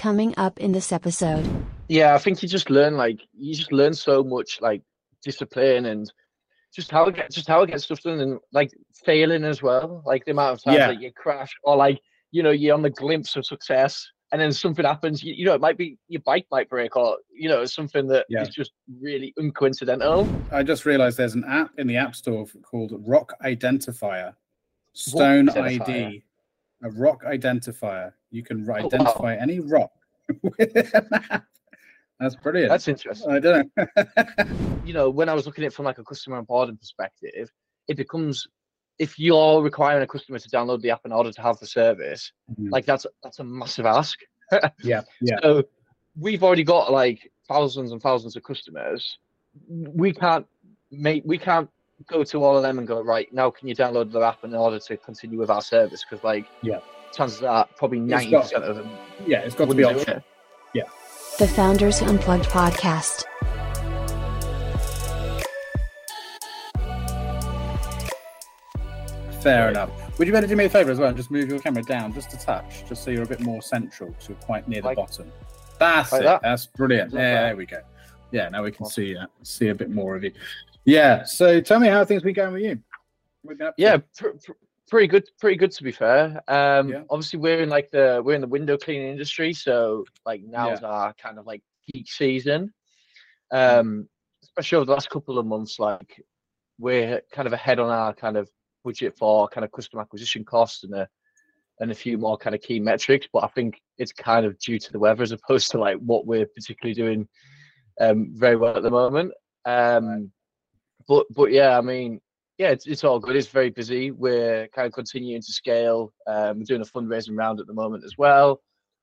coming up in this episode. Yeah, I think you just learn like you just learn so much like discipline and just how it get just how it gets stuff done and like failing as well. Like the amount of times Yeah. that you crash or like you know you're on the glimpse of success and then something happens. You, you know it might be your bike might break or you know something that is Yeah. just really uncoincidental. I just realized there's an app in the App Store called Rock Identifier, Stone Identifier? ID, a rock identifier. You can ri- Oh, wow. identify any rock with an app. That's brilliant. That's interesting. I don't know. you know, when I was looking at it from like a customer onboarding perspective, it becomes if you're requiring a customer to download the app in order to have the service, Mhm. like that's that's a massive ask. yeah, yeah. So we've already got like thousands and thousands of customers. We can't make we can't go to all of them and go right now. Can you download the app in order to continue with our service? Because like Yeah. Chances are probably It's ninety got- percent of them Yeah, it's got to be wouldn't do optional. it. The Founders Unplugged podcast. Fair enough. Would you better do me a favor as well and just move your camera down just a touch, just so you're a bit more central, so you're quite near the Like- bottom. That's like it. that? That's brilliant. Like Yeah, that? there we go. Yeah, now we can Awesome. see uh, see a bit more of you. Yeah. So tell me how things been going with you. What have you been up to? Yeah, pr- pr- pretty good. Pretty good to be fair. Um, Yeah. obviously we're in like the we're in the window cleaning industry, so like now's our kind of like peak season. Um, especially over the last couple of months, like we're kind of ahead on our kind of budget for kind of customer acquisition costs and a and a few more kind of key metrics. But I think it's kind of due to the weather as opposed to like what we're particularly doing um, very well at the moment. Um, but but yeah, I mean, yeah, it's, it's all good. It's very busy. We're kind of continuing to scale. Um, we're doing a fundraising round at the moment as well.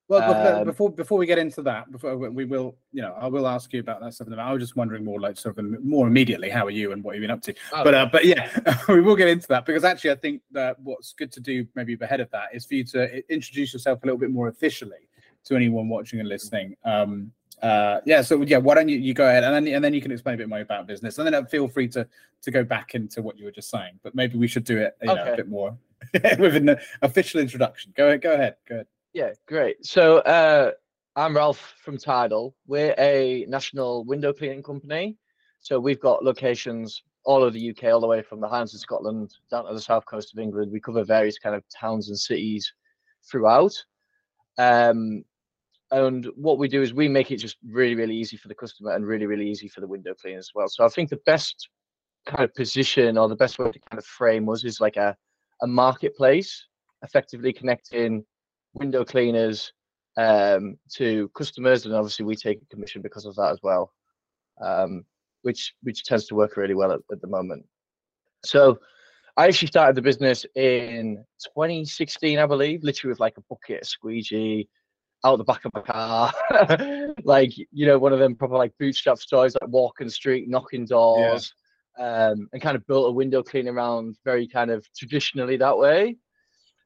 Well, Um, before before we get into that, before we- will, you know, I will ask you about that stuff. in a minute. I was just wondering more like sort of more immediately, how are you and what you've been up to? But uh, but yeah, we will get into that because actually I think that what's good to do maybe ahead of that is for you to introduce yourself a little bit more officially to anyone watching and listening. Um, uh, yeah, so yeah, why don't you, you go ahead and then and then you can explain a bit more about business, and then uh, feel free to to go back into what you were just saying. But maybe we should do it, you know, a bit more with an official introduction. Go ahead, go ahead, go ahead. Yeah, great. So uh, I'm Ralph from Tidal. We're a national window cleaning company. So we've got locations all over the UK, all the way from the Highlands of Scotland down to the south coast of England. We cover various kind of towns and cities throughout. Um, and what we do is we make it just really, really easy for the customer and really, really easy for the window cleaner as well. So I think the best kind of position or the best way to kind of frame us is like a, a marketplace, effectively connecting window cleaners um, to customers, and obviously we take a commission because of that as well, um, which which tends to work really well at, at the moment. So I actually started the business in 2016, I believe, literally with like a bucket, a squeegee, out the back of my car, like you know one of them proper like bootstrap stories, like walking street, knocking doors, um, and kind of built a window cleaning around very kind of traditionally that way.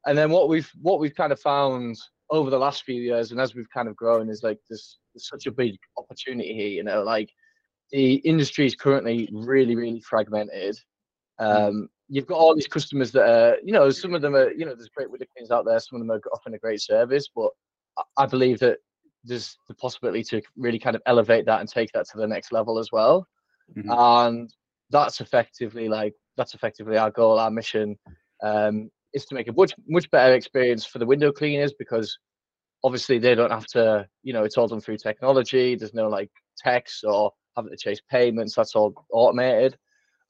And then what we've what we've kind of found over the last few years and as we've kind of grown is like there's, there's such a big opportunity here you know like the industry is currently really really fragmented. Um you've got all these customers that are you know some of them are you know there's great window cleaners out there some of them are offering a great service but I- believe that there's the possibility to really kind of elevate that and take that to the next level as well. Mhm. and that's effectively like that's effectively our goal. Our mission um, is to make a much much better experience for the window cleaners because obviously they don't have to you know it's all done through technology. There's no like text or having to chase payments. That's all automated.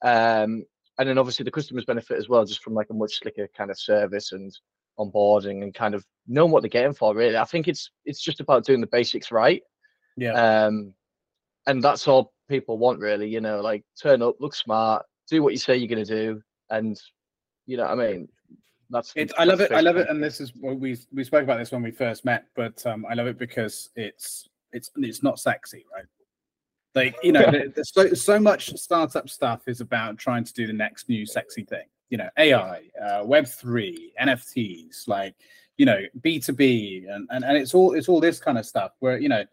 Um, and then obviously the customers benefit as well just from like a much slicker kind of service and onboarding and kind of knowing what they're getting for really i think it's it's just about doing the basics right Yeah. um, and that's all people want, really. You know, like turn up, look smart, do what you say you're going to do, and you know, what I mean, that's. It, I love it. I love it, and this is what we we spoke about this when we first met. But um, I love it because it's it's it's not sexy, right? Like you know, there's so so much startup stuff is about trying to do the next new sexy thing. You know, AI, uh, Web three, NFTs, like you know, B two B, and and and it's all it's all this kind of stuff. Where you know,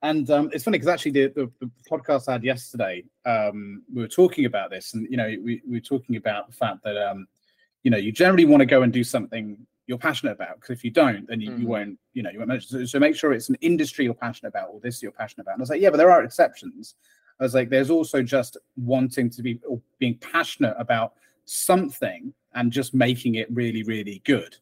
and um, it's funny because actually the, the, the podcast I had yesterday, um, we were talking about this, and you know, we, we were talking about the fact that um, you know, you generally want to go and do something you're passionate about. Because if you don't, then you, Mhm. you won't, you know, you won't mention. So, so make sure it's an industry you're passionate about, or this you're passionate about. And I was like, yeah, but there are exceptions. I was like, there's also just wanting to be or being passionate about something and just making it really, really good.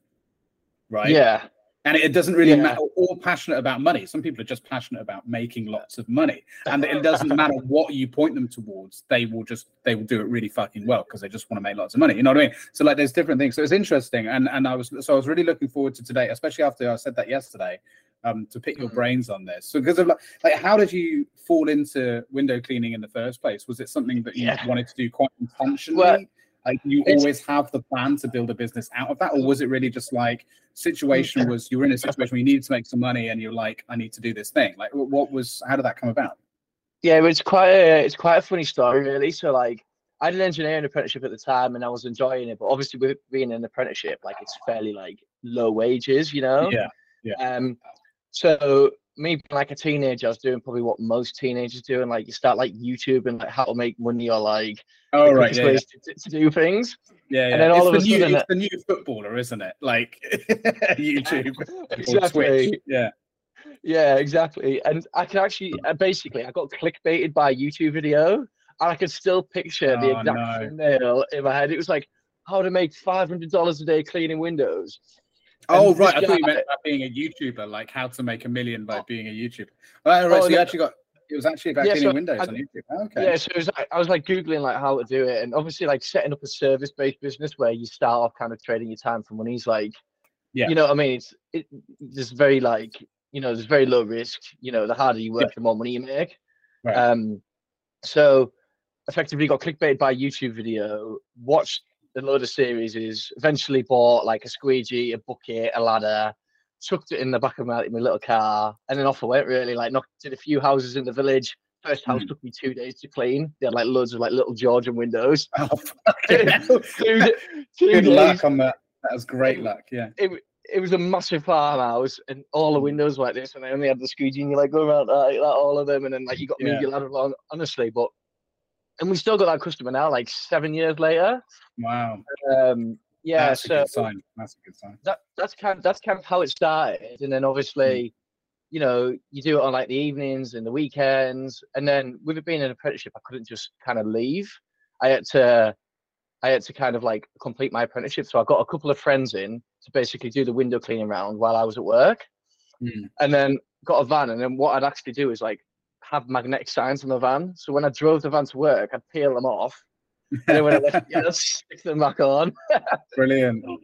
Right. Yeah. And it doesn't really Yeah. matter or passionate about money. Some people are just passionate about making lots of money. And it doesn't matter what you point them towards, they will just they will do it really fucking well because they just want to make lots of money. You know what I mean? So like there's different things. So it's interesting. And and I was so I was really looking forward to today, especially after I said that yesterday, um, to pick your Mhm. brains on this. So because of like, like how did you fall into window cleaning in the first place? Was it something that you Yeah. wanted to do quite intentionally? Well, like you always have the plan to build a business out of that or was it really just like situation was you were in a situation where you needed to make some money and you're like i need to do this thing like what was how did that come about Yeah, it's quite a it's quite a funny story, really. So like, I did an engineering apprenticeship at the time, and I was enjoying it. But obviously, with being an apprenticeship, like it's fairly like low wages, you know. yeah yeah. Um. So me, like a teenager, I was doing probably what most teenagers do, and like you start like YouTube and like how to make money or like oh right yeah yeah, to, to do things. yeah, yeah. then it's, of the a new, sudden- it's the new footballer isn't it like youtube or Exactly. Twitch. yeah Yeah, exactly. And I can actually, uh, basically, I got clickbaited by a YouTube video, and I could still picture the Oh, exact no. thumbnail in my head. It was like how to make five hundred dollars a day cleaning windows. Oh And right i thought you meant about being a youtuber like how to make a million by being a youtuber right, right Oh, so you no. actually got it was actually about Yeah, cleaning so windows I- on youtube okay Yeah, so it was, I was like googling like how to do it, and obviously like setting up a service-based business where you start off kind of trading your time for money is like, Yeah. you know, what I mean, it's it, there's very like, you know, there's very low risk. You know, the harder you work, the more money you make. Right. Um, so effectively got clickbaited by a YouTube video, watched a load of series, is eventually bought like a squeegee, a bucket, a ladder, chucked it in the back of my, my little car, and then off I went. Really, like knocked did a few houses in the village. First house Mm. took me two days to clean. They had like loads of like little Georgian windows. oh, fucking hell. two, d- two good days. luck on that that was great luck yeah It, it was a massive farmhouse, and all the windows were like this, and they only had the squeegee, and you like go around like that, all of them, and then like you got Yeah. your ladder along. Honestly, but and we still got that customer now, like seven years later. wow Um, yeah, that's a good sign that's a good sign that that's kind that's kind of how it started, and then obviously, you know, you do it on like the evenings and the weekends, and then with it being an apprenticeship, I couldn't just kind of leave. I had to, I had to kind of like complete my apprenticeship. So I got a couple of friends in to basically do the window cleaning round while I was at work, Mm. and then got a van. And then what I'd actually do is like have magnetic signs on the van. So when I drove the van to work, I'd peel them off, and then when I left, yeah, I'd stick them back on. brilliant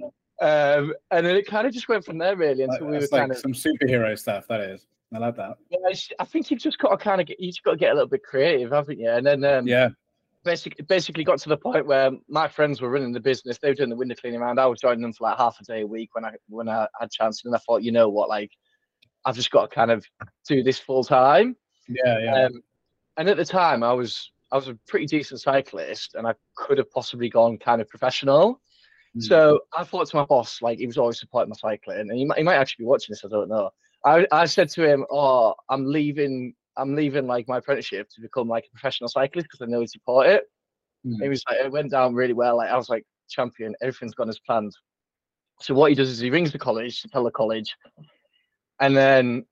Um, and then it kind of just went from there really until we were That's kind of. some superhero stuff. That is, I like that. Yeah, I think you've just got to kind of get, you just got to get a little bit creative, haven't you? And then um, Yeah, basically, basically got to the point where my friends were running the business. They were doing the window cleaning around. I was joining them for like half a day a week when I when I had chance. And I thought, you know what, like I've just got to kind of do this full time. Yeah, yeah. Um, and at the time, I was I was a pretty decent cyclist, and I could have possibly gone kind of professional. Mm. So I thought to my boss, like he was always supporting my cycling, and he might, he might actually be watching this. I don't know. I, I said to him, "Oh, I'm leaving. I'm leaving like my apprenticeship to become like a professional cyclist because I know he'd support it." Mm. It was like it went down really well. Like I was like champion. Everything's gone as planned. So what he does is he rings the college to tell the college, and then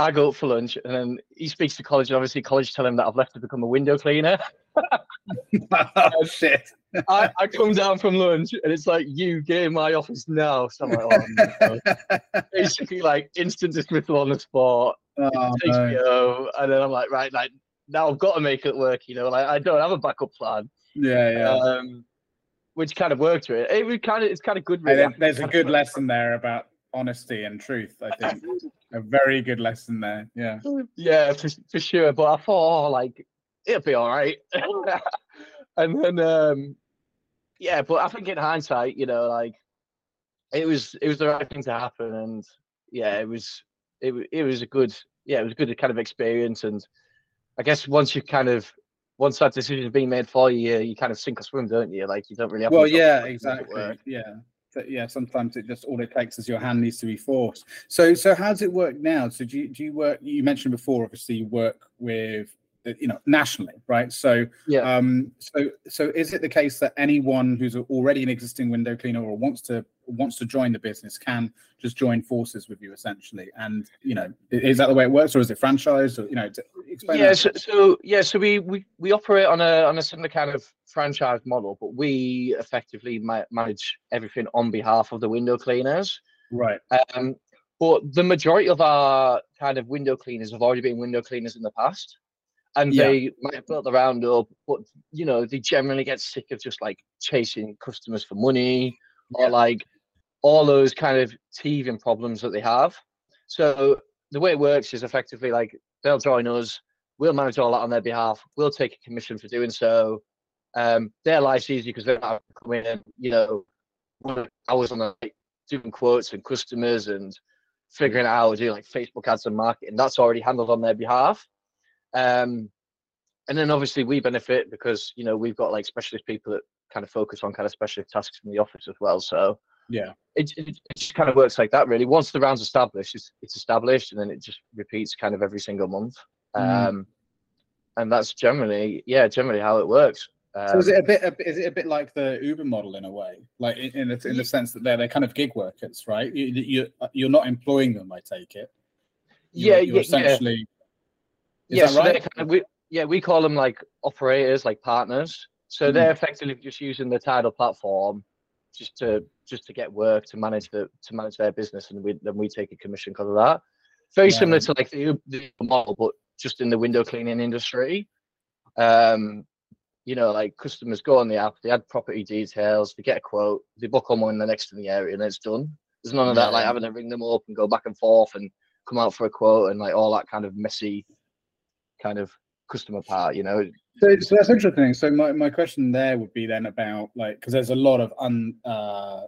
I go up for lunch, and then he speaks to college, and obviously college tell him that I've left to become a window cleaner. oh shit! I, I come down from lunch, and it's like you get in my office now. So I'm like, oh, no. basically like instant dismissal on the spot, oh, no. And then I'm like, right, like now I've got to make it work. You know, like I don't have a backup plan. Yeah, yeah. Um, which kind of worked for it. It was kind of it's kind of good. Really. there's a good lesson there about honesty and truth. I think a very good lesson there. Yeah. Yeah, for, for sure. But I thought, oh, like, it'll be all right. and then, um, yeah, but I think in hindsight, you know, like, it was it was the right thing to happen, and yeah, it was it it was a good yeah, it was a good kind of experience, and I guess once you kind of once that decision's been made for you, you kind of sink or swim, don't you? Like you don't really have. Well, yeah, option to make it exactly. Yeah. Yeah, sometimes it just all it takes is your hand needs to be forced. So, so how does it work now? So, do you, do you work? You mentioned before, obviously, you work with, you know, nationally, right? So, Yeah. um, so, so is it the case that anyone who's already an existing window cleaner or wants to wants to join the business can just join forces with you essentially. And you know, is that the way it works, or is it franchise? Or you know, explain. Yeah, so, so, yeah, so we, we we operate on a on a similar kind of franchise model, but we effectively ma- manage everything on behalf of the window cleaners. Right. Um, but the majority of our kind of window cleaners have already been window cleaners in the past and yeah. they might have built around up, but you know, they generally get sick of just like chasing customers for money yeah. or like all those kind of teething problems that they have. So the way it works is effectively like they'll join us, we'll manage all that on their behalf, we'll take a commission for doing so. Um, their life's easy because they're not coming in, you know, hours on the like, doing quotes and customers and figuring out how to do like Facebook ads and marketing. That's already handled on their behalf. Um, and then obviously we benefit because you know we've got like specialist people that kind of focus on kind of specialist tasks in the office as well. So yeah, it, it, it just kind of works like that really. Once the round's established, it's, it's established, and then it just repeats kind of every single month. Mm. Um, and that's generally yeah, generally how it works. Um, so is it a bit? Is it a bit like the Uber model in a way, like in in the, in the sense that they're they're kind of gig workers, right? You you you're not employing them, I take it. You're, yeah, you're essentially. Yeah is yeah, so right? kind of, we, yeah, we call them like operators, like partners. So mm. they're effectively just using the Tidal platform just to just to get work to manage the to manage their business, and we then we take a commission because of that. Very yeah. similar to like the, the model, but just in the window cleaning industry. Um, you know, like customers go on the app, they add property details, they get a quote, they book on one the next in the area, and it's done. There's none of that like having to ring them up and go back and forth and come out for a quote and like all that kind of messy kind of customer part, you know. So, so that's interesting. So my, my question there would be then about like because there's a lot of un uh,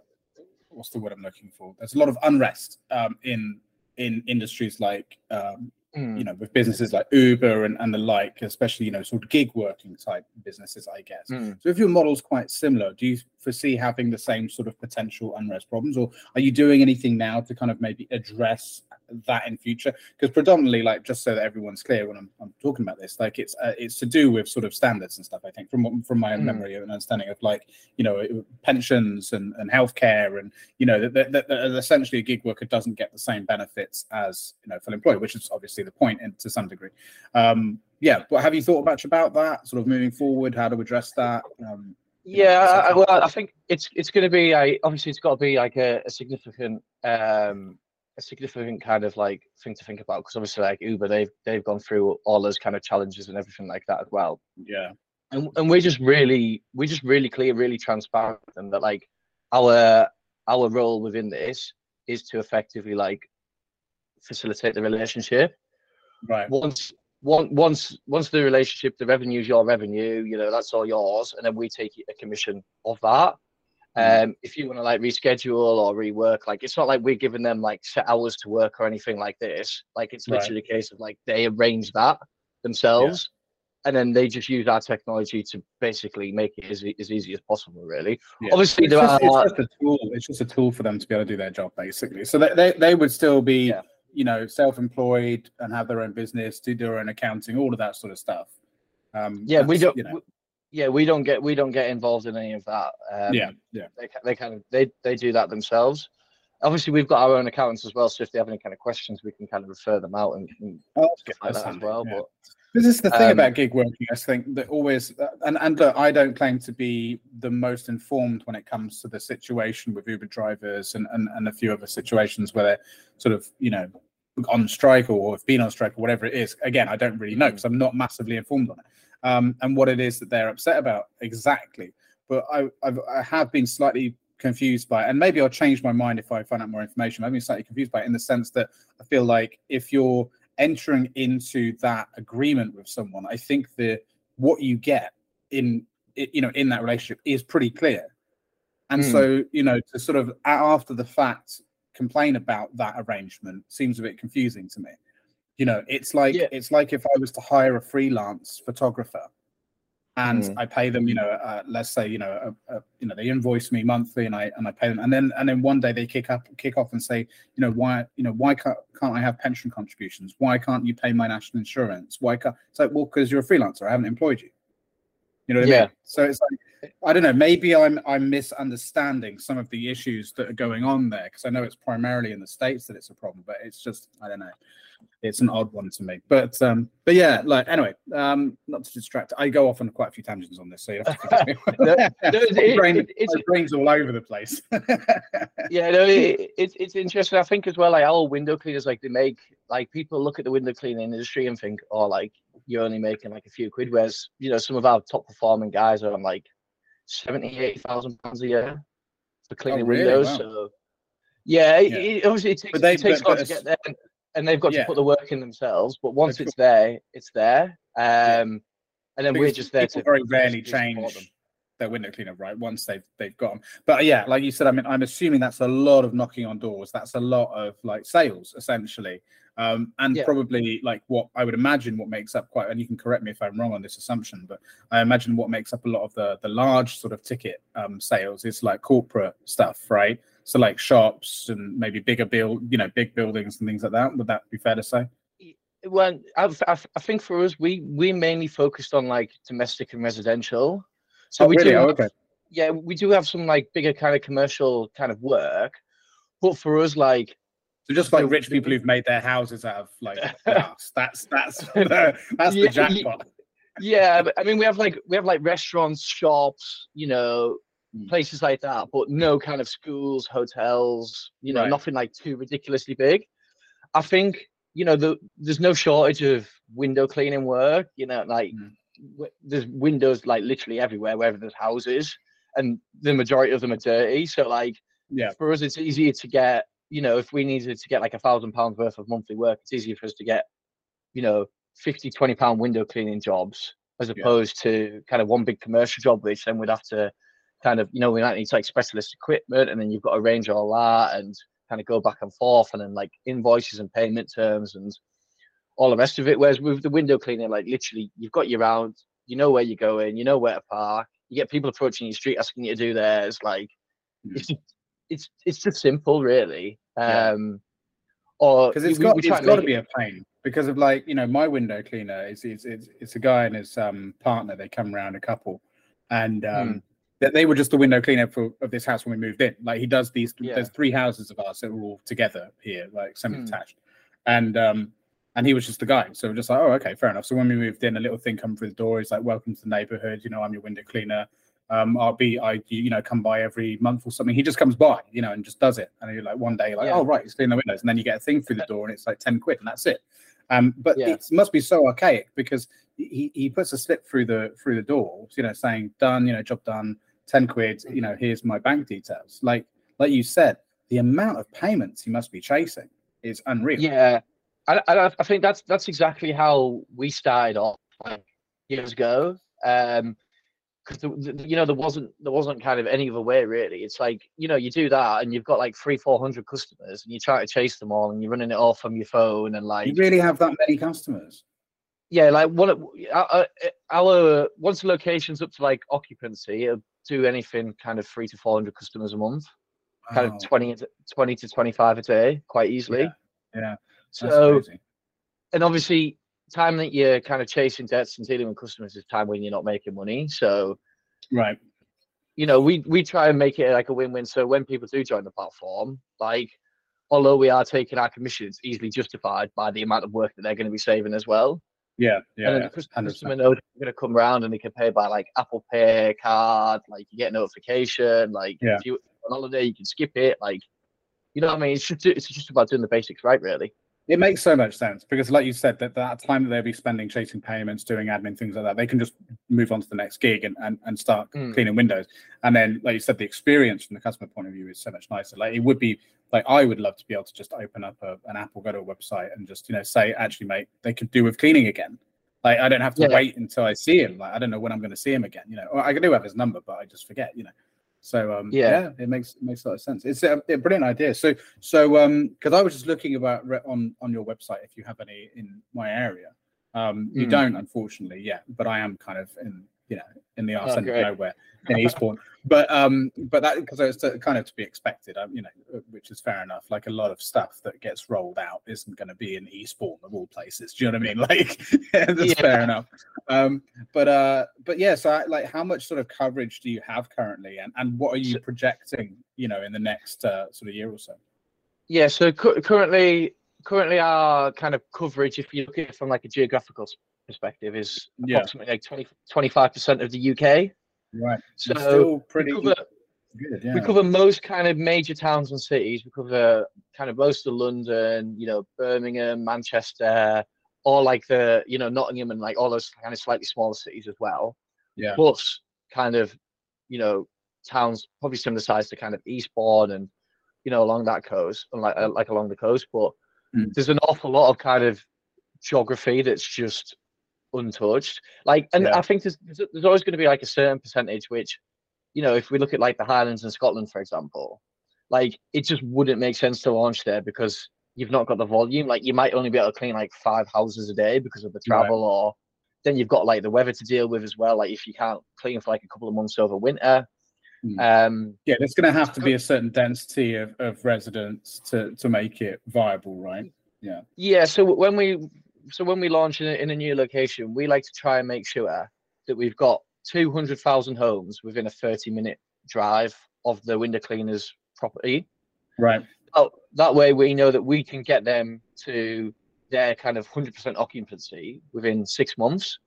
what's the word I'm looking for? There's a lot of unrest um, in in industries like um, mm. you know with businesses like Uber and, and the like, especially you know sort of gig working type businesses, I guess. Mm. So if your model's quite similar, do you foresee having the same sort of potential unrest problems, or are you doing anything now to kind of maybe address that in future? Because predominantly like just so that everyone's clear when I'm, I'm talking about this like it's uh, it's to do with sort of standards and stuff I think from from my own mm. memory and understanding of like you know pensions and, and healthcare and you know that, that, that essentially a gig worker doesn't get the same benefits as you know full employee which is obviously the point in, to some degree. Um yeah but have you thought much about that sort of moving forward how to address that? Um, yeah, I, well, I think it's it's going to be a obviously it's got to be like a, a significant um, a significant kind of like thing to think about because obviously like Uber they've they've gone through all those kind of challenges and everything like that as well. Yeah. And and we're just really we're just really clear, really transparent and that like our our role within this is to effectively like facilitate the relationship. Right. Once once once once the relationship, the revenue is your revenue, you know, that's all yours, and then we take a commission of that. Mm. Um, if you want to like reschedule or rework, like it's not like we're giving them like set hours to work or anything like this. Like it's literally right. a case of like they arrange that themselves, yeah. and then they just use our technology to basically make it as, as easy as possible. Really, yeah. obviously it's there just, are. It's just a tool. It's just a tool for them to be able to do their job, basically. So they they, they would still be. Yeah. You know, self-employed and have their own business, do their own accounting, all of that sort of stuff. Um, yeah, we don't. You know, yeah, we don't get we don't get involved in any of that. Um, yeah, yeah. They, they kind of they they do that themselves. Obviously, we've got our own accountants as well, so if they have any kind of questions, we can kind of refer them out and, and oh, stuff like that as well. Yeah. But this is the thing um, about gig working. I think that always, and and look, I don't claim to be the most informed when it comes to the situation with Uber drivers and and, and a few other situations where they're sort of you know on strike or have been on strike or whatever it is. Again, I don't really know because mm. I'm not massively informed on it um, and what it is that they're upset about exactly. But I, I've, I have been slightly confused by it, and maybe I'll change my mind if I find out more information. I've been slightly confused by it in the sense that I feel like if you're entering into that agreement with someone, I think the what you get in you know in that relationship is pretty clear. And mm. so, you know, to sort of after the fact complain about that arrangement seems a bit confusing to me. You know, it's like yeah. it's like if I was to hire a freelance photographer and mm. I pay them, you know, uh, let's say, you know, a, a, you know, they invoice me monthly, and I and I pay them, and then and then one day they kick up, kick off, and say, you know, why, you know, why can't can't I have pension contributions? Why can't you pay my national insurance? Why can't? It's like, well, because you're a freelancer, I haven't employed you. You know what yeah. I mean? So it's like I don't know. Maybe I'm I'm misunderstanding some of the issues that are going on there because I know it's primarily in the states that it's a problem, but it's just I don't know. It's an odd one to me, but um, but yeah, like anyway, um, not to distract. I go off on quite a few tangents on this, so you have to forgive me. No, no, it- my, brain, it- it's- brain's all over the place. yeah, no, it, it's it's interesting. I think as well, like our window cleaners, like they make like people look at the window cleaning industry and think, oh, like you're only making like a few quid, whereas you know some of our top performing guys are on like 70, 80,000 pounds a year for cleaning Oh, really? windows. Wow. So yeah, it, Yeah. it, obviously it takes, But they- it takes but- a lot but to get there, and, and they've got Yeah. to put the work in themselves. But once it's there, it's there. Um, and then we're just there people to very rarely change their window cleaner, right? Once they've they've got them. But yeah, like you said, I mean, I'm assuming that's a lot of knocking on doors. That's a lot of like sales, essentially, um, and Yeah. probably like what I would imagine what makes up quite. And you can correct me if I'm wrong on this assumption, but I imagine what makes up a lot of the the large sort of ticket um, sales is like corporate stuff, right? So like shops and maybe bigger build, you know, big buildings and things like that. Would that be fair to say? well I, I, I think for us we we mainly focused on like domestic and residential so oh, we really? do Oh, have- okay. yeah we do have some like bigger kind of commercial kind of work but for us like So just like rich people who've made their houses out of like glass. That's that's the, that's Yeah, the jackpot. yeah but, i mean we have like we have like restaurants shops you know Mm. places like that but no kind of schools hotels you know Right. nothing like too ridiculously big i think you know the, there's no shortage of window cleaning work you know like Mm. There's windows like literally everywhere wherever there's houses and the majority of them are dirty so like Yeah. for us it's easier to get you know if we needed to get like a thousand pounds worth of monthly work it's easier for us to get you know 50 20 pound window cleaning jobs as Yeah. opposed to kind of one big commercial job which then we'd have to kind of you know we might need to like specialist equipment and then you've got to arrange all that and kind of go back and forth and then like invoices and payment terms and all the rest of it whereas with the window cleaner like literally you've got your round you know where you're going you know where to park you get people approaching your street asking you to do theirs like Mm. it's it's it's just simple really um or Because it's we- got we it's got to be a pain. Because of like you know my window cleaner is it's it's, it's a guy and his um partner. They come around a couple, and um Hmm. they, were just the window cleaner for of this house when we moved in. Like he does these. Yeah. Hmm. There's three houses of ours that are all together here, like semi-detached, and um and he was just the guy. So we're just like, oh, okay, fair enough. So when we moved in, a little thing come through the door. He's like, welcome to the neighborhood. You know, I'm your window cleaner. Um, I'll be, I, you know, come by every month or something. He just comes by, you know, and just does it. And you're like, one day, like, Yeah. oh, right, he's cleaning the windows. And then you get a thing through the door and it's like 10 quid and that's it. Um, but Yeah. it must be so archaic because he, he puts a slip through the, through the door, you know, saying done, you know, job done, 10 quid, you know, here's my bank details. Like, like you said, the amount of payments he must be chasing is unreal. Yeah, I, I, I think that's that's exactly how we started off like years ago. Um, because you know there wasn't there wasn't kind of any other way really. It's like you know you do that and you've got like three four hundred customers and you try to chase them all and you're running it all from your phone and like You really have that many customers. yeah like one our, our once the location's up to like occupancy it'll do anything kind of three to four hundred customers a month, kind of 20, to- 20 to twenty five a day quite easily. Yeah, So and obviously time that you're kind of chasing debts and dealing with customers is time when you're not making money so Right. you know we we try and make it like a win-win so when people do join the platform like although we are taking our commission it's easily justified by the amount of work that they're going to be saving as well Yeah. Yeah. and then yeah. the cus- 100%. customer knows they're going to come around and they can pay by like apple pay card like you get a notification like Yeah. if you're on holiday you can skip it like you know what i mean it's just it's just about doing the basics right really It makes so much sense because, like you said, that that time that they'll be spending chasing payments, doing admin, things like that, they can just move on to the next gig and, and, and start Mm. cleaning windows. And then, like you said, the experience from the customer point of view is so much nicer. Like it would be like I would love to be able to just open up a, an app or go to a website and just you know say, actually, mate, they could do with cleaning again. Like I don't have to Yeah. wait until I see him. Like I don't know when I'm going to see him again. You know, or I do have his number, but I just forget. You know. So um, Yeah. yeah. it makes it makes a lot of sense. It's a, a brilliant idea. So so um, because I was just looking about re- on on your website if you have any in my area. Um, you Mm. don't, unfortunately, yet, but I am kind of in you know in the arse Oh, end of nowhere in Eastbourne. but um, but that because it's kind of to be expected. Um, you know, uh, which is fair enough. Like a lot of stuff that gets rolled out isn't going to be in Eastbourne of all places. Do you know what I mean? Like that's Yeah. fair enough. um, but uh, but yeah. So I, like, how much sort of coverage do you have currently, and and what are you projecting? You know, in the next uh, sort of year or so. Yeah. So cu- currently, currently our kind of coverage, if you look at it from like a geographical perspective, is Yeah. approximately like 25 percent of the UK. Right. So still pretty we cover, good. Yeah. we cover most kind of major towns and cities. We cover kind of most of London, you know, Birmingham, Manchester, or like the, you know, Nottingham and like all those kind of slightly smaller cities as well. Yeah. Plus kind of, you know, towns probably similar size to kind of Eastbourne and, you know, along that coast and like, uh, like along the coast. But Mm. there's an awful lot of kind of geography that's just untouched. Like, and Yeah. I think there's, there's always going to be like a certain percentage which, you know, if we look at like the Highlands in Scotland, for example, like it just wouldn't make sense to launch there because you've not got the volume. Like you might only be able to clean like five houses a day because of the Right. travel, or then you've got like the weather to deal with as well. Like if you can't clean for like a couple of months over winter, Mm. um, Yeah, there's going to have to be a certain density of, of residents to to make it viable, right? Yeah. Yeah, so when we so when we launch in a, in a new location, we like to try and make sure that we've got two hundred thousand homes within a thirty minute drive of the window cleaners property. Right. Oh, that way we know that we can get them to their kind of hundred percent occupancy within six months.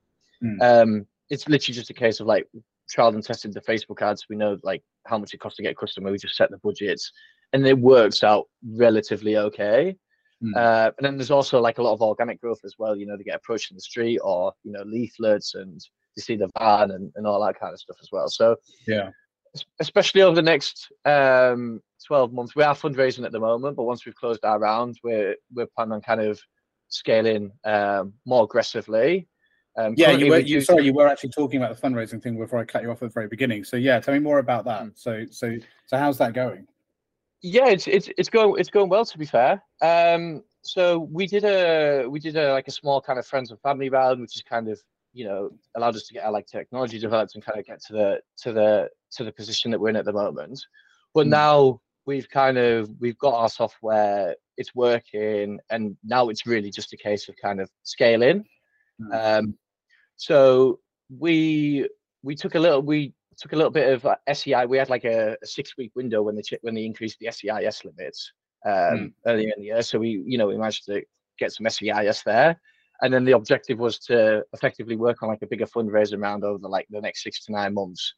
Mm. Um, it's literally just a case of like trial and tested the Facebook ads. We know like how much it costs to get a customer. We just set the budgets, and it works out relatively okay. Mm. Uh, and then there's also like a lot of organic growth as well. You know, they get approached in the street or you know leaflets and they see the van and, and all that kind of stuff as well. So Yeah. especially over the next um 12 months, we are fundraising at the moment, but once we've closed our round, we're we're planning on kind of scaling um, more aggressively. Um, Yeah, you were. You, sorry, you were actually talking about the fundraising thing before I cut you off at the very beginning. So yeah, tell me more about that. Mm. So so so how's that going? Yeah, it's it's it's going it's going well to be fair. Um, so we did a we did a like a small kind of friends and family round, which is kind of you know allowed us to get our like technology developed and kind of get to the to the to the position that we're in at the moment. But Mm. now we've kind of we've got our software, it's working, and now it's really just a case of kind of scaling. Mm. Um, so we we took a little we took a little bit of uh, SEI. We had like a, a six week window when they when they increased the SEIS limits um, Mm. earlier in the year. So we you know we managed to get some SEIS there, and then the objective was to effectively work on like a bigger fundraising round over the, like the next six to nine months.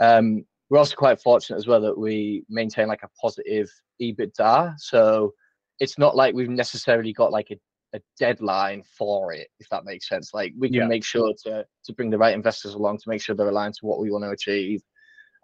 Um, we're also quite fortunate as well that we maintain like a positive EBITDA. So it's not like we've necessarily got like a a deadline for it, if that makes sense. Like we can Yeah. make sure to to bring the right investors along to make sure they're aligned to what we want to achieve.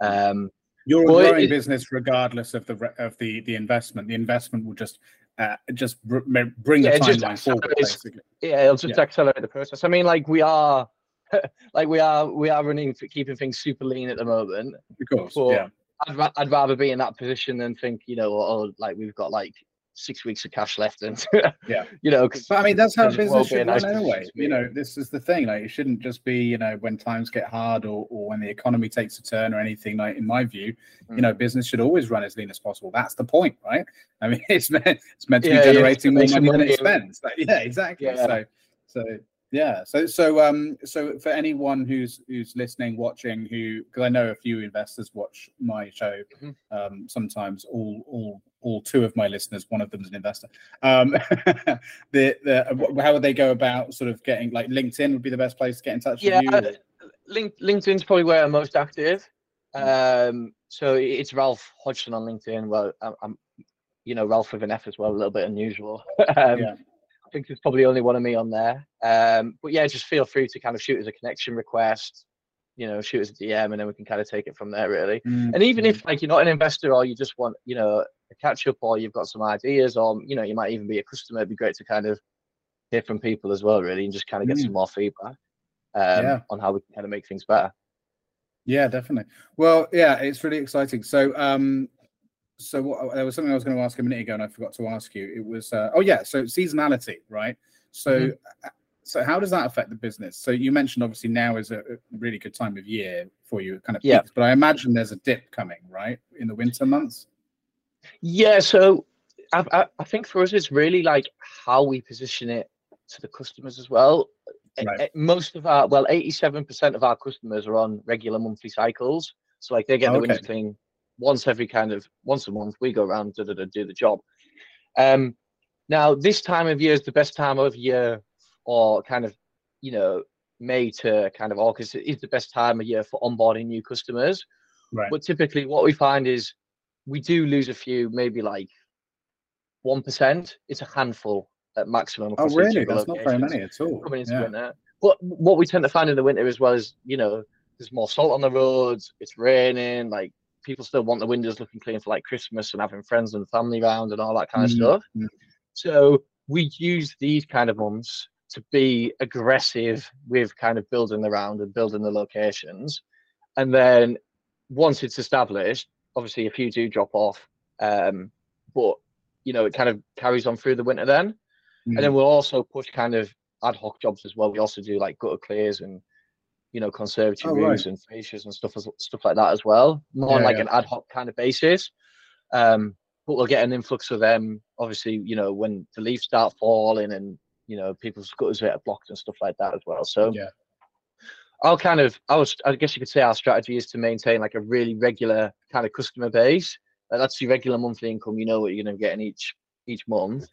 Um, You're a growing it- business regardless of the of the the investment. The investment will just uh, just br- bring Yeah, the timeline forward. Basically. yeah, it'll just Yeah. accelerate the process. I mean, like we are, like we are, we are running keeping things super lean at the moment. Of course. Yeah. I'd, ra- I'd rather be in that position than think, you know, oh, like we've got like six weeks of cash left, and Yeah. you know, 'cause But I mean, that's how business should run anyway. position to be You know, this is the thing. Like, it shouldn't just be, you know, when times get hard or, or when the economy takes a turn or anything. Like, in my view, you Mm. know, business should always run as lean as possible. That's the point, right? I mean, it's meant it's meant to Yeah, be generating to more make money than it money. spends. Like, yeah, exactly. Yeah. So, so yeah. So, so um, so for anyone who's who's listening, watching, who because I know a few investors watch my show. Mhm. Um, sometimes all all all two of my listeners, one of them is an investor. Um, the the how would they go about sort of getting like LinkedIn would be the best place to get in touch Yeah, with you. or- Link, LinkedIn's probably where I'm most active. Um, so it's Ralph Hodgson on LinkedIn. Well, I'm, I'm you know, Ralph with an F as well, a little bit unusual. um, Yeah. I think there's probably only one of me on there. Um, but yeah, just feel free to kind of shoot us a connection request, you know, shoot us a DM, and then we can kind of take it from there, really. Mm, And even mm. if like you're not an investor or you just want, you know, a catch up or you've got some ideas or you know, you might even be a customer, it'd be great to kind of hear from people as well, really, and just kind of get Mm. some more feedback um, Yeah. on how we can kind of make things better. Yeah, definitely. Well, yeah, it's really exciting. So, um, so what, there was something I was going to ask a minute ago, and I forgot to ask you. It was, uh, oh yeah, so seasonality, right? So, Mhm. uh, so how does that affect the business? So you mentioned obviously now is a, really good time of year for you, kind of Yeah. peaks, but I imagine there's a dip coming, right, in the winter months. Yeah, so I, I, I think for us, it's really like how we position it to the customers as well. Right. most of our well, eighty-seven percent of our customers are on regular monthly cycles. So like they get the windows Okay. Once every kind of once a month. We go around da, da, da, do the job. Um, now this time of year is the best time of year, or kind of, you know, May to kind of August is the best time of year for onboarding new customers. Right. But typically, what we find is we do lose a few, maybe like one percent. It's a handful at maximum. Oh, really? That's not very many at all. coming into Yeah. winter. But what we tend to find in the winter as well is, you know, there's more salt on the roads. It's raining. Like people still want the windows looking clean for like Christmas and having friends and family around and all that kind of Mm, stuff. mm. So we use these kind of months to be aggressive with kind of building the round and building the locations. And then once it's established, obviously a few do drop off. Um, but you know, it kind of carries on through the winter then. And then we'll also push kind of ad hoc jobs as well. We also do like gutter clears and you know conservatory Oh, right. and fascias and stuff as, stuff like that as well. More on like yeah. an ad hoc kind of basis. Um, but we'll get an influx of them. Obviously, you know when the leaves start falling and you know people's gutters get blocked and stuff like that as well. So Yeah. I'll kind of, I was, I guess you could say our strategy is to maintain like a really regular kind of customer base. Like, that's your regular monthly income. You know what you're going to get in each each month,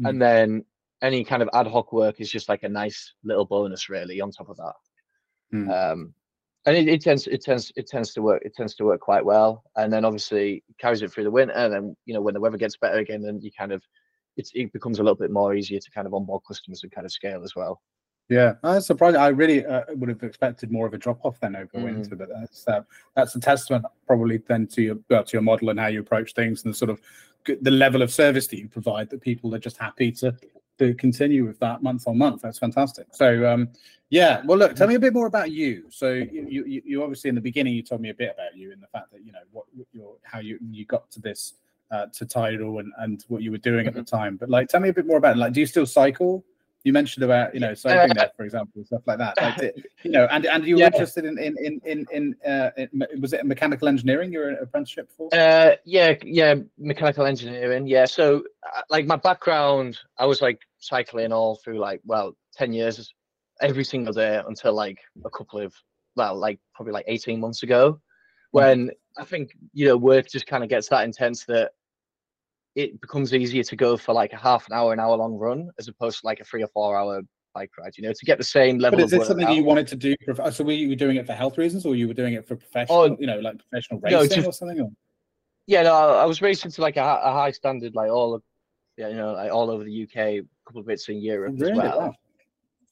Mm. and then any kind of ad hoc work is just like a nice little bonus, really, on top of that. Mm. Um, and it, it tends, it tends, it tends to work. It tends to work quite well. And then obviously carries it through the winter. And then you know when the weather gets better again, then you kind of, it's, it becomes a little bit more easier to kind of onboard customers and kind of scale as well. Yeah, I'm surprised. I really uh, would have expected more of a drop off then over Mm. winter, but that's uh, that's a testament probably then to your well, to your model and how you approach things and the sort of the level of service that you provide that people are just happy to to continue with that month on month. That's fantastic. So um, yeah, well, look, tell me a bit more about you. So you, you you- obviously in the beginning you told me a bit about you and the fact that you know what what your how you you got to this uh, to Tidal and and what you were doing at the time. But like, tell me a bit more about it. Like, do you still cycle? You mentioned about you know cycling there, for example, stuff like that. Like, you know, and and you were Yeah. interested in in in in, in, uh, in was it mechanical engineering? Your apprenticeship for? Uh, yeah, yeah, mechanical engineering. Yeah, so uh, like my background, I was like cycling all through like well, ten years, every single day until like a couple of well, like probably like eighteen months ago, when I think you know work just kind of gets that intense that it becomes easier to go for like a half an hour, an hour long run as opposed to like a three or four hour bike ride. You know, to get the same level But is it something you wanted to do? Uh, so we were you doing it for health reasons, or you were doing it for professional? Oh, you know, like professional no, racing just- or something? Or? Yeah, no, I was racing to like a, a high standard, like all of, yeah, you know, like all over the UK, a couple of bits in Europe as well.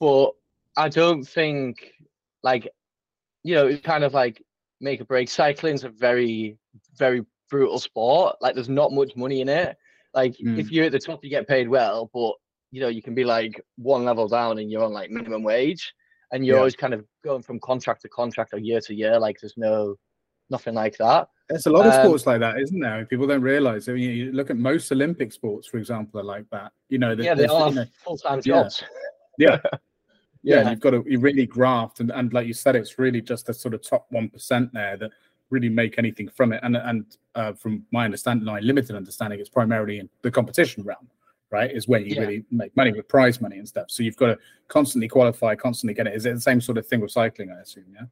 Wow. But I don't think, like, you know, it's kind of like make or break. Cycling's a very, very brutal sport. Like, there's not much money in it. Like, Mm. if you're at the top, you get paid well, but you know, you can be like one level down and you're on like minimum wage, and you're Yeah. always kind of going from contract to contract or year to year. Like, there's no nothing like that. There's a lot of Um, sports like that, isn't there? People don't realize. I mean, you look at most Olympic sports, for example, are like that. You know, yeah, they there's- all you know, have full time yeah. jobs. yeah, yeah. Yeah. You've got to you really graft, and, and like you said, it's really just the sort of top one percent there that really make anything from it. And and uh, from my understanding, my limited understanding, it's primarily in the competition realm, right? Is where you Yeah. really make money with prize money and stuff. So you've got to constantly qualify, constantly get it. Is it the same sort of thing with cycling? I assume, yeah.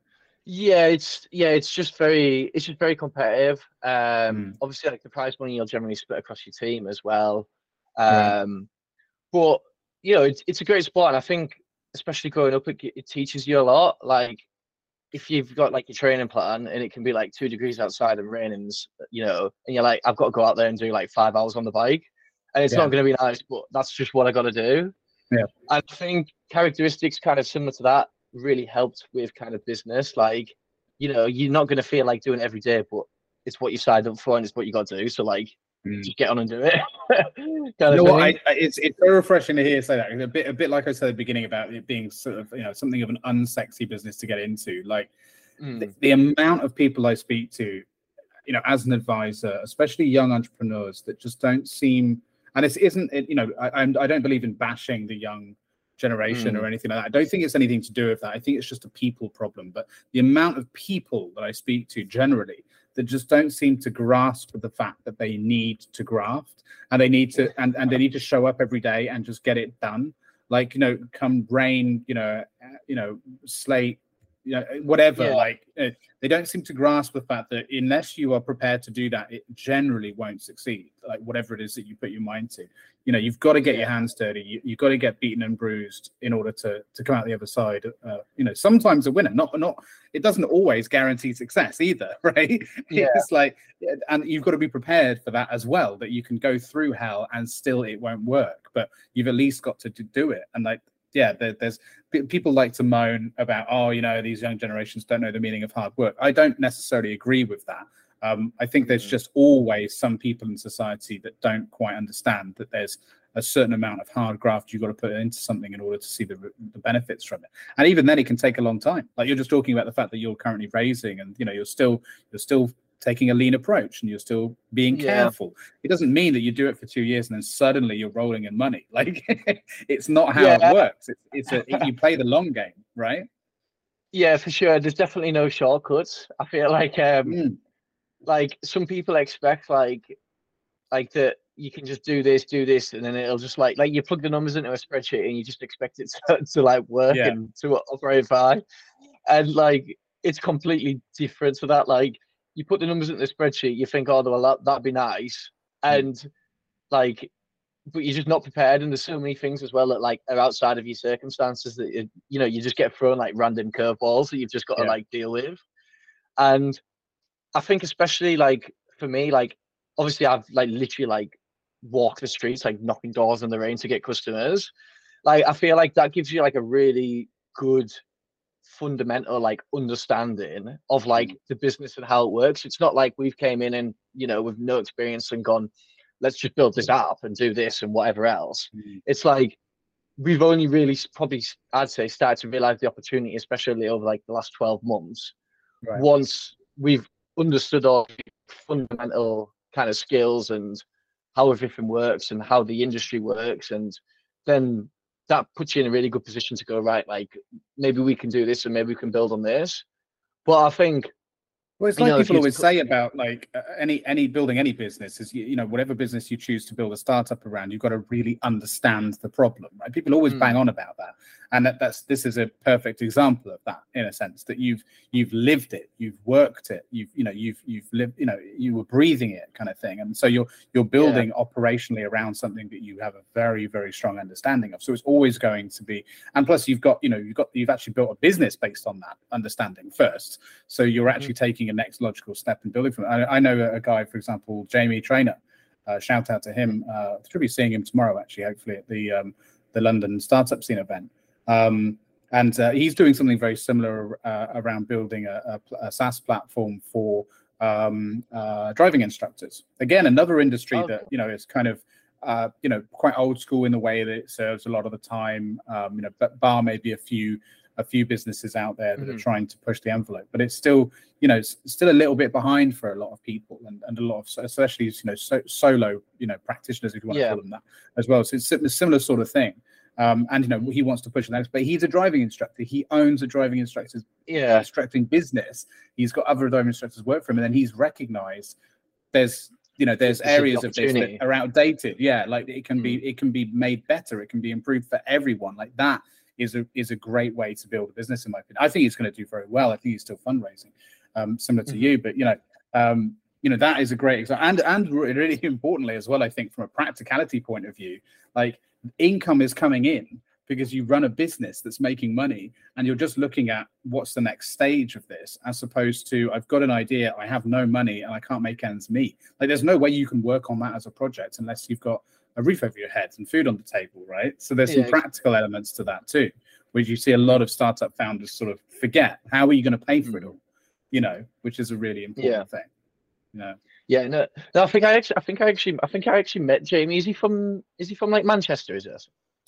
Yeah, it's yeah, it's just very it's just very competitive. Um Mm. obviously like the prize money you'll generally split across your team as well. Right. Um but you know, it's it's a great sport and I think especially growing up it, it teaches you a lot. Like if you've got like your training plan and it can be like two degrees outside and raining, you know, and you're like, I've got to go out there and do like five hours on the bike. And it's Yeah. not going to be nice, but that's just what I got to do. Yeah. I think characteristics kind of similar to that really helped with kind of business. Like, you know, you're not going to feel like doing it every day, but it's what you signed up for and it's what you got to do. So, like. Just get on and do it. kind You know what? I, I, it's it's so refreshing to hear you say that. A bit a bit like I said at the beginning about it being sort of you know something of an unsexy business to get into. Like Mm. the, the amount of people I speak to, you know, as an advisor, especially young entrepreneurs that just don't seem, and this isn't it, you know, I, I'm- I don't believe in bashing the young generation or anything like that. I don't think it's anything to do with that. I think it's just a people problem. But the amount of people that I speak to generally that just don't seem to grasp the fact that they need to graft and they need to and, and they need to show up every day and just get it done. Like you know come rain you know uh, you know slate you know whatever Yeah. like uh, they don't seem to grasp the fact that unless you are prepared to do that it generally won't succeed like whatever it is that you put your mind to you know you've got to get your hands dirty you, you've got to get beaten and bruised in order to to come out the other side uh, you know sometimes a winner not not it doesn't always guarantee success either right Yeah. it's like and you've got to be prepared for that as well that you can go through hell and still it won't work but you've at least got to do it and like yeah there, there's people like to moan about oh you know these young generations don't know the meaning of hard work. I don't necessarily agree with that. Um, i think there's Mhm. just always some people in society that don't quite understand that there's a certain amount of hard graft you've got to put into something in order to see the, the benefits from it. And even then it can take a long time. Like you're just talking about the fact that you're currently raising and you know you're still you're still taking a lean approach and you're still being Yeah. careful it doesn't mean that you do it for two years and then suddenly you're rolling in money like it's not how Yeah. it works it's, it's a you play the long game right Yeah, for sure. There's definitely no shortcuts. I feel like um Mm, like some people expect like like that you can just do this, do this, and then it'll just like like you plug the numbers into a spreadsheet and you just expect it to, to like work Yeah. and to operate fine. And like it's completely different to that. Like you put the numbers into the spreadsheet, you think, oh well that, that'd be nice. Mm. And like but you're just not prepared and there's so many things as well that like are outside of your circumstances that you, you know you just get thrown like random curveballs that you've just got to Yeah. like deal with and i think especially like for me like obviously i've like literally like walked the streets like knocking doors in the rain to get customers like i feel like that gives you like a really good fundamental like understanding of like the business and how it works it's not like we've came in and you know with no experience and gone let's just build this app and do this and whatever else Mm. it's like we've only really probably I'd say started to realize the opportunity especially over like the last 12 months Right. once we've understood all the fundamental kind of skills and how everything works and how the industry works and then that puts you in a really good position to go right like maybe we can do this and maybe we can build on this but i think Well, it's You like know, if people you always say about like uh, any any building any business is you, you know whatever business you choose to build a startup around, you've got to really understand the problem, right? People always Mm. bang on about that, and that, that's this is a perfect example of that in a sense that you've you've lived it, you've worked it, you've you know you've you've lived you know you were breathing it kind of thing, and so you're you're building operationally around something that you have a very very strong understanding of. So it's always going to be, and plus you've got you know you've got you've actually built a business based on that understanding first. So you're Mhm. actually taking a next logical step in building from it. I, I know a, a guy, for example, Jamie Trainer. Uh, shout out to him. Uh, should be seeing him tomorrow, actually, hopefully at the um, the London Startup Scene event. Um, and uh, he's doing something very similar uh, around building a, a, a SaaS platform for um, uh, driving instructors. Again, another industry Oh, that you know is kind of uh, you know quite old school in the way that it serves a lot of the time. Um, you know, but bar maybe a few a few businesses out there that are Mhm. trying to push the envelope, but it's still you know still a little bit behind for a lot of people and, and a lot of especially you know so, solo you know practitioners if you want Yeah. to call them that as well. So it's a similar sort of thing. Um, and you know he wants to push next, but he's a driving instructor. He owns a driving instructor's yeah instructing business. He's got other driving instructors work for him, and then he's recognised there's you know there's There's areas of this that are outdated. Yeah, like it can be it can be made better. It can be improved for everyone. Like that is a is a great way to build a business in my opinion. I think he's going to do very well. I think he's still fundraising, um, similar to Mhm. you. But you know. Um, you know that is a great example, and and really importantly as well. I think from a practicality point of view, like income is coming in because you run a business that's making money and you're just looking at what's the next stage of this as opposed to i've got an idea i have no money and i can't make ends meet like there's no way you can work on that as a project unless you've got a roof over your head and food on the table right so there's Yeah. some practical elements to that too which you see a lot of startup founders sort of forget how are you going to pay for it Mm. all you know which is a really important Yeah. thing know yeah no, no i think i actually i think i actually i think i actually met jamie is he from is he from like manchester is it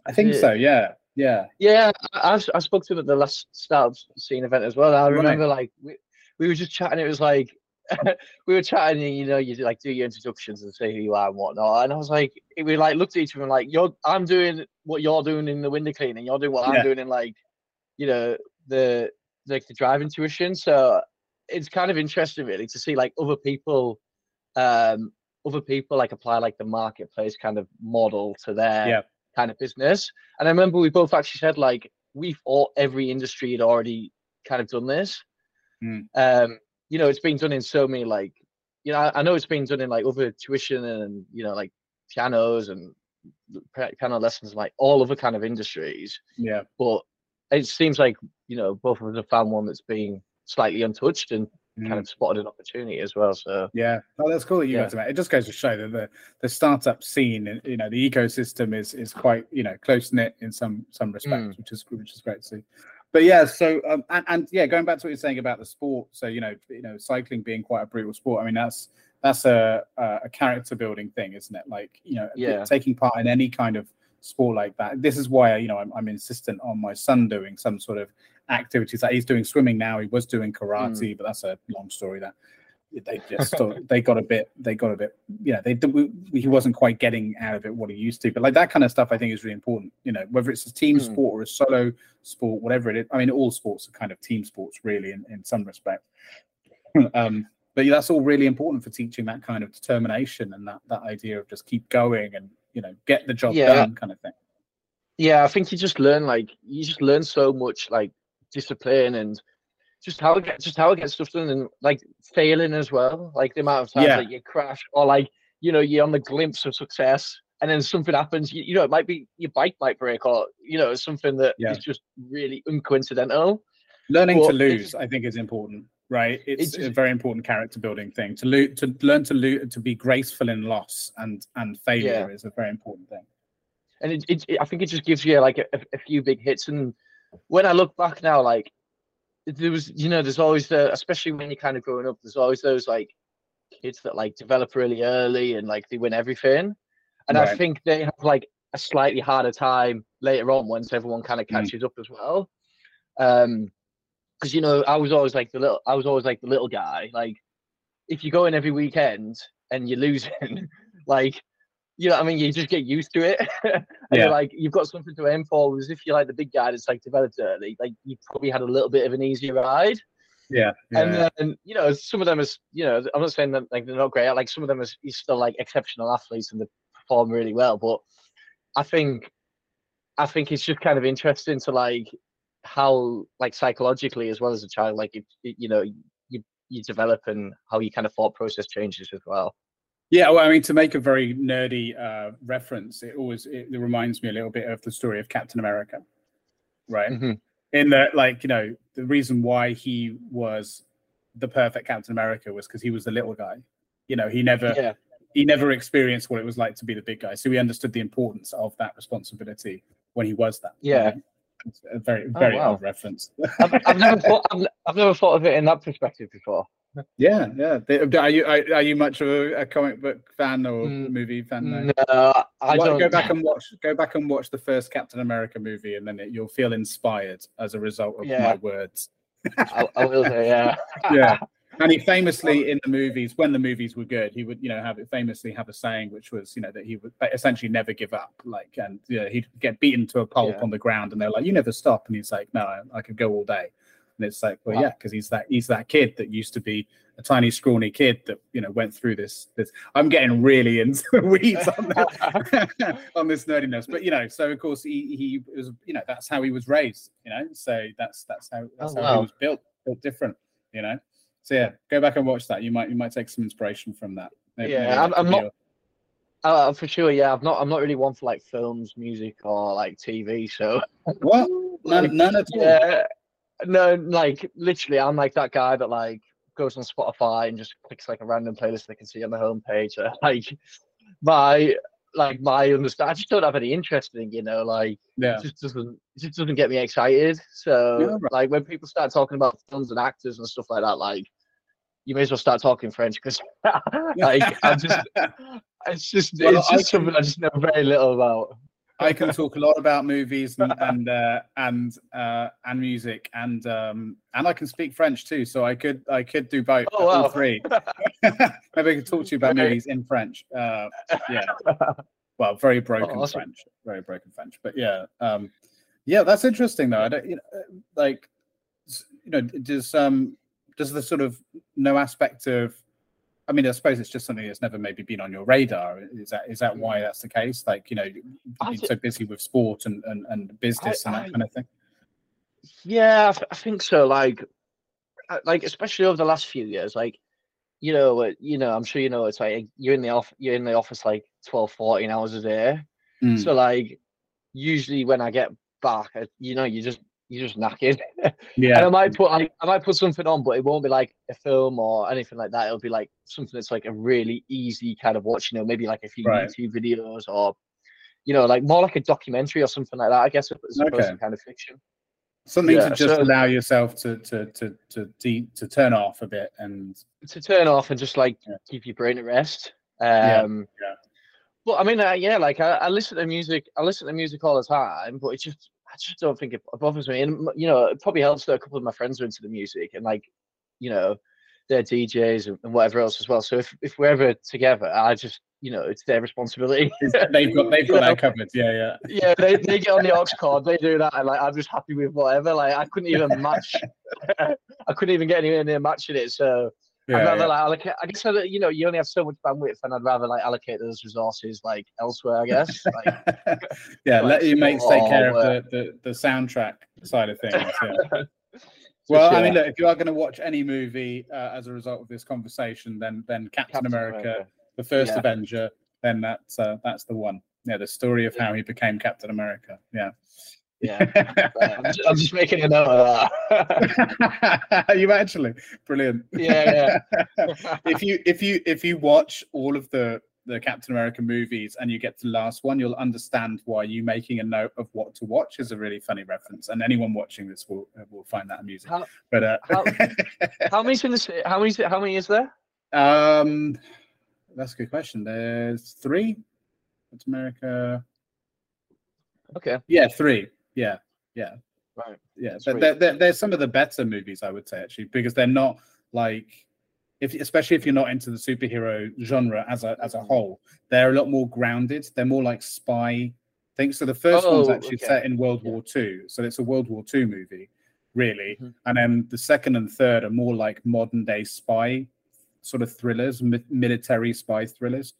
i think Yeah. so yeah yeah Yeah, I, I spoke to him at the last startup scene event as well. I Right. remember like we, we were just chatting. It was like we were chatting, and you know, you like do your introductions and say who you are and whatnot. And I was like, we like looked at each other and like, you're I'm doing what you're doing in the window cleaning. You're doing what Yeah. I'm doing in like, you know, the like the driving tuition. So it's kind of interesting really to see like other people, um, other people like apply like the marketplace kind of model to their Yeah. kind of business. And I remember we both actually said like we've all every industry had already kind of done this. Mm. Um, you know, it's been done in so many like, you know, I, I know it's been done in like other tuition and you know like pianos and piano lessons, like all other kind of industries. Yeah. But it seems like you know both of us have found one that's been slightly untouched and Mm. kind of spotted an opportunity as well. So Yeah, oh, that's cool that you Yeah. guys are. It just goes to show that the the startup scene, and you know, the ecosystem is is quite you know close knit in some some respects, Mm. which is which is great to see. But yeah, so um, and, and yeah, going back to what you're saying about the sport, so you know, you know, cycling being quite a brutal sport. I mean, that's that's a a a character building thing, isn't it? Like you know, Yeah. taking part in any kind of sport like that. This is why you know I'm, I'm insistent on my son doing some sort of activities. Like he's doing swimming now. He was doing karate, but that's a long story. That they just they got a bit they got a bit you know they we, he wasn't quite getting out of it what he used to but like that kind of stuff i think is really important you know whether it's a team Mm. sport or a solo sport whatever it is i mean all sports are kind of team sports really in, in some respect um but yeah, that's all really important for teaching that kind of determination and that that idea of just keep going and you know get the job Yeah. done kind of thing yeah, I think you just learn like you just learn so much like discipline and just how to get just how to get stuff done and like failing as well. Like the amount of times Yeah. that you crash or like you know you're on the glimpse of success and then something happens. You, you know it might be your bike might break or you know something that is Yeah. just really uncoincidental. learning Well, to lose i think is important right it's It's- a very important character building thing to lo- to learn to lo- to be graceful in loss and and failure Yeah. is a very important thing and it, it, it- I think it just gives you like a, a few big hits. And when I look back now, like there was, you know, there's always the, especially when you're kind of growing up, there's always those like kids that like develop really early and like they win everything. And I think they have like a slightly harder time later on once everyone kind of Mm. catches up as well. Um, because you know, I was always like the little, I was always like the little guy. Like, if you go in every weekend and you're losing, like, you know, what I mean, you just get used to it, and Yeah. you're like, you've got something to aim for. Whereas if you're like the big guy that's like developed early, like you probably had a little bit of an easier ride. yeah, And yeah. then you know, some of them is, you know, I'm not saying that like they're not great. Like some of them is, is still like exceptional athletes and they perform really well. But I think, I think it's just kind of interesting to like how like psychologically as well as a child, like it, it, you know, you you develop and how you kind of thought process changes as well. Yeah, well, I mean, to make a very nerdy uh, reference, it always it, it reminds me a little bit of the story of Captain America, right? Mhm. In that, like, you know, the reason why he was the perfect Captain America was because he was the little guy. You know, he never Yeah, he never experienced what it was like to be the big guy, so he understood the importance of that responsibility when he was that. Yeah. know? It's a very Oh, very wow. odd reference. I've, I've never thought I've, I've never thought of it in that perspective before. yeah, yeah. Are you are, are you much of a, a comic book fan or Mm, movie fan? No? No, I Well, don't. go back and watch go back and watch the first Captain America movie, and then it, you'll feel inspired as a result of Yeah. my words. I, I will say, yeah. Yeah, and he famously in the movies, when the movies were good, he would you know have it famously have a saying which was you know that he would essentially never give up, like and you know, he'd get beaten to a pulp Yeah. on the ground, and they're like, "You never stop," and he's like, "No, I, I could go all day." And it's like, well, Wow. yeah, because he's that he's that kid that used to be a tiny scrawny kid that you know went through this. This I'm getting really into the weeds on that, on this nerdiness, but you know, so of course he he was you know that's how he was raised, you know, so that's that's how that's Oh, how he was built built different, you know. So yeah, go back and watch that. You might you might take some inspiration from that. Maybe- Yeah, I'm- I'm not- Uh, for sure, yeah. I'm not. I'm not really one for like films, music, or like TV. So What? None, like, none at all. yeah, no, like literally, I'm like that guy that like goes on Spotify and just clicks like a random playlist they can see on the homepage. Uh, like my like my understand. I just don't have any interest in, you know, like Yeah. it just doesn't it just doesn't get me excited. So Yeah, right. like when people start talking about films and actors and stuff like that, like you may as well start talking French because like I'm just it's just Well, it's I just something I just know very little about. I can talk a lot about movies and and uh, and uh, and music and um and I can speak French too. So I could I could do both Oh, all three. Maybe I could talk to you about movies in French. Uh, yeah. Well, very broken awesome. French, very broken French. But yeah, um, yeah, that's interesting though. I don't, you know, uh, like, you know, does um, does the sort of no aspect of I mean, I suppose it's just something that's never maybe been on your radar. Is that is that why that's the case? Like, you know, you've I been thi- so busy with sport and and, and business and that I- kind of thing. Yeah, I, th- I think so. Like, uh, like especially over the last few years, like, you know, uh, you know, I'm sure you know, it's like you're in the off, you're in the office like 12, 14 hours a day. Mm. So like, usually when I get back, you know, you just you're just knackered. yeah, And I might put like I might put something on, but it won't be like a film or anything like that. It'll be like something that's like a really easy kind of watch. You know, maybe like a few Right. YouTube videos or, you know, like more like a documentary or something like that. I guess as opposed Okay. to kind of fiction. something yeah, to just so- allow yourself to to to to de- to turn off a bit and to turn off and just like Yeah. keep your brain at rest. Yeah, Um, yeah. But I mean, uh, yeah, like I, I listen to music. I listen to music all the time, but it just just don't think it bothers me. And you know, it probably helps that a couple of my friends are into the music and like, you know, they're DJs and, whatever else as well. So if if we're ever together, I just you know, it's their responsibility. they've got they've got that covered. Yeah, yeah. yeah, they, they get on the aux cord, they do that, and like I'm just happy with whatever. Like I couldn't even match. I couldn't even get anywhere near matching it. So Yeah, I'd rather yeah. like allocate. I guess you know you only have so much bandwidth, and I'd rather like allocate those resources like elsewhere. I guess. Like, yeah, like let your mates take care of the, the, the soundtrack side of things. Yeah. well, I mean, look, if you are going to watch any movie uh, as a result of this conversation, then then Captain, Captain America, America. the first Yeah. Avenger, then that's uh, that's the one. Yeah, the story of how he became Captain America. Yeah. Yeah. I'm, just, I'm just making a note of that. you actually brilliant. Yeah, yeah, if you if you if you watch all of the the Captain America movies and you get to the last one, you'll understand why you making a note of what to watch is a really funny reference, and anyone watching this will will find that amusing. How- but uh, how- How many's in this? How many? How many is there? um, that's a good question. There's three. Captain America. Okay. Yeah, three. Yeah, yeah. Right. yeah That's they're, they're, they're, some of the better movies i would say actually because they're not like if especially if you're not into the superhero genre as a as a Mm-hmm. whole they're a lot more grounded they're more like spy things so the first one's Oh, actually okay. set in world Yeah. war ii so it's a world war ii movie really Mhm. and then the second and third are more like modern day spy sort of thrillers mi- military spy thrillers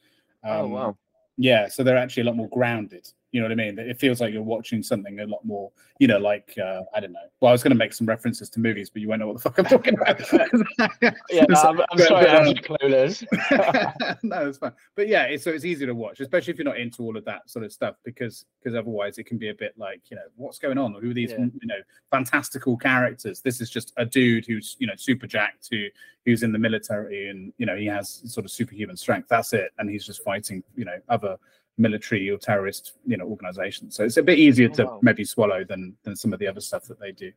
oh Um, wow. yeah, so they're actually a lot more grounded. You know what I mean? It feels like you're watching something a lot more, you know, like uh, I don't know. Well, I was going to make some references to movies, but you won't know what the fuck I'm talking about. Yeah, So- I'm, I'm but- sorry, but, I'm um, clueless. no, it's fine. But yeah, it's, so it's easy to watch, especially if you're not into all of that sort of stuff, because because otherwise it can be a bit like, you know, what's going on? Who are these, Yeah. you know, fantastical characters? This is just a dude who's, you know, super jacked, who who's in the military, and you know, he has sort of superhuman strength. That's it, and he's just fighting, you know, other military or terrorist, you know, organizations. So it's a bit easier Oh, to wow. maybe swallow than than some of the other stuff that they do.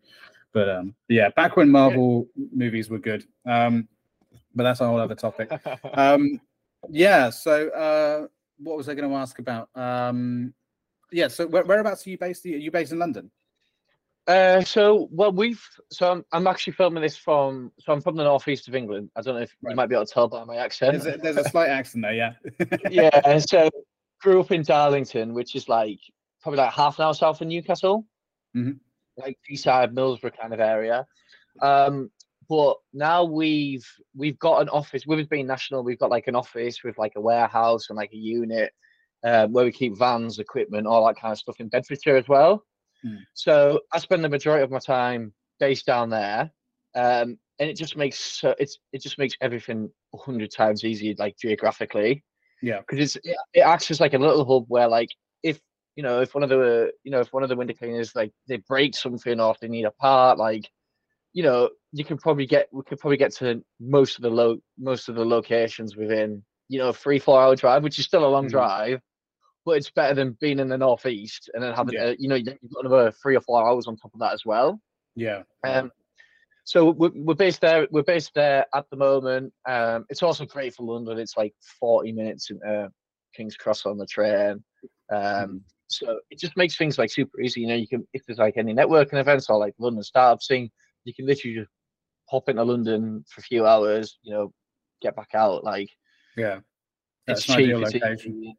But um, yeah, back when Marvel movies were good. Um, but that's a whole other topic. Um, yeah. So uh, what was I going to ask about? Um, yeah. So where, whereabouts are you based? Are you based in London? Uh, so well, we've so I'm, I'm actually filming this from so I'm from the northeast of England. I don't know if Right. you might be able to tell by my accent. There's a, there's a slight accent there. Yeah. yeah, so grew up in Darlington, which is like probably like half an hour south of Newcastle, Mhm. like Teesside, Middlesbrough kind of area. Um, but now we've we've got an office. With us being national, we've got like an office with like a warehouse and like a unit uh, where we keep vans, equipment, all that kind of stuff in Bedfordshire as well. Hmm. So I spend the majority of my time based down there, um, and it just makes so it's it just makes everything a hundred times easier, like geographically Yeah. because it's it, it acts as like a little hub where like if you know if one of the you know if one of the window cleaners like they break something off, they need a part like you know you can probably get we could probably get to most of the low most of the locations within you know a three four hour drive which is still a long Mhm. drive but it's better than being in the northeast and then having Yeah. uh, you know you've got another three or four hours on top of that as well Yeah. um, so we're, we're based there. We're based there at the moment. Um, it's also great for London. It's like 40 minutes into King's Cross on the train. Um, so it just makes things like super easy. You know, you can if there's like any networking events or like London startup scene, you can literally just hop into London for a few hours. You know, get back out. Like Yeah. it's That's an cheap. It's easy.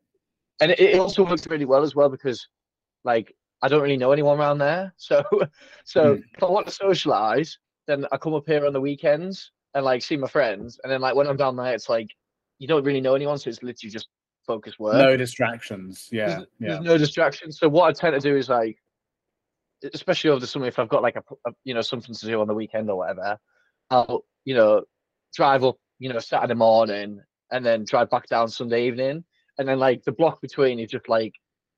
And it, it also works really well as well because like I don't really know anyone around there. So so Mm. if I want to socialize, then I come up here on the weekends and like see my friends. And then like when I'm down there, it's like you don't really know anyone, so it's literally just focus work. No distractions. Yeah, there's, yeah. there's no distractions. So what I tend to do is like, especially over the summer, if I've got like a, a you know something to do on the weekend or whatever, I'll you know drive up you know Saturday morning and then drive back down Sunday evening, and then like the block between is just like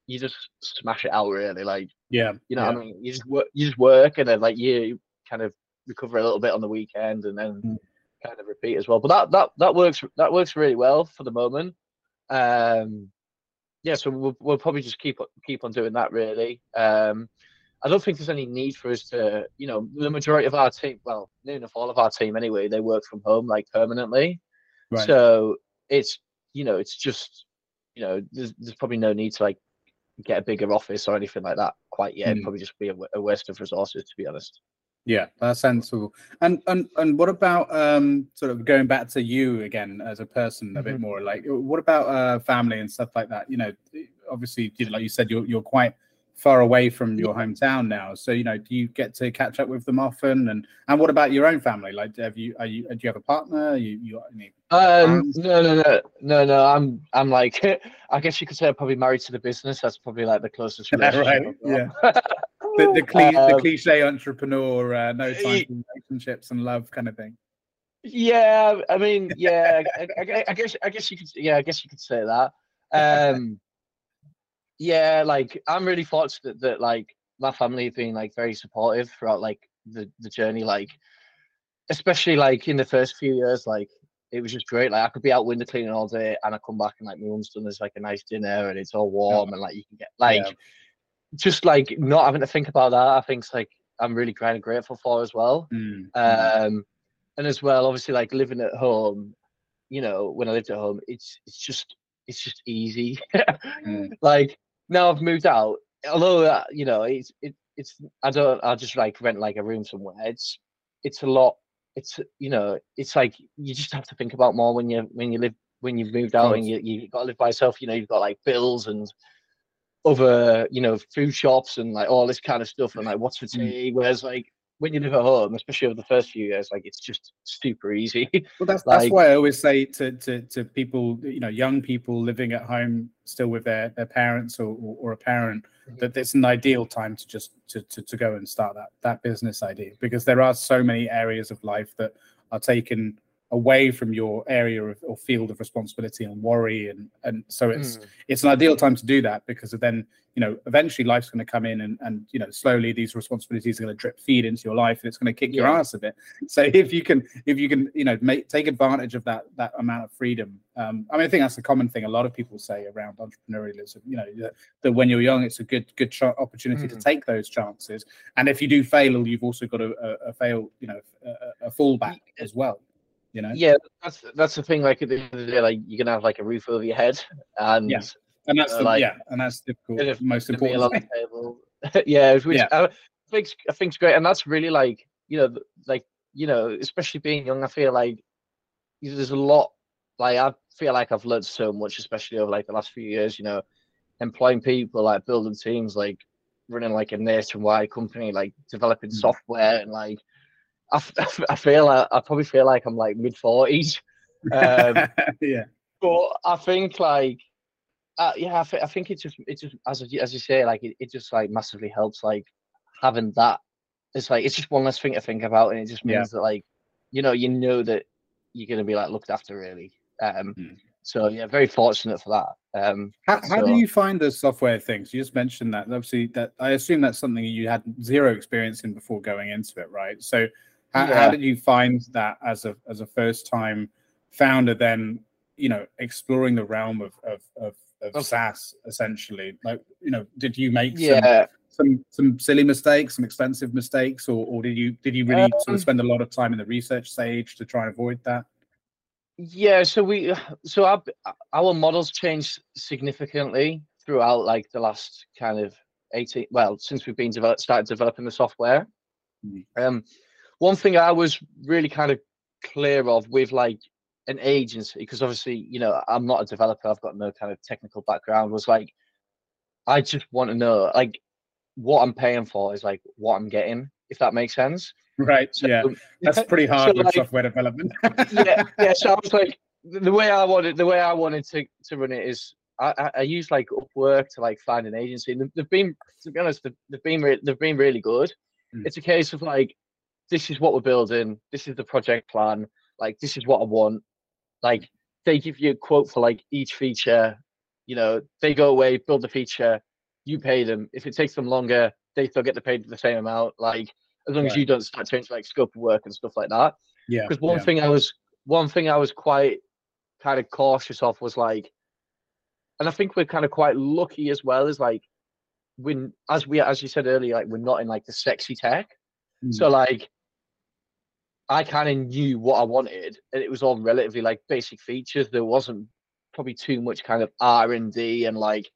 you just smash it out really like Yeah, you know yeah. I mean you just work you just work and then like you kind of recover a little bit on the weekend and then Mm. kind of repeat as well but that that that works that works really well for the moment um yeah so we'll, we'll probably just keep keep on doing that really um I don't think there's any need for us to, you know, the majority of our team, well, near enough all of our team anyway, they work from home like permanently. Right. So it's, you know, it's just, you know, there's, there's probably no need to like get a bigger office or anything like that quite yet. It'd Mm. probably just be a, a waste of resources, to be honest. Yeah, that's sensible. And and and what about um sort of going back to you again as a person a bit Mhm. more? Like, what about uh family and stuff like that? You know, obviously, you know, like you said, you're you're quite far away from your hometown now. So you know, do you get to catch up with them often? And and what about your own family? Like, have you are you do you have a partner? You you got any? Um, no, no, no, no, no. I'm, I'm like, I guess you could say I'm probably married to the business. That's probably like the closest relationship. right. Got. The the, cli- the Um, cliche entrepreneur, uh, no time for relationships and love kind of thing. Yeah, I mean, yeah, I, I, I guess, I guess you could, yeah, I guess you could say that. Um, yeah, like I'm really fortunate that like my family have been like very supportive throughout like the the journey, like especially like in the first few years, like it was just great. Like I could be out window cleaning all day, and I come back and like my mum's done us like a nice dinner, and it's all warm, and like you can get like Yeah. Just like not having to think about that. I think it's like I'm really kind of grateful for as well. Mm, Um, and as well, obviously, like living at home, you know, when I lived at home, it's it's just it's just easy. Mm. Like now I've moved out, although uh, you know it's it, it's I don't I just like rent like a room somewhere. It's it's a lot. It's you know it's like you just have to think about more when you when you live when you've moved out and you you got to live by yourself. You know you've got like bills and other you know food shops and like all this kind of stuff and like what's for Mm. tea. Whereas like when you live at home, especially over the first few years, like it's just super easy. Well, that's that's why I always say to, to to people, you know, young people living at home still with their their parents or, or, or a parent, Mhm. that it's an ideal time to just to, to to go and start that that business idea because there are so many areas of life that are taken away from your area of, or field of responsibility and worry and and so it's Mm. it's an ideal time to do that because then you know eventually life's going to come in and and you know slowly these responsibilities are going to drip feed into your life and it's going to kick your ass a bit so if you can if you can you know make take advantage of that that amount of freedom um i mean i think that's a common thing a lot of people say around entrepreneurialism you know that, that when you're young it's a good good ch- opportunity to Mm. take those chances and if you do fail you've also got a, a, a fail you know a- a fallback as well you know Yeah, that's that's the thing. Like at the end of the day, like you're gonna have like a roof over your head, and Yeah. and that's uh, the, like, yeah and that's difficult of- most important thing. table. yeah, which Yeah. I think I think's great, and that's really like you know, like you know, especially being young, I feel like there's a lot. Like I feel like I've learned so much, especially over like the last few years. You know, employing people, like building teams, like running like a nationwide company, like developing Mm. software, and like I, I feel like, I probably feel like I'm like mid forties. Um, yeah but I think like uh, yeah, I, th- I think it just it just as you- as you say, like it, it just like massively helps like having that. It's like it's just one less thing to think about, and it just Yeah. means that like you know you know that you're gonna be like looked after really. Um, Mm. so yeah, very fortunate for that. Um, How, how do you find the software things? You just mentioned that. Obviously, that I assume that's something you had zero experience in before going into it, right? So, how, how did you find that as a as a first time founder? Then you know, exploring the realm of of of, of SaaS essentially. Like, you know, did you make some yeah, some some silly mistakes, some expensive mistakes, or, or did you did you really sort Um, of spend a lot of time in the research stage to try and avoid that? yeah. So we so our our models changed significantly throughout like the last kind of 18 well since we've been developed started developing the software Mm. um one thing i was really kind of clear of with like an agency because obviously you know i'm not a developer i've got no kind of technical background was like i just want to know like what i'm paying for is like what i'm getting if that makes sense Right. So- yeah. That's pretty hard so, with like, software development. yeah yeah so i was like the way I wanted the way I wanted to, to run it is I, I, use like Upwork to like find an agency. And they've been to be honest, they've, they've been re- they've been really good. Mm. It's a case of like this is what we're building, this is the project plan, like this is what I want. Like they give you a quote for like each feature, you know, they go away, build the feature, you pay them. If it takes them longer, they still get the paid the same amount. Like as long as you don't start changing like scope of work and stuff like that Yeah. because one yeah. thing I was one thing I was quite kind of cautious of was like, and I think we're kind of quite lucky as well is like when as we as you said earlier, like we're not in like the sexy tech, Mm. so like I kind of knew what I wanted, and it was all relatively like basic features. There wasn't probably too much kind of R and D and like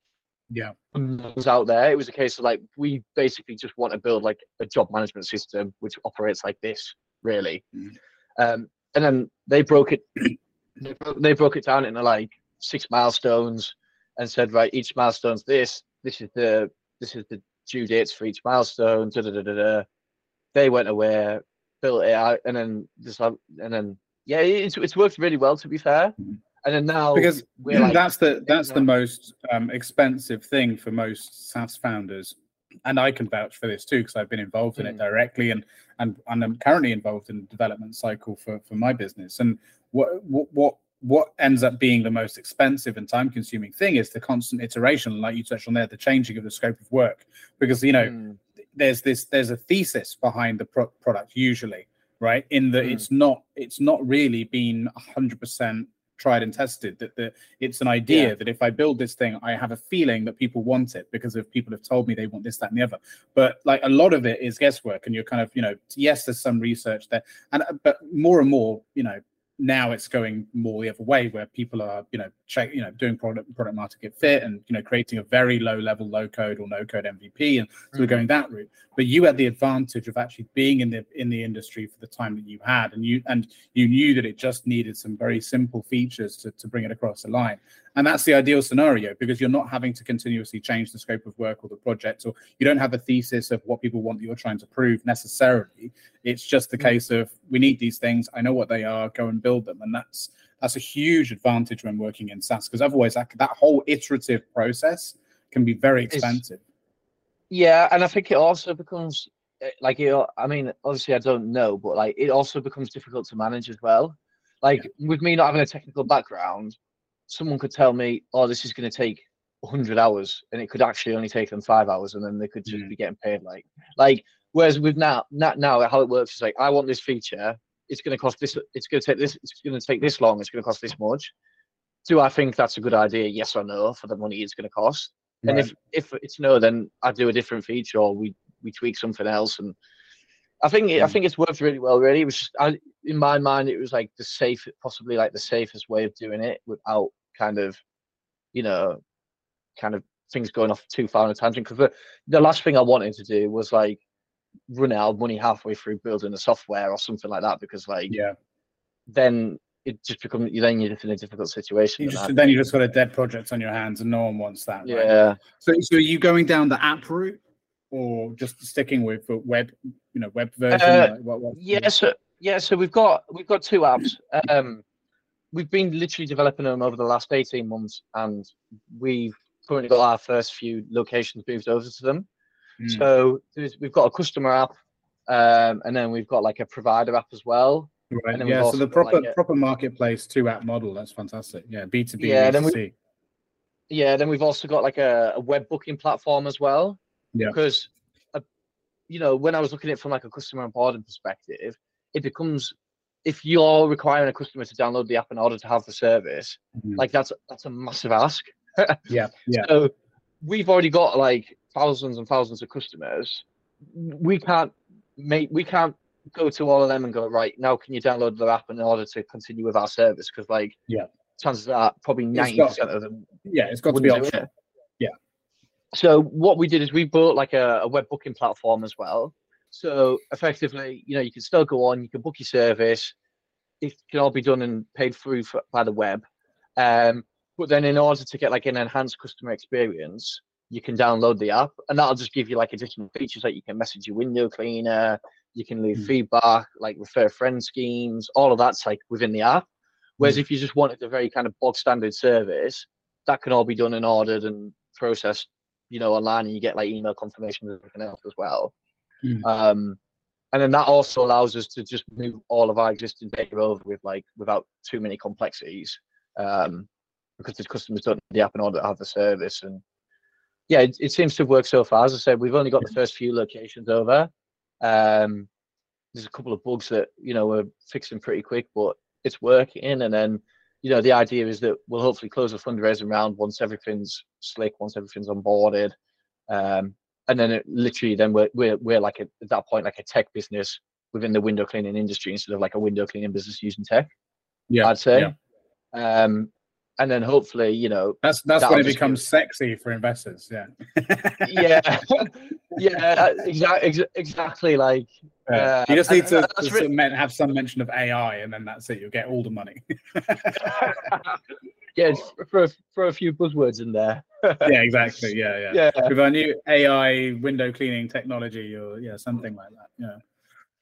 Yeah. was out there. It was a case of like we basically just want to build like a job management system which operates like this, really. Mm. Um, and then they broke it. They broke, they broke it down into like six milestones and said, right, each milestone's this. This is the this is the due dates for each milestone. Da, da, da, da, da. They went away, it out, and then this, and then yeah, it's it's worked really well to be fair. And then now because we're like, that's the that's the most um, expensive thing for most SaaS founders, and I can vouch for this too because I've been involved in it Mm. directly, and and and I'm currently involved in the development cycle for for my business. And what what what what ends up being the most expensive and time consuming thing is the constant iteration, like you touched on there, the changing of the scope of work, because you know mm, there's this there's a thesis behind the pro- product usually right in that Mm. it's not it's not really been 100% tried and tested that the it's an idea Yeah. that if i build this thing i have a feeling that people want it because of people have told me they want this that and the other but like a lot of it is guesswork and you're kind of you know yes there's some research there and but more and more you know now it's going more the other way where people are you know check you know doing product product market fit and you know creating a very low level low code or no code mvp and so we're Mhm. going that route. But you had the advantage of actually being in the in the industry for the time that you had. And you and you knew that it just needed some very simple features to, to bring it across the line and that's the ideal scenario because you're not having to continuously change the scope of work or the project or you don't have a thesis of what people want that you're trying to prove necessarily it's just the Mm. case of we need these things i know what they are go and build them and that's that's a huge advantage when working in SaaS because otherwise that, that whole iterative process can be very It's- expensive. Yeah, and I think it also becomes eh, like you. I mean, obviously, I don't know, but like it also becomes difficult to manage as well. Like with me not having a technical background, someone could tell me, "Oh, this is going to take 100 hours," and it could actually only take them five hours, and then they could just Mm. be getting paid like like. Whereas with now, not now, how it works is like, I want this feature. It's going to cost this. It's going to take this. It's going to take this long. It's going to cost this much. Do I think that's a good idea? Yes or no for the money it's going to cost? And if if it's no, then I do a different feature or we we tweak something else. And I think it, I think it's worked really well. Really, it was I, in my mind it was like the safe, possibly like the safest way of doing it without kind of, you know, kind of things going off too far on a tangent. Because the, the last thing I wanted to do was like run out of money halfway through building the software or something like that. Because like yeah, then it just becomes then you're just in a difficult situation. you just, then you just got a dead project on your hands, and no one wants that. right? yeah. So, so are you going down the app route, or just sticking with the web, you know, web version? Uh, Like, what, what, Yeah, so yeah, so we've got we've got two apps. Um, we've been literally developing them over the last eighteen months, and we've currently got our first few locations moved over to them. Mm. So we've got a customer app, um, and then we've got like a provider app as well. Right. and Yeah. So the proper like, a- proper marketplace two app model. That's fantastic. Yeah. B two B. Yeah, then we, yeah. Then we've also got like a, a web booking platform as well. Yeah. Because, uh, you know, when I was looking at it from like a customer onboarding perspective, it becomes if you're requiring a customer to download the app in order to have the service, Mhm. like that's that's a massive ask. yeah. Yeah. So we've already got like thousands and thousands of customers. We can't make we can't go to all of them and go right now. Can you download the app in order to continue with our service? Because like Yeah. chances are probably ninety percent of them Yeah. It's got to be optional. it. So what we did is we built like a, a web booking platform as well. So effectively, you know, you can still go on, you can book your service. It can all be done and paid through for, by the web. Um, but then in order to get like an enhanced customer experience, you can download the app and that'll just give you like additional features like you can message your window cleaner, you can leave Mm. feedback, like refer friend schemes, all of that's like within the app. Whereas if you just wanted a very kind of bog standard service, that can all be done and ordered and processed, you know, online, and you get like email confirmations and everything else as well. Mm. Um, and then that also allows us to just move all of our existing data over with like without too many complexities, um, because the customers don't need the app in order to have the service. And yeah, it, it seems to have worked so far. As I said, we've only got the first few locations over. Um, there's a couple of bugs that you know we're fixing pretty quick, but it's working. And then you know the idea is that we'll hopefully close the fundraising round once everything's slick, once everything's onboarded. Um, and then it literally then we're we're, we're like a, at that point like a tech business within the window cleaning industry instead of like a window cleaning business using tech. Yeah, I'd say. yeah. Um, and then hopefully, you know, That's that's when it becomes sexy for investors. Yeah. yeah, yeah, exactly, exactly. Like, Yeah. Uh, you just need to, and to that's sort re- of men- have some mention of AI, and then that's it. You'll get all the money. yeah, it's for a, for a few buzzwords in there. yeah, exactly. Yeah, yeah, Yeah, With our new AI window cleaning technology, or yeah, something like that. Yeah.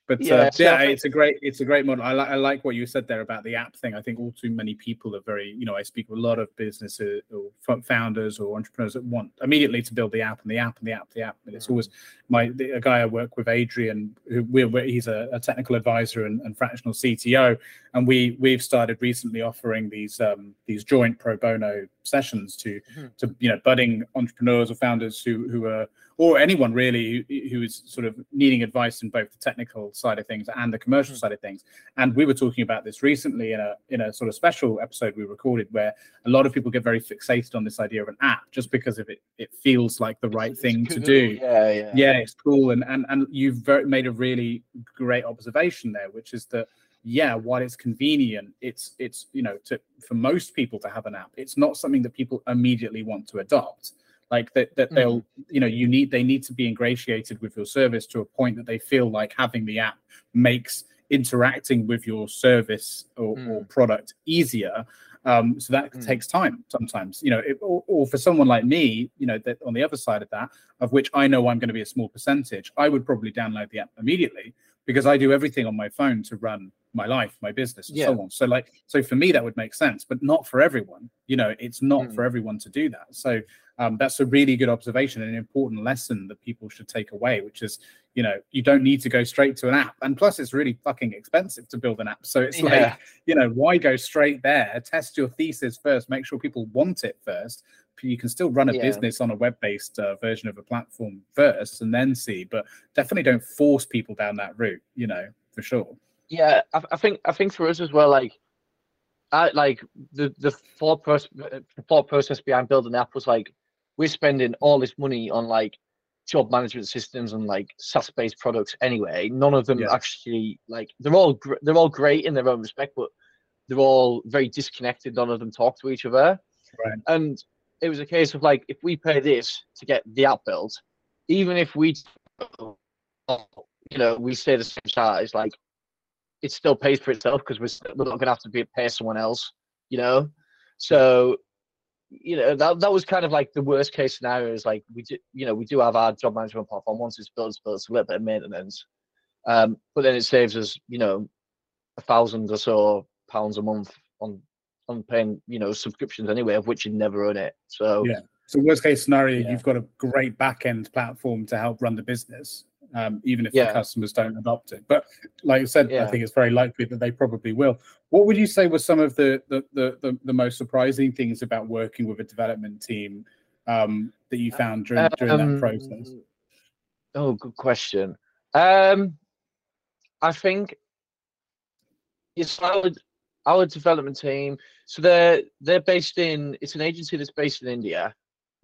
But Yeah, uh, yeah, it's a great, it's a great model. I like, I like what you said there about the app thing. I think all too many people are very, you know, I speak with a lot of businesses or founders or entrepreneurs that want immediately to build the app and the app and the app, the app. And it's always my the, a guy I work with, Adrian, who we're, we're he's a, a technical advisor and, and fractional CTO, and we we've started recently offering these um, these joint pro bono sessions to Mhm. to you know budding entrepreneurs or founders who who are or anyone really who, who is sort of needing advice in both the technical side of things and the commercial Mhm. side of things. And we were talking about this recently in a in a sort of special episode we recorded where a lot of people get very fixated on this idea of an app just because of it it feels like the right It's- thing it's to cool. do Yeah, yeah, yeah it's cool and and and you've very, made a really great observation there which is that yeah while it's convenient it's it's you know to for most people to have an app it's not something that people immediately want to adopt like that that they'll you know you need they need to be ingratiated with your service to a point that they feel like having the app makes interacting with your service or, or product easier. Um, so that Mm. takes time sometimes you know it, or, or for someone like me you know that on the other side of that of which i know i'm going to be a small percentage i would probably download the app immediately because i do everything on my phone to run my life my business and so on. So like so for me that would make sense but not for everyone you know it's not Mm. for everyone to do that. So um, that's a really good observation and an important lesson that people should take away which is you know you don't need to go straight to an app. And plus it's really fucking expensive to build an app. So it's like you know why go straight there? Test your thesis first make sure people want it first. You can still run a Yeah. business on a web-based uh, version of a platform first and then see but definitely don't force people down that route you know for sure yeah. I, I think I think for us as well, like, I like the the thought process, the thought process behind building the app was like we're spending all this money on like job management systems and like SaaS-based products anyway. None of them Yeah. actually like they're all gr- they're all great in their own respect, but they're all very disconnected. None of them talk to each other. Right. And it was a case of like if we pay this to get the app built, even if we, you know, we stay the same size, like it still pays for itself because we're, we're not going to have to be, pay someone else, you know. So, you know, that that was kind of like the worst case scenario. Is like we do, you know, we do have our job management platform. Once it's built, it's built. It's a little bit of maintenance, um, but then it saves us, you know, a thousand or so pounds a month on on paying, you know, subscriptions anyway, of which you never own it. So Yeah. so worst case scenario Yeah. you've got a great back end platform to help run the business um, even if Yeah. the customers don't adopt it but like I said i think it's very likely that they probably will what would you say were some of the the the, the, the most surprising things about working with a development team um, that you found during during that process Um, Oh, good question. Um, I think it's our our development team. So they're they're based in. It's an agency that's based in India.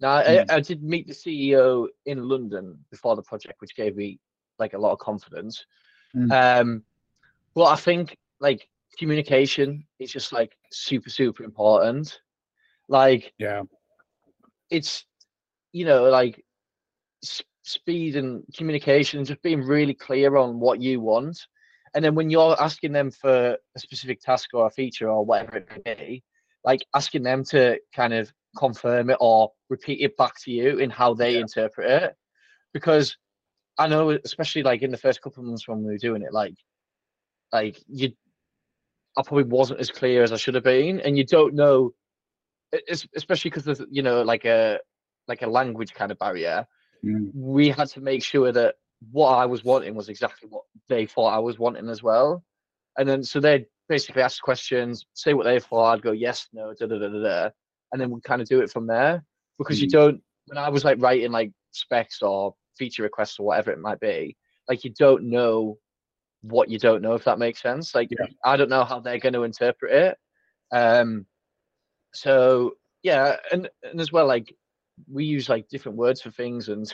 Now. I, I did meet the CEO in London before the project, which gave me like a lot of confidence. Mm. Um, but I think like communication is just like super super important. Like yeah it's you know like s- speed and communication just being really clear on what you want and then when you're asking them for a specific task or a feature or whatever it may be like asking them to kind of confirm it or repeat it back to you in how they Yeah. interpret it because i know especially like in the first couple of months when we were doing it like like you I probably wasn't as clear as I should have been, and you don't know, especially because there's you know like a like a language kind of barrier. Mm. We had to make sure that what I was wanting was exactly what they thought I was wanting as well, and then so they basically ask questions, say what they thought. I'd go yes, no, da da da da, da and then we kind of do it from there because mm. you don't. When I was like writing like specs or feature requests or whatever it might be, like you don't know what you don't know if that makes sense. Like yeah. I don't know how they're going to interpret it. Um, so yeah, and and as well like we use like different words for things, and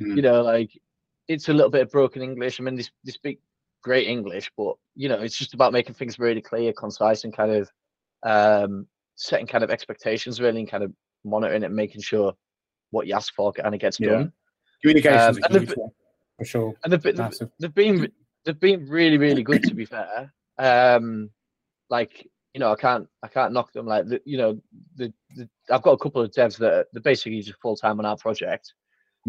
mm. you know like it's a little bit of broken English. I mean, they, they speak great English, but you know it's just about making things really clear, concise, and kind of um, setting kind of expectations really, and kind of monitoring it, and making sure what you ask for kind of gets yeah. done. Communications um, and for sure. And they've, they've, they've been they've been really really good to be fair. Um, like you know, I can't I can't knock them. Like the, you know, the, the I've got a couple of devs that are, they're basically just full time on our project,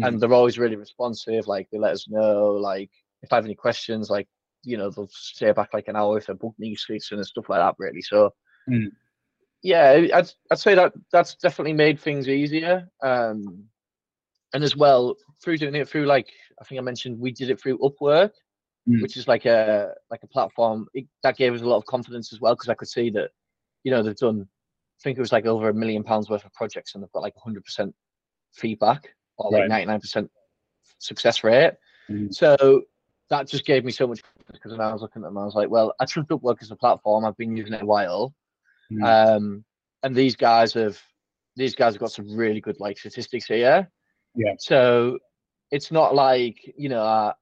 mm-hmm. and they're always really responsive. Like they let us know, like if I have any questions, like you know, they'll stay back like an hour if they book new suites and stuff like that. Really, so. Mm. Yeah, I'd, I'd say that that's definitely made things easier. Um, and as well through doing it through like I think I mentioned we did it through Upwork, mm. which is like a like a platform it, that gave us a lot of confidence as well because I could see that you know they've done I think it was like over a million pounds worth of projects and they've got like 100% feedback or like right. 99% success rate. Mm. So that just gave me so much because when I was looking at them, I was like, well, I trust Upwork as a platform. I've been using it a while, mm. um, and these guys have these guys have got some really good like statistics here. Yeah. So it's not like you know uh,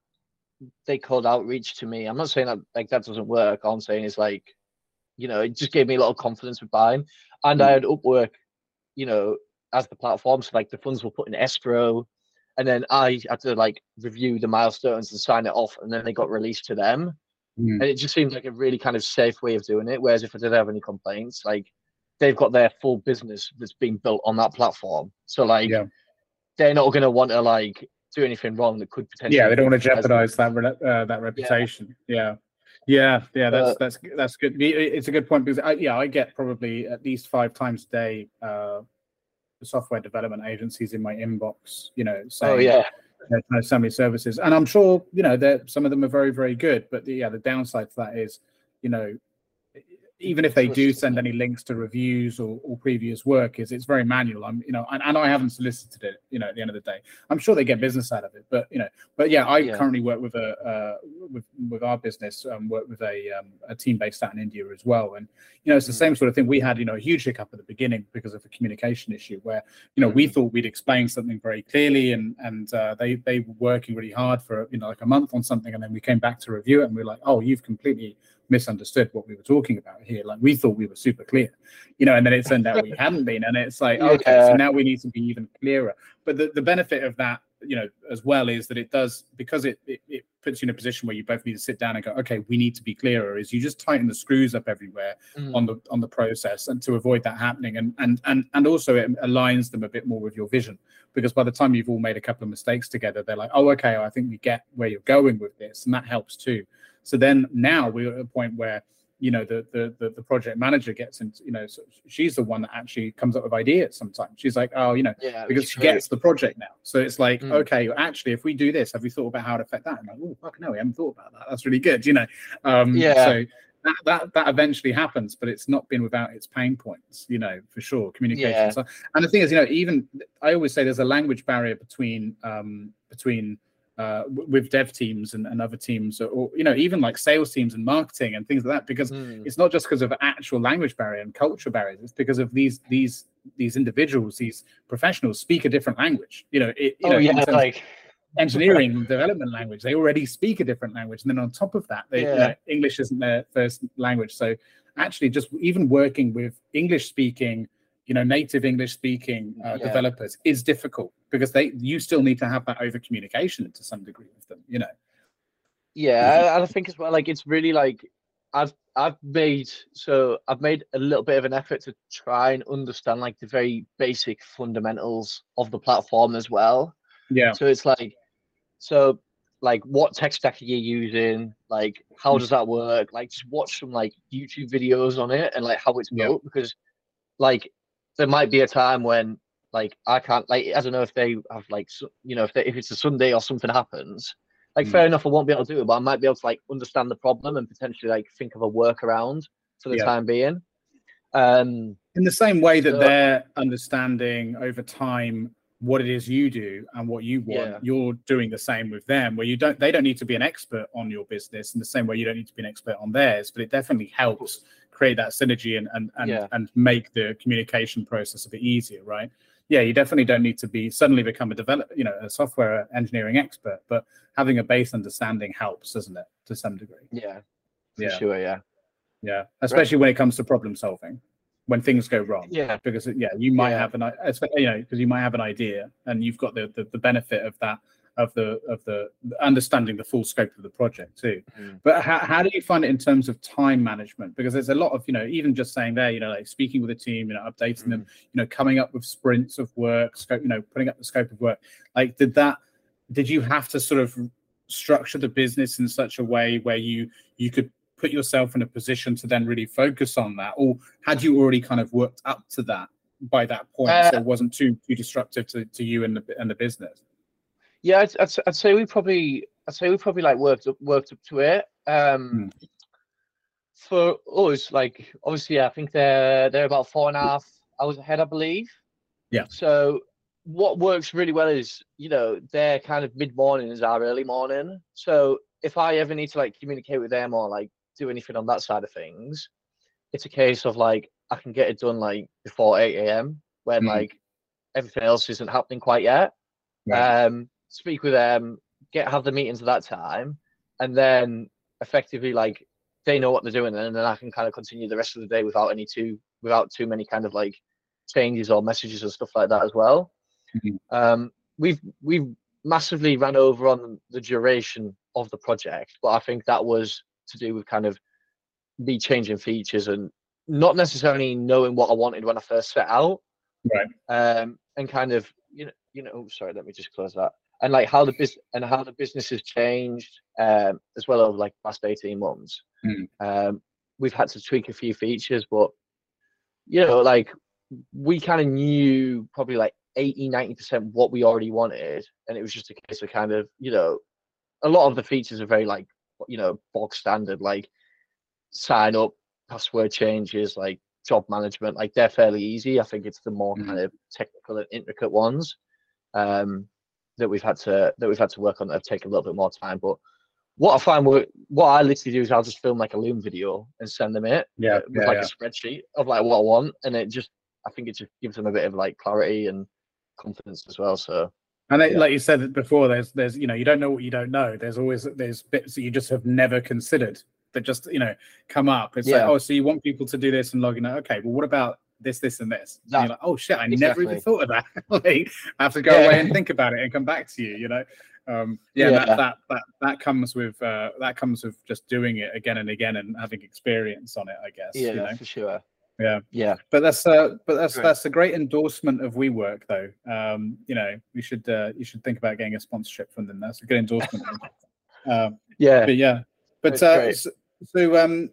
they called outreach to me. I'm not saying that like that doesn't work. All I'm saying is like you know it just gave me a lot of confidence with buying, and mm. I had Upwork, you know, as the platform. So like the funds were put in escrow, and then I had to like review the milestones and sign it off, and then they got released to them. Mm. And it just seems like a really kind of safe way of doing it. Whereas if I did have any complaints, like they've got their full business that's being built on that platform. So like yeah they're not going to want to like do anything wrong that could potentially. Yeah, they don't want to jeopardize that uh, that reputation. Yeah. yeah. Yeah, yeah, that's uh, that's that's good. It's a good point because I, yeah, I get probably at least five times a day uh, software development agencies in my inbox. You know, saying, oh yeah, they're trying to services, and I'm sure you know that some of them are very very good, but the, yeah, the downside to that is, you know, even if they do send any links to reviews or, or previous work is it's very manual i'm you know and, and i haven't solicited it you know at the end of the day i'm sure they get business out of it but you know but yeah i yeah. currently work with a uh, with with our business um, work with a um, a team based out in india as well and you know it's the mm. same sort of thing we had you know a huge hiccup at the beginning because of a communication issue where you know we mm. thought we'd explain something very clearly and and uh, they they were working really hard for you know like a month on something and then we came back to review it and we are like oh you've completely misunderstood what we were talking about here. Like we thought we were super clear, you know, and then it turned out we hadn't been. And it's like, okay, yeah. so now we need to be even clearer. But the, the benefit of that, you know, as well is that it does because it, it, it puts you in a position where you both need to sit down and go, okay, we need to be clearer. Is you just tighten the screws up everywhere mm. on the on the process and to avoid that happening. And and and and also it aligns them a bit more with your vision because by the time you've all made a couple of mistakes together, they're like, oh, okay, I think we get where you're going with this, and that helps too. So then now we're at a point where you know the the the, the project manager gets into you know so she's the one that actually comes up with ideas sometimes. She's like oh you know yeah, because she gets the project now. So it's like mm. okay actually if we do this have we thought about how to affect that? I'm like oh fuck no we haven't thought about that. That's really good you know? Um yeah. so that, that that eventually happens but it's not been without its pain points you know for sure communication yeah. so, and the thing is you know even i always say there's a language barrier between um between uh, with dev teams and, and other teams, or you know, even like sales teams and marketing and things like that. Because mm. it's not just because of actual language barrier and culture barriers; it's because of these these these individuals, these professionals speak a different language. You know, it, you oh, know, yeah, like engineering development language. They already speak a different language, and then on top of that, they, yeah. you know, English isn't their first language. So actually, just even working with English speaking you know native english speaking uh, yeah. developers is difficult because they you still need to have that over communication to some degree with them you know yeah I, I think as well like it's really like i've i've made so i've made a little bit of an effort to try and understand like the very basic fundamentals of the platform as well yeah so it's like so like what tech stack are you using? Like how does that work? Like just watch some like YouTube videos on it and like how it's Yeah. built because like there might be a time when like I can't like I don't know if they have like you know if they, if it's a Sunday or something happens. Like Mm. fair enough, I won't be able to do it, but I might be able to like understand the problem and potentially like think of a workaround for the Yeah. time being. Um, in the same way that So- they're understanding over time what it is you do and what you want Yeah. you're doing the same with them where you don't they don't need to be an expert on your business in the same way you don't need to be an expert on theirs but it definitely helps create that synergy and and and, Yeah. and make the communication process a bit easier right? Yeah you definitely don't need to be suddenly become a develop you know a software engineering expert but having a base understanding helps doesn't it to some degree? Yeah, for Yeah. sure, yeah, yeah especially when it comes to problem solving when things go wrong. Yeah, because yeah you might Yeah. have an you know because you might have an idea and you've got the, the the benefit of that of the of the understanding the full scope of the project too. Mm. but how, how do you find it in terms of time management? Because there's a lot of you know even just saying there you know like speaking with a team you know updating them you know coming up with sprints of work scope you know putting up the scope of work. Like did that did you have to sort of structure the business in such a way where you you could put yourself in a position to then really focus on that? Or had you already kind of worked up to that by that point so Uh, it wasn't too too disruptive to, to you and the and the business yeah. I'd, I'd, I'd say we probably, I'd say we probably like worked up, worked up to it. Um, for us, like obviously, I think they're they're about four and a half hours ahead, I believe. Yeah. So what works really well is you know their kind of mid morning is our early morning. So if I ever need to like communicate with them or like do anything on that side of things, it's a case of like I can get it done like before eight a.m. when Mhm. like everything else isn't happening quite yet. Right. Um, speak with them, get have the meetings at that time, and then effectively like they know what they're doing, and then I can kind of continue the rest of the day without any too without too many kind of like changes or messages and stuff like that as well. Mhm. Um, we've we've massively ran over on the duration of the project, but I think that was to do with kind of me changing features and not necessarily knowing what I wanted when I first set out. Right. Um, and kind of you know you know oh, sorry, let me just close that. And like how the business and how the business has changed um, as well over like the last eighteen months. Mm. Um, we've had to tweak a few features, but you know, like we kind of knew probably like 80 90% what we already wanted and it was just a case of kind of you know a lot of the features are very like you know bog standard like sign up password changes like job management like they're fairly easy i think it's the more Mhm. kind of technical and intricate ones um that we've had to that we've had to work on that have taken a little bit more time but what i find what i literally do is i'll just film like a loom video and send them it yeah uh, with yeah, like yeah. a spreadsheet of like what I want, and it just I think it just gives them a bit of like clarity and confidence as well. So And they, Yeah. like you said before, there's there's you know you don't know what you don't know. There's always there's bits that you just have never considered that just you know come up. It's like oh, so you want people to do this and log in. Okay, well, what about this, this, and this? And you're like, oh shit, I never even thought of that. like, I have to go Yeah. away and think about it and come back to you. You know, um, yeah, Yeah. That, that that that comes with uh, that comes with just doing it again and again and having experience on it. I guess. yeah, You know? for sure. Yeah. Yeah, But that's uh, but that's Great. that's a great endorsement of Upwork, though. Um, you know, we should uh, you should think about getting a sponsorship from them. That's a good endorsement. um, yeah, but yeah, but uh, so, so um,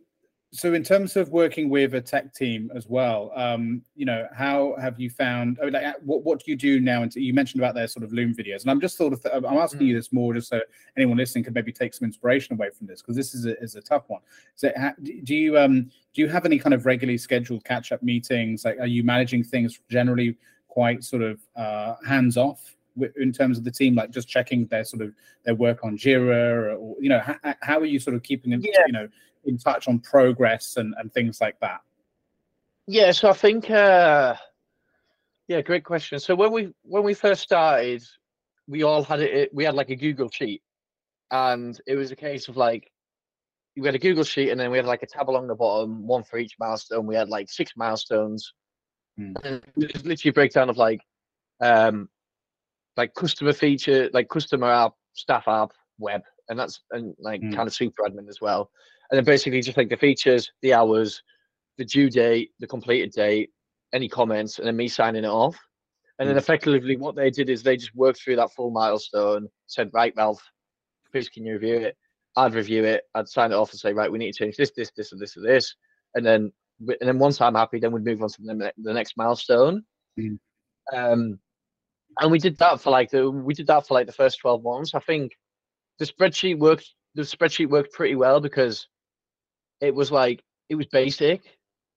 so in terms of working with a tech team as well, um, you know, how have you found? I mean, like, what what do you do now? And you mentioned about their sort of Loom videos, and I'm just sort of I'm asking Mm. you this more just so anyone listening could maybe take some inspiration away from this because this is a, is a tough one. So, ha, do you um do you have any kind of regularly scheduled catch up meetings? Like, are you managing things generally quite sort of uh, hands off? in terms of the team, like just checking their sort of their work on Jira, or, you know, how, how are you sort of keeping in, Yeah. you know in touch on progress and, and things like that? yeah. So I think, uh, yeah, great question. So when we when we first started, we all had it. We had like a Google sheet, and it was a case of like we had a Google sheet, and then we had like a tab along the bottom, one for each milestone. We had like six milestones, Hmm. and it was literally a breakdown of like, um, like customer feature, like customer app, staff app, web, and that's and like Hmm. kind of super admin as well. And then basically just like the features, the hours, the due date, the completed date, any comments, and then me signing it off. And then Hmm. effectively, what they did is they just worked through that full milestone, said, "Right, Ralph, please can you review it? I'd review it. I'd sign it off and say, right, we need to change this, this, this, and this, and this. And then, and then once I'm happy, then we'd move on to the, the next milestone. Mm. Um, and we did that for like the we did that for like the first 12 months. I think the spreadsheet worked. The spreadsheet worked pretty well because it was like it was basic,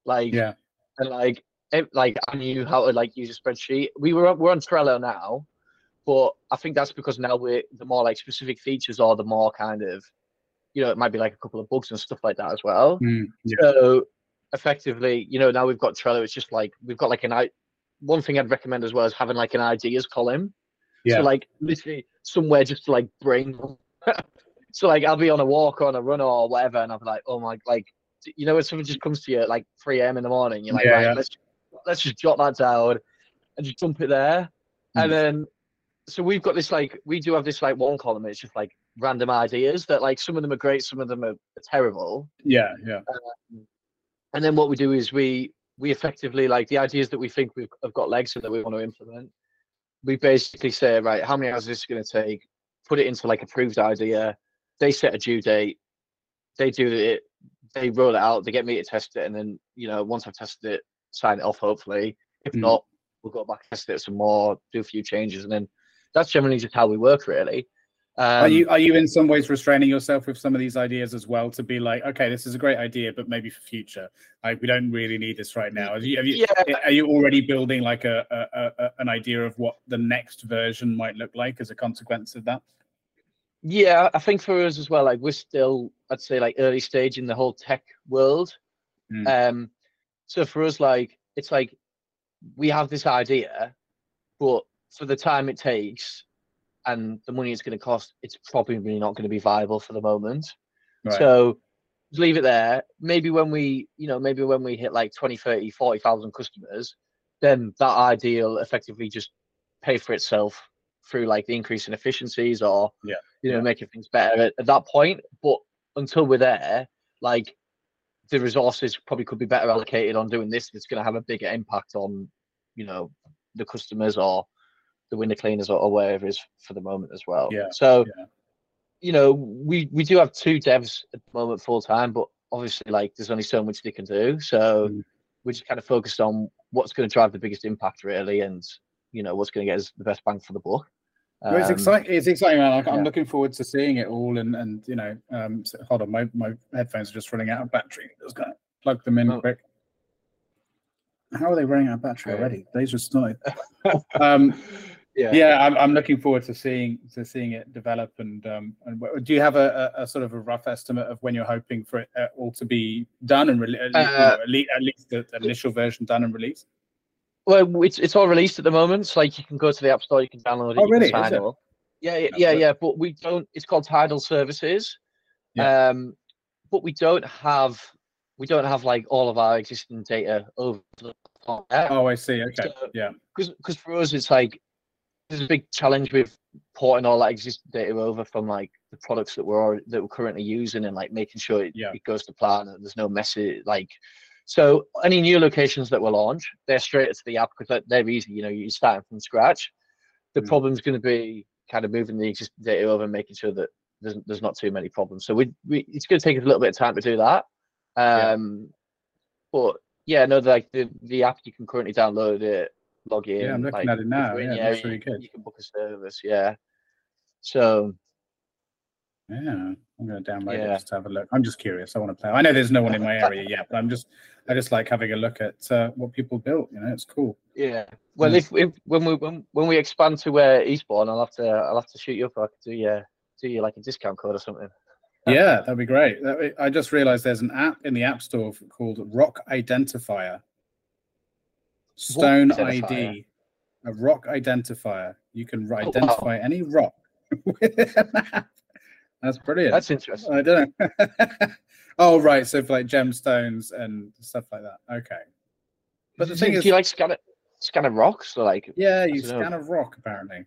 like Yeah. and like it, like I knew how to like use a spreadsheet. We were on- we're on Trello now, but I think that's because now we're the more like specific features or the more kind of you know it might be like a couple of bugs and stuff like that as well. Mm, yeah. So effectively, you know, now we've got Trello. It's just like we've got like an i. One thing I'd recommend as well is having like an ideas column. Yeah. So like literally somewhere just to like brain. so like I'll be on a walk or on a run or whatever, and I'll be like, oh my, like you know, when something just comes to you at like 3 a.m. in the morning, you're like, Yeah, right, yeah. let's let's just jot that down and just dump it there, Mm. and then so we've got this like we do have this like one column. It's just like random ideas that like some of them are great, some of them are, are terrible. Yeah. Yeah. And then what we do is we we effectively like the ideas that we think we've have got legs and that we want to implement. We basically say, right, how many hours is this going to take? Put it into like approved idea. They set a due date. They do it. They roll it out. They get me to test it, and then you know once I've tested it, sign it off. Hopefully, if Mm. not, we'll go back and test it some more, do a few changes, and then that's generally just how we work, really. Um, are you are you in some ways restraining yourself with some of these ideas as well to be like, okay, this is a great idea, but maybe for future, like we don't really need this right now. Have you, have you Yeah. are you already building like a, a, a an idea of what the next version might look like as a consequence of that? Yeah, I think for us as well, like we're still, I'd say, like early stage in the whole tech world. Mm. Um, so for us, like it's like we have this idea, but for the time it takes and the money it's going to cost, it's probably not going to be viable for the moment. Right. So just leave it there. Maybe when we, you know, maybe when we hit like 20, 30, 40,000 customers, then that ideal effectively just pay for itself through like the increase in efficiencies or, Yeah, you know, making things better at, at that point. But until we're there, like the resources probably could be better allocated on doing this. It's going to have a bigger impact on, you know, the customers or the window cleaners or, or wherever it is for the moment as well. Yeah, So, yeah. you know, we we do have two devs at the moment full time, but obviously, like, there's only so much they can do. So Mm. we're just kind of focused on what's going to drive the biggest impact, really, and you know, what's going to get us the best bang for the buck. Well, it's Um, exciting. It's exciting, man. I'm yeah. looking forward to seeing it all. And and you know, um, so- hold on, my my headphones are just running out of battery. Just gonna plug them in Oh. quick. How are they running out of battery already? They just started. um, Yeah. yeah, I'm, I'm looking forward to seeing to seeing it develop. And um, and do you have a, a, a sort of a rough estimate of when you're hoping for it uh, all to be done and rele- at, least, you Uh, know, at least at least the the initial version done and released? Well, it's it's all released at the moment. So like you can go to the app store, you can download it, Oh, really? Is it? Yeah, yeah, yeah, but- yeah. But we don't. It's called Tidal Services. Yeah. Um, but we don't have we don't have like all of our existing data over the platform. Oh, I see. Okay, So- yeah, because for us it's like there's a big challenge with porting all that existing data over from like the products that we're already, that we're currently using and like making sure it, Yeah. it goes to plan and there's no messy like so any new locations that we'll launch they're straight to the app because they're, easy you know you're starting from scratch the Mm. problem's going to be kind of moving the existing data over and making sure that there's, there's not too many problems so we, we it's going to take us a little bit of time to do that Yeah. um but yeah no like the the app you can currently download it log in Yeah, I'm looking like, at it now, yeah, it the looks area, really good. you can book a service yeah so yeah. I'm going to download it just to have a look. I'm just curious. I want to play. I know there's no one in my area yet, but I'm just I just like having a look at uh, what people built. You know, it's cool. yeah well Yeah. if, if when we when, when we expand to uh, eastbourne i'll have to i'll have to shoot you up i could do you do you like a discount code or something Yeah, that'd be great. I just realized there's an app in the App Store called Rock Identifier. Stone ID, a rock identifier. You can ri- Oh, wow. identify any rock with an app. That's brilliant. that's interesting I don't know. oh, right. So for like gemstones and stuff like that. Okay. But the do, thing do is, you like scan it scan of rocks or like yeah, you don't know. scan a rock apparently.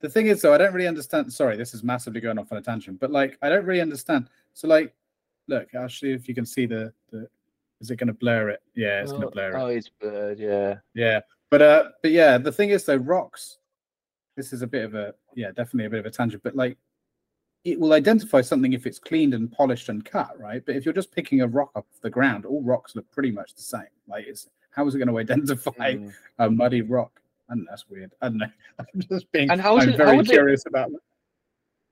The thing is, though, I don't really understand. Sorry, this is massively going off on a tangent, but like, I don't really understand. So, like, look, actually, if you can see the the, is it going to blur it? Yeah, it's going to oh, blur it. oh it's blurred. yeah Yeah, but uh, but yeah, the thing is, though, rocks. This is a bit of a yeah, definitely a bit of a tangent, but like, it will identify something if it's cleaned and polished and cut, right? But if you're just picking a rock off the ground, all rocks look pretty much the same. Like, it's how is it going to identify Mm. a muddy rock? And that's weird. I don't know. I'm just being. And how is I'm it- how very they- curious about. That.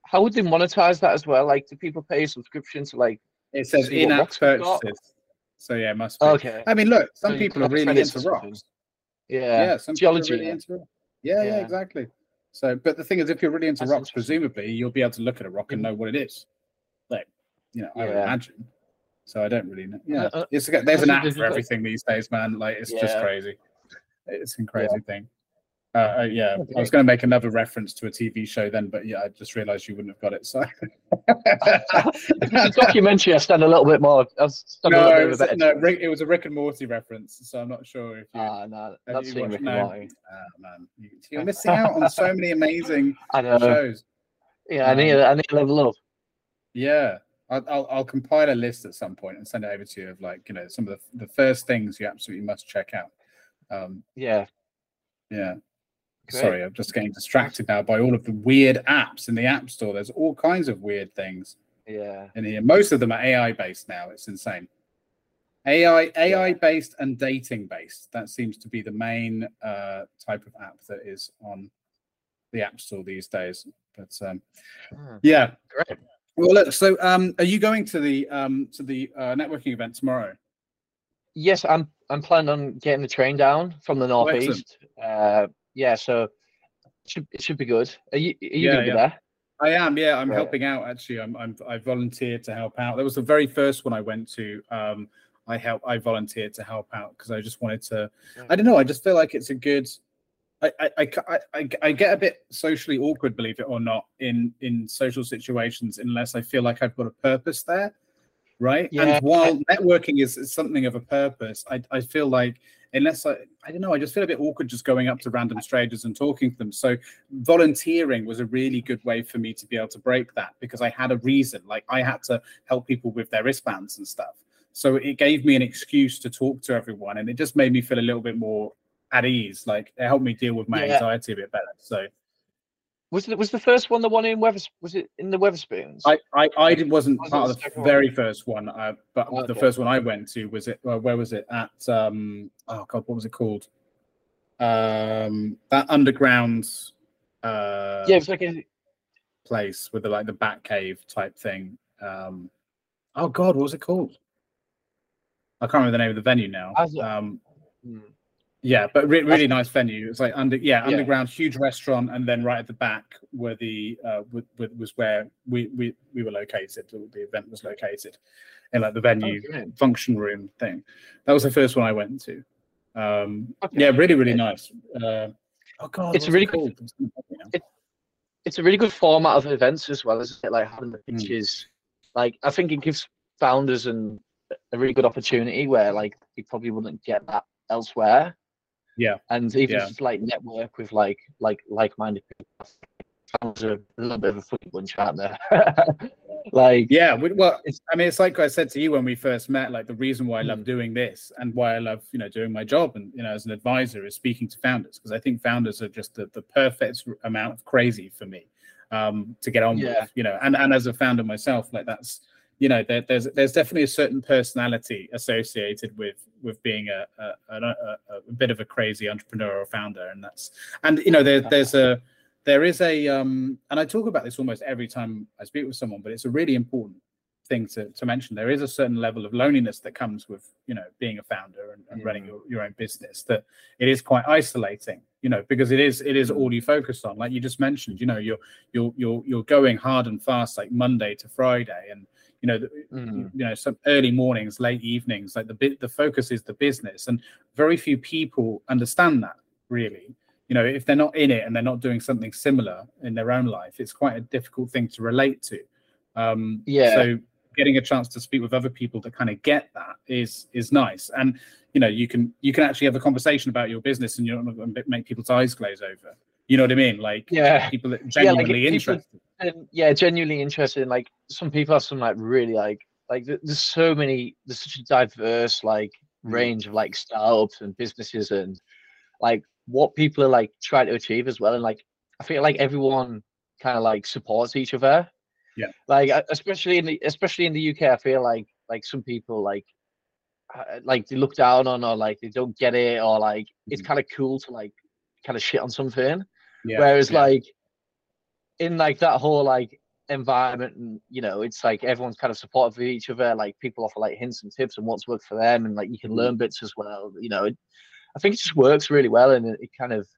How would they monetize that as well? Like, do people pay a subscription to like? It says in-app rocks we've got? purchases. So yeah, it must be. Okay. I mean, look, some you people are really into rocks. Yeah. Yeah, some people are Geology. really. Yeah, yeah, Yeah. exactly. So, but the thing is, if you're really into That's rocks, presumably you'll be able to look at a rock and Mhm. know what it is. Like, you know, I would imagine. So I don't really know. Yeah, Uh, uh, it's there's an app for everything these days, man. Like, it's just crazy. It's a crazy thing. Uh, uh, yeah, I was going to make another reference to a TV show then, but yeah, I just realised you wouldn't have got it. So a documentary, I stand a little bit more. I stand a no, little it bit a no. Rick, it was a Rick and Morty reference. So I'm not sure if you. Ah, no, not you seeing Rick and no. Morty. Ah, man, you- you're missing out on so many amazing shows. Yeah, I need, I need to level up. Yeah, I'll, I'll I'll compile a list at some point and send it over to you of like you know some of the the first things you absolutely must check out. Um, Yeah. yeah. Great. Sorry, I'm just getting distracted now by all of the weird apps in the App Store. There's all kinds of weird things Yeah. in here. Most of them are AI based now. It's insane. AI AI based and dating based. That seems to be the main uh, type of app that is on the App Store these days. But um, Hmm, yeah, Great. Well, look. So, um, are you going to the um to the uh, networking event tomorrow? Yes, I'm. I'm planning on getting the train down from the Oh, northeast. uh, yeah, so it should it should be good. Are you are you Yeah, gonna be there? I am. Yeah, I'm Right. helping out. Actually, I'm. I'm. I volunteered to help out. That was the very first one I went to. Um, I help. I volunteered to help out because I just wanted to. I don't know. I just feel like it's a good. I, I, I, I- I, I get a bit socially awkward, believe it or not, in in social situations unless I feel like I've got a purpose there, right? Yeah. And while networking is, is something of a purpose, I, I feel like unless I I don't know, I just feel a bit awkward just going up to random strangers and talking to them. So volunteering was a really good way for me to be able to break that because I had a reason. Like I had to help people with their wristbands and stuff. So it gave me an excuse to talk to everyone, and it just made me feel a little bit more at ease. Like it helped me deal with my Yeah. anxiety a bit better. So Was it was the first one the one in Wethers? Was it in the Wetherspoons? I I, I wasn't Was part of the second one? very first one, uh, but the Okay. first one I went to was it. Uh, where was it at? Um, oh god, what was it called? Um, that underground uh, yeah, it was like a, place with the like the bat cave type thing. Um, oh god, what was it called? I can't remember the name of the venue now. Um, hmm. Yeah, but re- really nice venue. It's like under yeah, Yeah. underground, huge restaurant, and then right at the back where the uh w- w- was where we we we were located. The event was located in like the venue Oh, great. function room thing. That was the first one I went to. Um, Okay. yeah, really, really nice. Uh, oh god, It's really it good- called? It's gonna pop me now. it's a really good format of events as well, isn't it? Like having the Hmm. pitches. Like I think it gives founders and a really good opportunity where like you probably wouldn't get that elsewhere. Yeah. And even Yeah. just like network with like like like minded people. Are a little bit of a funny bunch, aren't they? like Yeah, we- well, It's- I mean, it's like I said to you when we first met. Like the reason why I love Mm. doing this and why I love, you know, doing my job and you know, as an advisor, is speaking to founders because I think founders are just the, the perfect amount of crazy for me um, to get on Yeah. with. You know, and and as a founder myself, like that's, you know, there, there's there's definitely a certain personality associated with with being a a, a, a bit of a crazy entrepreneur or founder, and that's and you know there, there's a there is a um and i talk about this almost every time i speak with someone but it's a really important thing to, to mention. There is a certain level of loneliness that comes with you know being a founder and, and running Mm. your, your own business that it is quite isolating you know because it is it is all you focus on. Like you just mentioned you know you're you're you're, you're going hard and fast like monday to friday. And you know the, Mm. you know some early mornings late evenings like the bit the focus is the business. And very few people understand that really. You know if they're not in it and they're not doing something similar in their own life it's quite a difficult thing to relate to. Um Yeah. so getting a chance to speak with other people that kind of get that is is nice. And you know you can you can actually have a conversation about your business and you're not make people's eyes glaze over you know what i mean like yeah. people that Yeah, like, genuinely people- interested and yeah, genuinely interested. in, Like some people have some like really like like there's so many there's such a diverse like Mm. range of like startups and businesses and like what people are like trying to achieve as well. And like I feel like everyone kind of like supports each other. Yeah. Like especially in the especially in the UK, I feel like like some people like uh, like they look down on or like they don't get it or like it's Mhm. kind of cool to like kind of shit on something. Yeah. Whereas yeah. like in like that whole like environment and you know it's like everyone's kind of supportive of each other like people offer like hints and tips and what's worked for them and like you can Mhm. learn bits as well you know it, i think it just works really well and it, it kind of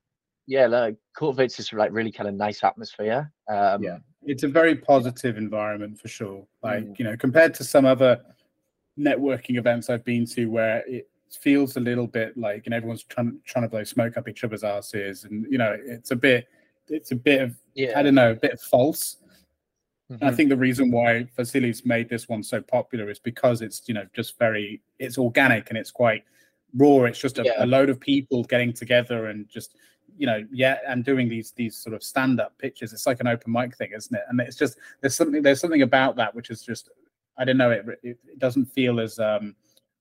yeah like cultivates this like really kind of nice atmosphere um Yeah. it's a very positive environment for sure. Like, Mm. you know, compared to some other networking events I've been to where it feels a little bit like and everyone's trying trying to blow smoke up each other's asses and you know it's a bit it's a bit of yeah I don't know, a bit false. I mhm, think the reason why Vasilis made this one so popular is because it's you know just very it's organic and it's quite raw. It's just a, Yeah. a load of people getting together and just you know yeah and doing these these sort of stand up pitches. It's like an open mic thing, isn't it? And it's just there's something there's something about that which is just I don't know it it, it doesn't feel as um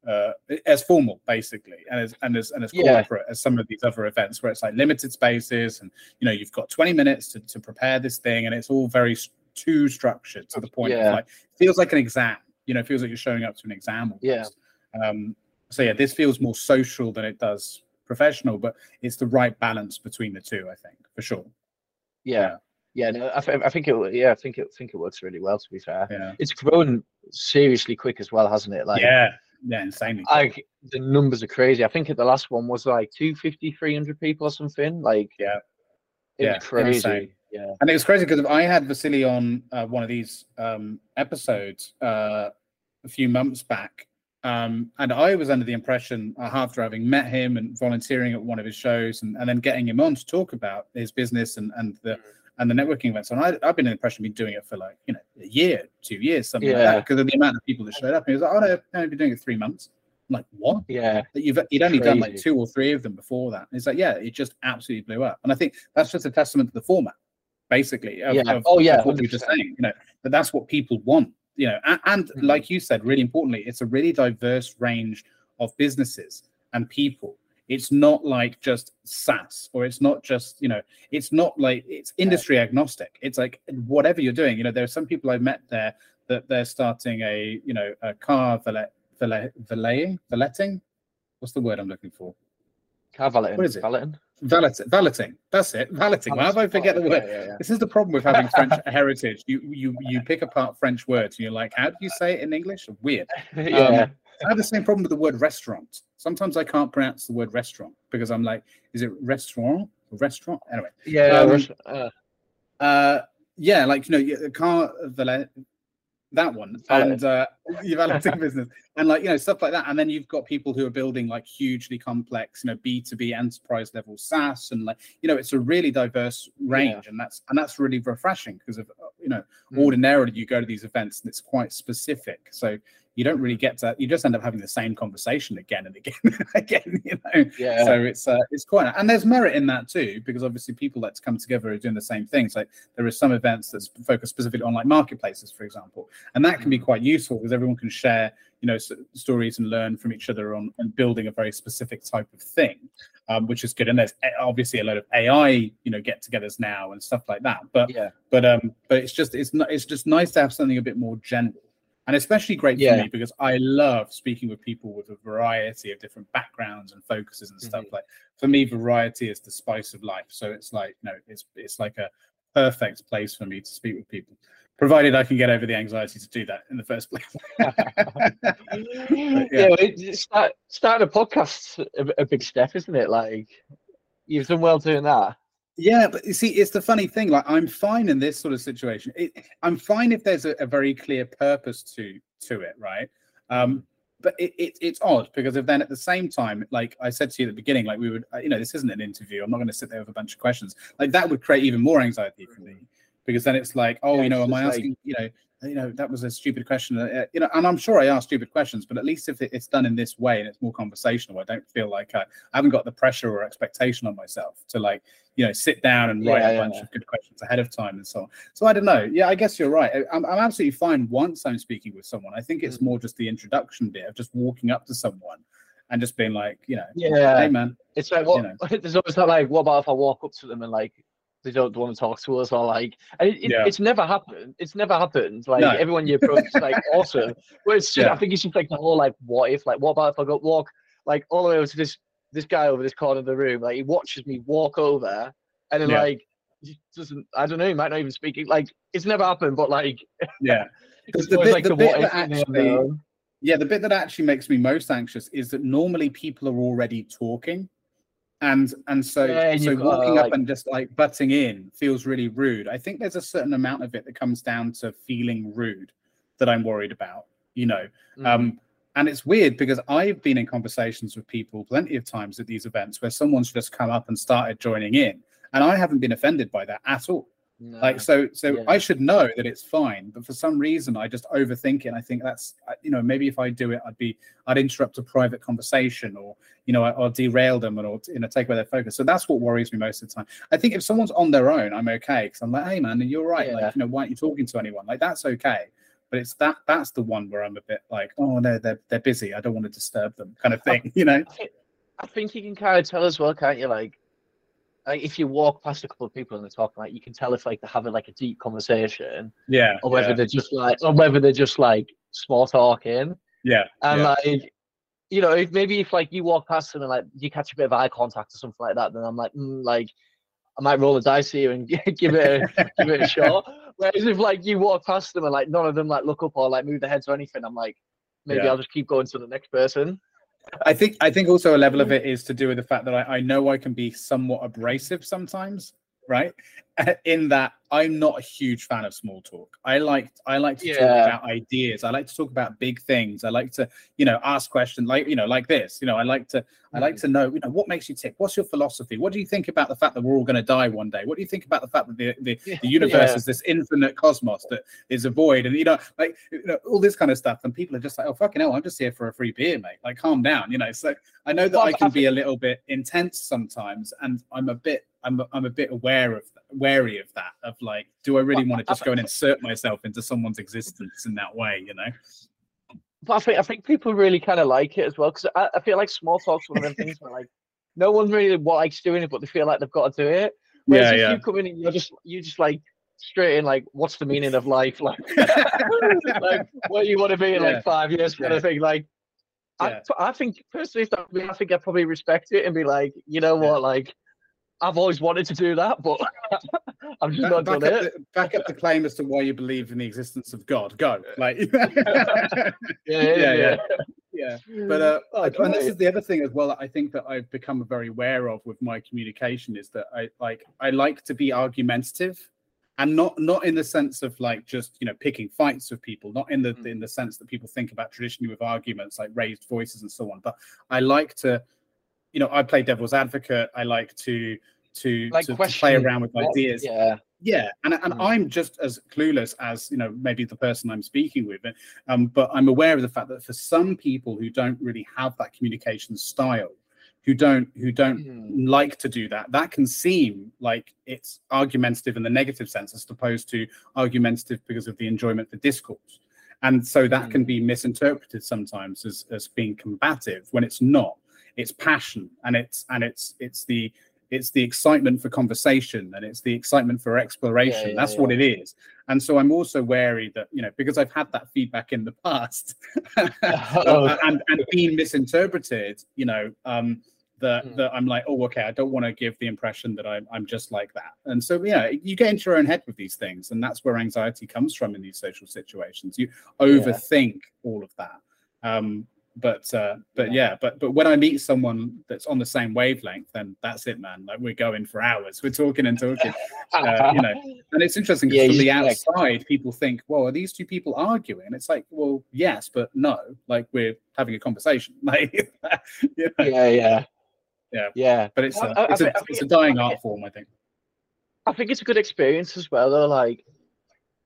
uh as formal basically and as and as and as Yeah. corporate as some of these other events where it's like limited spaces and you know you've got 20 minutes to, to prepare this thing and it's all very too structured to the point Yeah. of like feels like an exam you know feels like you're showing up to an exam Yeah. um so yeah this feels more social than it does professional but it's the right balance between the two i think for sure. Yeah. Yeah. No, I, th- I think it yeah i think it think it works really well to be fair. Yeah. It's grown seriously quick as well hasn't it? Like yeah yeah insanely like the numbers are crazy. I think at the last one was like 250, 300 people or something. Like, Yeah. it was Yeah, crazy. insane. Yeah, And it was crazy because I had Vasily on uh, one of these um, episodes uh, a few months back. Um, and I was under the impression, uh, after having met him and volunteering at one of his shows and, and then getting him on to talk about his business and, and the and the networking events. And I, I've been in the impression been doing it for like, you know, a year, two years, something like Yeah. that, because of the amount of people that showed up. And he was like, oh, no, I've only been doing it three months. I'm like, what? yeah, that you've you'd only done like two or three of them before that. And it's like, yeah, it just absolutely blew up. And I think that's just a testament to the format, basically. Of, Yeah. of- Oh, yeah, what were just 100%. saying, you know, that that's what people want, you know, and, and Mhm. like you said, really importantly, it's a really diverse range of businesses and people. It's not like just SaaS or it's not just, you know, it's not like it's industry agnostic. It's like whatever you're doing, you know, there are some people I've met there that they're starting a, you know, a car valet, valet, valeting, valeting. What's the word I'm looking for? car valeting. What is it? Valeting. Valeting. Valeting. That's it. Valeting. Why have I forget the Oh, word? yeah, yeah, yeah. This is the problem with having French heritage. You you you pick apart French words and you're like, how do you say it in English? Weird. yeah, um, I have the same problem with the word restaurant. Sometimes I can't pronounce the word restaurant because I'm like, is it restaurant? or Restaurant? Anyway, yeah. um, uh, uh, yeah, like you know, the car valet, that one, Valet. and uh, your valeting business, and like you know stuff like that. And then you've got people who are building like hugely complex, you know, B two B enterprise level SaaS, and like you know, it's a really diverse range, and that's and that's really refreshing because of uh, you know, Mm. ordinarily you go to these events and it's quite specific, so you don't really get to you just end up having the same conversation again and again and again, you know. yeah, So it's uh, it's quite and there's merit in that too because obviously people that come together are doing the same things. Like there are some events that's focused specifically on like marketplaces, for example, and that can be quite useful because everyone can share you know s- stories and learn from each other on, on building a very specific type of thing, um, which is good. And there's obviously a lot of AI you know get-togethers now and stuff like that. But yeah, but um but it's just it's not it's just nice to have something a bit more general and especially great Yeah. for me because i love speaking with people with a variety of different backgrounds and focuses and stuff Mhm. like for me variety is the spice of life so it's like you know it's it's like a perfect place for me to speak with people provided i can get over the anxiety to do that in the first place yeah. yeah. well, it- start, starting a podcast a, a big step, isn't it? Like, you've done well doing that. Yeah, but you see, it's the funny thing. Like, I'm fine in this sort of situation. It, I'm fine if there's a, a very clear purpose to to it, right? Um, but it, it, it's odd because if then at the same time, like I said to you at the beginning, like we would, uh, you know, this isn't an interview. I'm not going to sit there with a bunch of questions. Like that would create even more anxiety for me because then it's like, oh, Yeah, you know, am I just like- asking, you know, you know, that was a stupid question, uh, you know, and I'm sure I ask stupid questions, but at least if it, it's done in this way and it's more conversational, I don't feel like I, I haven't got the pressure or expectation on myself to like, you know, sit down and write Yeah, a bunch yeah. of good questions ahead of time and so on. So I don't know. Yeah, I guess you're right. I'm, I'm absolutely fine once I'm speaking with someone. I think it's Mm. more just the introduction bit of just walking up to someone and just being like, you know, Yeah. hey man, It's like, what, know. there's always that, like, what about if I walk up to them and, like, they don't want to talk to us or like and it, it- Yeah. it's never happened. It's never happened. Like No. everyone you approach is like awesome. But it's just, Yeah. I think it's just like the whole like what if like what about if I go walk like all the way over to this this guy over this corner of the room like he watches me walk over and then Yeah. like he doesn't I don't know he might not even speak like it's never happened but like Yeah. it's the bit- like the the bit that actually- Yeah, the bit that actually makes me most anxious is that normally people are already talking, and and so Yeah, and so walking up and just like butting in feels really rude. I think there's a certain amount of it that comes down to feeling rude that I'm worried about. You know, Mm. um, and it's weird because I've been in conversations with people plenty of times at these events where someone's just come up and started joining in, and I haven't been offended by that at all. No. Like so, so Yeah. I should know that it's fine, but for some reason I just overthink it. And I think that's, you know, maybe if I do it, I'd be, I'd interrupt a private conversation, or you know, I'll derail them, and or you know, take away their focus. So that's what worries me most of the time. I think if someone's on their own, I'm okay because I'm like, hey man, you're right. Yeah. Like, you know, why aren't you talking to anyone? Like that's okay. But it's that that's the one where I'm a bit like, oh no, they're they're busy. I don't want to disturb them, kind of thing. You know? I think, I think you can kind of tell as well, can't you? Like, like if you walk past a couple of people and they're talking, like you can tell if like they're having like a deep conversation Yeah. or whether yeah, they're just like, or whether they're just like small talking. yeah. And yeah. like, you know, if maybe if like you walk past them and like you catch a bit of eye contact or something like that, then I'm like, mm, like, I might roll the dice here and give it a, give it a shot. Whereas if like you walk past them and like none of them like look up or like move their heads or anything, I'm like, maybe Yeah. I'll just keep going to the next person. I think I think also a level of it is to do with the fact that I, I know I can be somewhat abrasive sometimes, right? In that I'm not a huge fan of small talk. I like I like to talk about ideas. I like to talk about big things. I like to, you know, ask questions like, you know, like this. You know, I like to I like mm. to know, you know, what makes you tick? What's your philosophy? What do you think about the fact that we're all going to die one day? What do you think about the fact that the, the, the universe Yeah. is this infinite cosmos that is a void? And you know, like you know, all this kind of stuff. And people are just like, oh fucking hell, I'm just here for a free beer, mate. Like, calm down, you know. So I know that Well, I can be a little bit intense sometimes, and I'm a bit, I'm, I'm a bit aware of, wary of that. Of like, do I really want to just go and insert myself into someone's existence in that way? You know? But I think I think people really kind of like it as well because I, I feel like small talk's one of them things where like no one really likes doing it, but they feel like they've got to do it. Whereas Yeah, if yeah. you come in and you're just you just like straight in like, what's the meaning of life? Like, like where you want to be in Yeah. like five years kind of thing. Like, Yeah. I, I think personally, if that were me, I think I probably respect it and be like, you know what, like. I've always wanted to do that, but I've just Back, not done it. the, back up the claim as to why you believe in the existence of God. Go, like, Yeah, yeah, yeah. yeah. But uh, Oh, and this is the other thing as well. that I think that I've become very aware of with my communication is that I like I like to be argumentative, and not not in the sense of like just you know picking fights with people, not in the Mm. in the sense that people think about traditionally with arguments like raised voices and so on. But I like to, you know, I play devil's advocate. I like to to, Like to, to play around with ideas Yeah. yeah and, and Mm. i'm just as clueless as you know maybe the person i'm speaking with um, but i'm aware of the fact that for some people who don't really have that communication style who don't who don't Mm. like to do that that can seem like it's argumentative in the negative sense as opposed to argumentative because of the enjoyment for discourse and so that can Mm. be misinterpreted sometimes as, as being combative when it's not it's passion and it's and it's it's the it's the excitement for conversation and it's the excitement for exploration. Yeah, that's what it is. And so i'm also wary that you know because i've had that feedback in the past Oh. and and been misinterpreted you know um that Mm. that i'm like oh okay i don't want to give the impression that i'm, I'm just like that. And so yeah you get into your own head with these things and that's where anxiety comes from in these social situations. You overthink all of that. Um but uh but yeah. but but when i meet someone that's on the same wavelength then that's it man like we're going for hours we're talking and talking uh, you know and it's interesting 'cause Yeah, from the like- outside people think well are these two people arguing and it's like well yes but no like we're having a conversation like you know, yeah, yeah, Yeah. yeah. but it's I- a, I- I it's, a, think- it's a dying I art form i think I think it's a good experience as well, though. Like,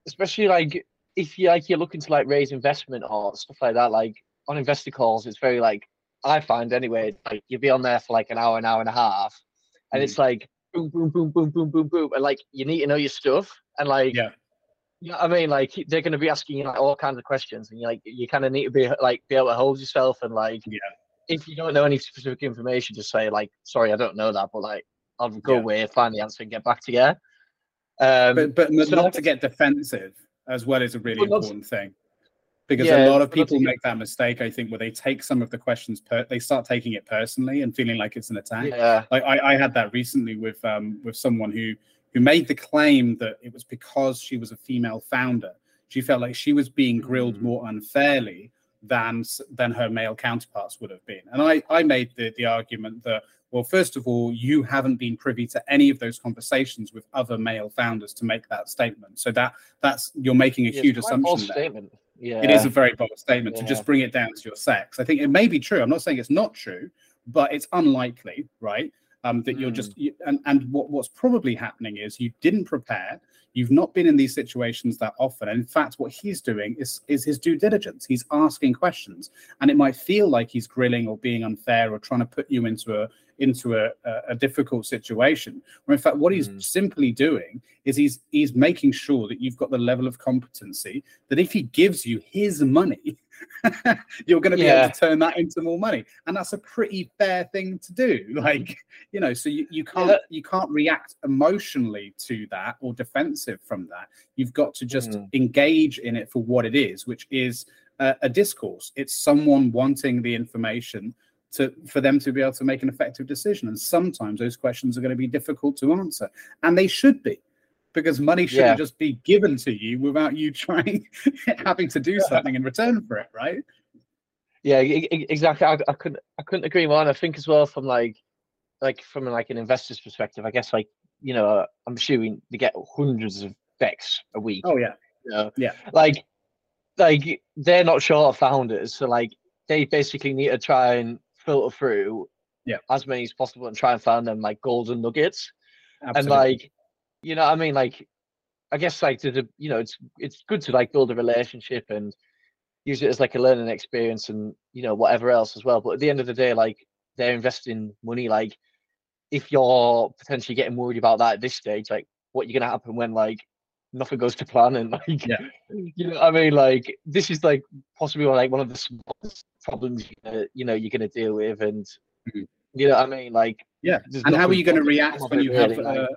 especially like if you like you're looking to like raise investment or stuff like that. Like on investor calls, it's very like I find anyway. Like you'll be on there for like an hour, an hour and a half, and Mm. it's like boom, boom, boom, boom, boom, boom, boom, and like you need to know your stuff, and like Yeah. You know I mean? Like they're going to be asking you like all kinds of questions, and you like you kind of need to be like be able to hold yourself and like Yeah. if you don't know any specific information, just say like, "Sorry, I don't know that," but like I'll go Yeah. away, find the answer, and get back to you. Um, but but so not to get defensive as well is a really not- important thing because Yeah, a lot of but not to people make that mistake i think where they take some of the questions per they start taking it personally and feeling like it's an attack yeah, like I, I had that recently with um with someone who who made the claim that it was because she was a female founder she felt like she was being grilled Mm. more unfairly than than her male counterparts would have been and i i made the the argument that well first of all you haven't been privy to any of those conversations with other male founders to make that statement so that that's you're making a Yeah, huge it's a bold assumption there. statement. Yeah, It is a very bold statement to just bring it down to your sex. I think it may be true. I'm not saying it's not true, but it's unlikely, right? Um, that you're Mm. just you, and and what, what's probably happening is you didn't prepare. You've not been in these situations that often. And in fact, what he's doing is is his due diligence. He's asking questions, and it might feel like he's grilling or being unfair or trying to put you into a into a, a, a difficult situation. Where in fact, what he's Mm. simply doing is he's he's making sure that you've got the level of competency that if he gives you his money, you're going to be Yeah. able to turn that into more money, and that's a pretty fair thing to do. Like you know, so you, you can't Yeah. you can't react emotionally to that or defensive from that. You've got to just Mm. engage in it for what it is, which is a, a discourse. It's someone wanting the information to for them to be able to make an effective decision. And sometimes those questions are going to be difficult to answer, and they should be. Because money shouldn't Yeah. just be given to you without you trying, having to do something in return for it, right? Yeah, exactly. I, I couldn't I couldn't agree more. And I think as well from like like from like an investor's perspective, I guess like you know uh, I'm assuming they get hundreds of decks a week. Oh yeah, you know? yeah. Like like they're not short of founders, so like they basically need to try and filter through Yeah. as many as possible and try and find them like golden nuggets. absolutely. And like you know what I mean like I guess like there's a you know it's it's good to like build a relationship and use it as like a learning experience and you know whatever else as well. But at the end of the day, like they're investing money. Like if you're potentially getting worried about that at this stage, like what you're gonna happen when like nothing goes to plan and like Yeah. you know what I mean like this is like possibly like one of the smallest problems you're gonna, you know you're gonna deal with and Mhm. you know what I mean like Yeah. and how are you going to react when you have really, like- a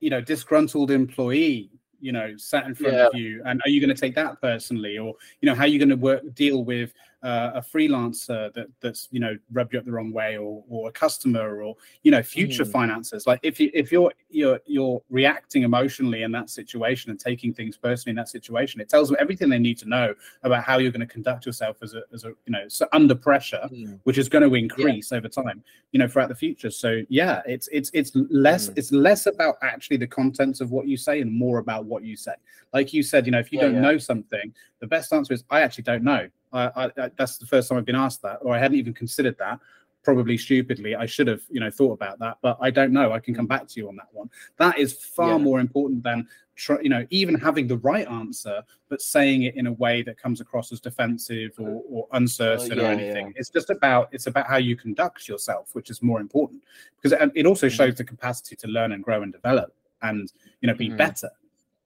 you know disgruntled employee you know sat in front Yeah. of you and are you going to take that personally or you know how are you going to work deal with uh, a freelancer that that's you know rubbed you up the wrong way or or a customer or you know future Mm. finances like if you if you're you're you're reacting emotionally in that situation and taking things personally in that situation it tells them everything they need to know about how you're going to conduct yourself as a as a you know so under pressure Mm, which is going to increase over time you know throughout the future so yeah it's it's it's less Mm. it's less about actually the contents of what you say and more about what you say like you said you know if you Yeah, don't yeah. know something the best answer is i actually don't know I, I, that's the first time i've been asked that or i hadn't even considered that probably stupidly i should have you know thought about that but i don't know i can come back to you on that one that is far. Yeah. more important than try, you know even having the right answer but saying it in a way that comes across as defensive or, or uncertain yeah, or yeah. anything it's just about it's about how you conduct yourself which is more important because it, it also Mhm. shows the capacity to learn and grow and develop and you know be Mhm. better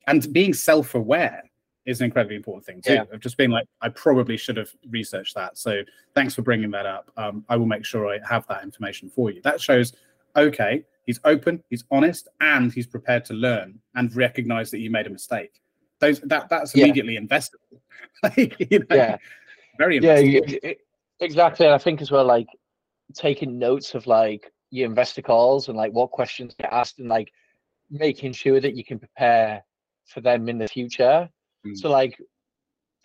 and being self-aware is an incredibly important thing. Too Yeah. of just being like i probably should have researched that. So thanks for bringing that up. Um, i will make sure i have that information for you. That shows okay he's open he's honest and he's prepared to learn and recognize that you made a mistake. Those that that's Yeah. immediately investable. Like you know yeah. very yeah investable. e- exactly. And I think as well like taking notes of like your investor calls and like what questions get asked and like making sure that you can prepare for them in the future Mm. so like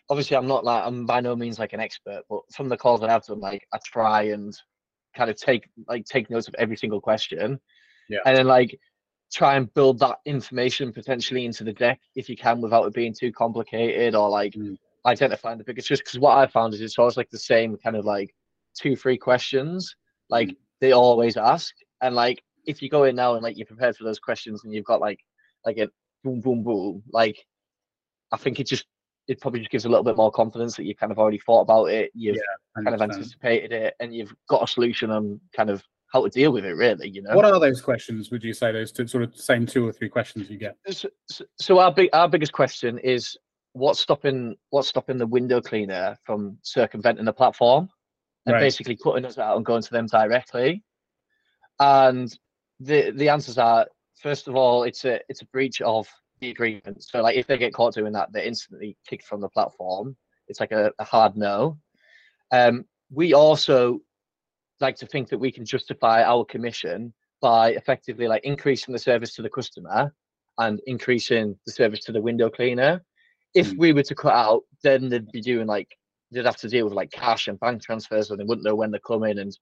obviously i'm not like i'm by no means like an expert but from the calls that i've done like i try and kind of take like take notes of every single question Yeah. and then like try and build that information potentially into the deck if you can without it being too complicated or like Mm. identifying the biggest just because what i found is it's always like the same kind of like two three questions like they always ask and like if you go in now and like you're prepared for those questions and you've got like like a boom boom boom like i think it just it probably just gives a little bit more confidence that you kind of already thought about it you've kind of anticipated it and you've got a solution on kind of how to deal with it really you know? What are those questions would you say those two, sort of same two or three questions you get? So, so- our big our biggest question is what's stopping what's stopping the window cleaner from circumventing the platform and Right. basically cutting us out and going to them directly? And the the answers are first of all, it's a it's a breach of agreement. So like if they get caught doing that, they're instantly kicked from the platform. It's like a, a hard no. Um, we also like to think that we can justify our commission by effectively like increasing the service to the customer and increasing the service to the window cleaner. If Mm. we were to cut out, then they'd be doing like they'd have to deal with like cash and bank transfers, and they wouldn't know when they're coming, and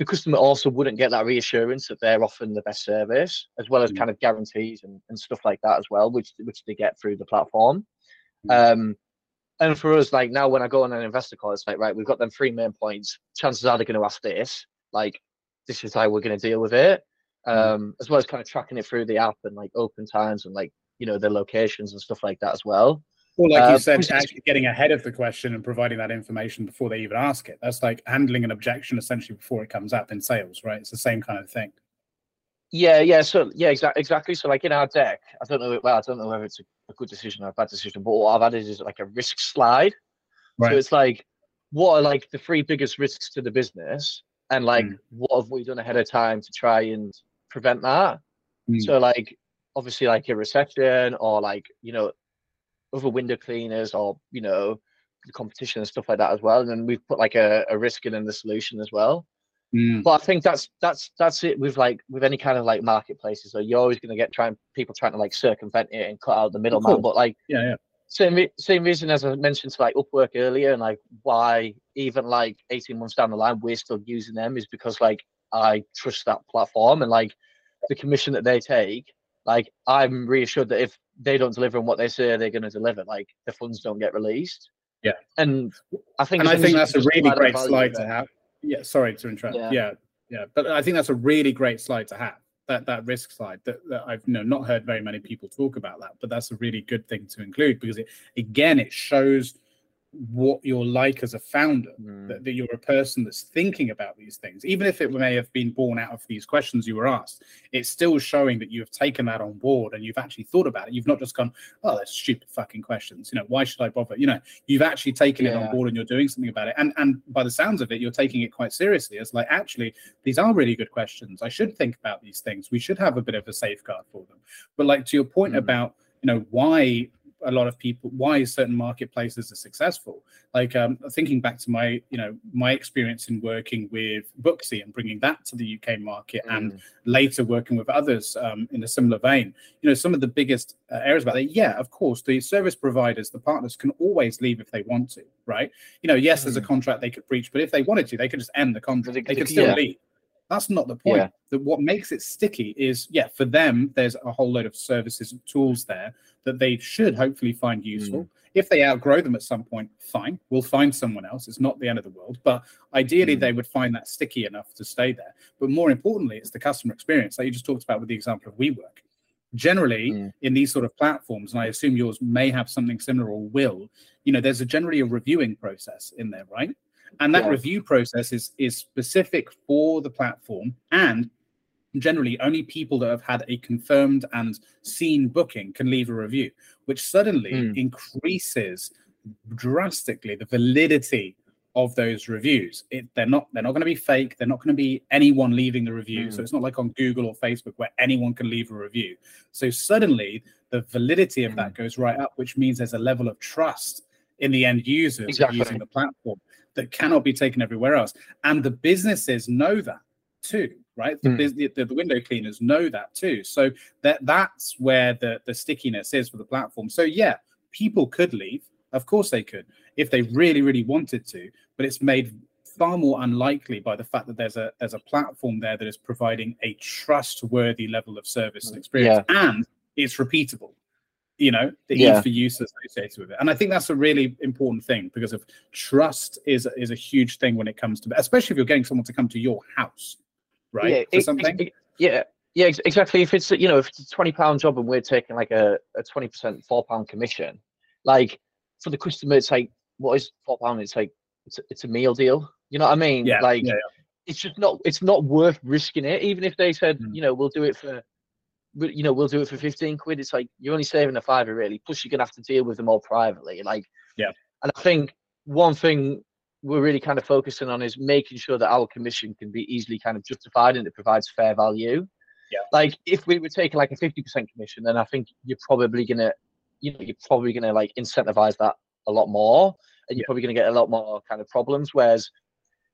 the customer also wouldn't get that reassurance that they're offering the best service, as well as Mm. kind of guarantees and, and stuff like that as well, which which they get through the platform. Mm. Um, and for us, like now when I go on an investor call, it's like right, we've got them three main points. Chances are they're going to ask this, like this is how we're going to deal with it, Mm. um, as well as kind of tracking it through the app and like open times and like you know their locations and stuff like that as well. Or like you Uh, said, actually getting ahead of the question and providing that information before they even ask it. That's like handling an objection essentially before it comes up in sales, right? It's the same kind of thing. Yeah, yeah. So yeah, exactly, exactly. So like in our deck, I don't know. Well, I don't know whether it's a, a good decision or a bad decision, but what I've added is like a risk slide. Right. So it's like, what are like the three biggest risks to the business, and like Mm. what have we done ahead of time to try and prevent that? Mm. So like, obviously, like a recession or like you know, other window cleaners or you know, competition and stuff like that as well. And then we've put like a, a risk in in the solution as well Mm. but I think that's that's that's it with like with any kind of like marketplaces. So you're always going to get trying people trying to like circumvent it and cut out the middleman. But like Yeah, yeah. same re- same reason as I mentioned to like Upwork earlier, and like why even like 18 months down the line we're still using them is because like I trust that platform and like the commission that they take. Like I'm reassured that if they don't deliver on what they say they're going to deliver, like the funds don't get released. Yeah. and I think and I think that's a really great slide of to have. Yeah, sorry to interrupt. Yeah. Yeah. yeah, But I think that's a really great slide to have. That that risk slide that, that I've you know, not heard very many people talk about that, but that's a really good thing to include because it again it shows what you're like as a founder Mm. that, that you're a person that's thinking about these things. Even if it may have been born out of these questions you were asked it's still showing that you have taken that on board and you've actually thought about it. You've not just gone oh that's stupid fucking questions. You know why should i bother? You know you've actually taken it on board and you're doing something about it. And and by the sounds of it you're taking it quite seriously it's like actually these are really good questions. I should think about these things. We should have a bit of a safeguard for them. But like to your point Mhm. about you know why a lot of people why certain marketplaces are successful like um thinking back to my you know my experience in working with booksy and bringing that to the uk market and Mm. later working with others um, in a similar vein you know some of the biggest uh, areas about that yeah of course the service providers the partners can always leave if they want to right you know yes there's a Mm. contract they could breach but if they wanted to they could just end the contract They- they they could could- still yeah. leave that's not the point. Yeah. that what makes it sticky is yeah for them there's a whole load of services and tools there that they should hopefully find useful. If they outgrow them at some point fine. We'll find someone else. It's not the end of the world. But ideally Mm. they would find that sticky enough to stay there. But more importantly it's the customer experience that you just talked about with the example of WeWork. Generally Mm. in these sort of platforms and i assume yours may have something similar or will you know there's a generally a reviewing process in there right and that Yeah. review process is is specific for the platform and generally only people that have had a confirmed and seen booking can leave a review which suddenly Mm. increases drastically the validity of those reviews it, they're not they're not going to be fake they're not going to be anyone leaving the review so Mm. it's not like on google or facebook where anyone can leave a review so suddenly the validity of that goes right up which means there's a level of trust in the end users Exactly. using the platform that cannot be taken everywhere else. And the businesses know that too right? The, Mm. the, the window cleaners know that too. So that that's where the the stickiness is for the platform. So yeah people could leave. Of course they could if they really really wanted to but it's made far more unlikely by the fact that there's a there's a platform there that is providing a trustworthy level of service and experience. And it's repeatable you know the Yeah. ease for use associated with it and i think that's a really important thing because of trust is is a huge thing when it comes to especially if you're getting someone to come to your house right yeah, for something ex- yeah, yeah, exactly. If it's you know if it's a twenty pound job and we're taking like a a twenty percent four pound commission, like for the customer, it's like what is four pound? It's like it's a, it's a meal deal. You know what I mean? yeah like yeah, it's just not it's not worth risking it. Even if they said Mm. you know we'll do it for. You know, we'll do it for fifteen quid. It's like you're only saving a fiver, really. Plus, you're gonna have to deal with them all privately. Like, Yeah. And I think one thing we're really kind of focusing on is making sure that our commission can be easily kind of justified and it provides fair value. Yeah. Like if we were taking like a fifty percent commission, then I think you're probably gonna, you know, you're probably gonna like incentivize that a lot more, and you're Yeah. probably gonna get a lot more kind of problems. Whereas,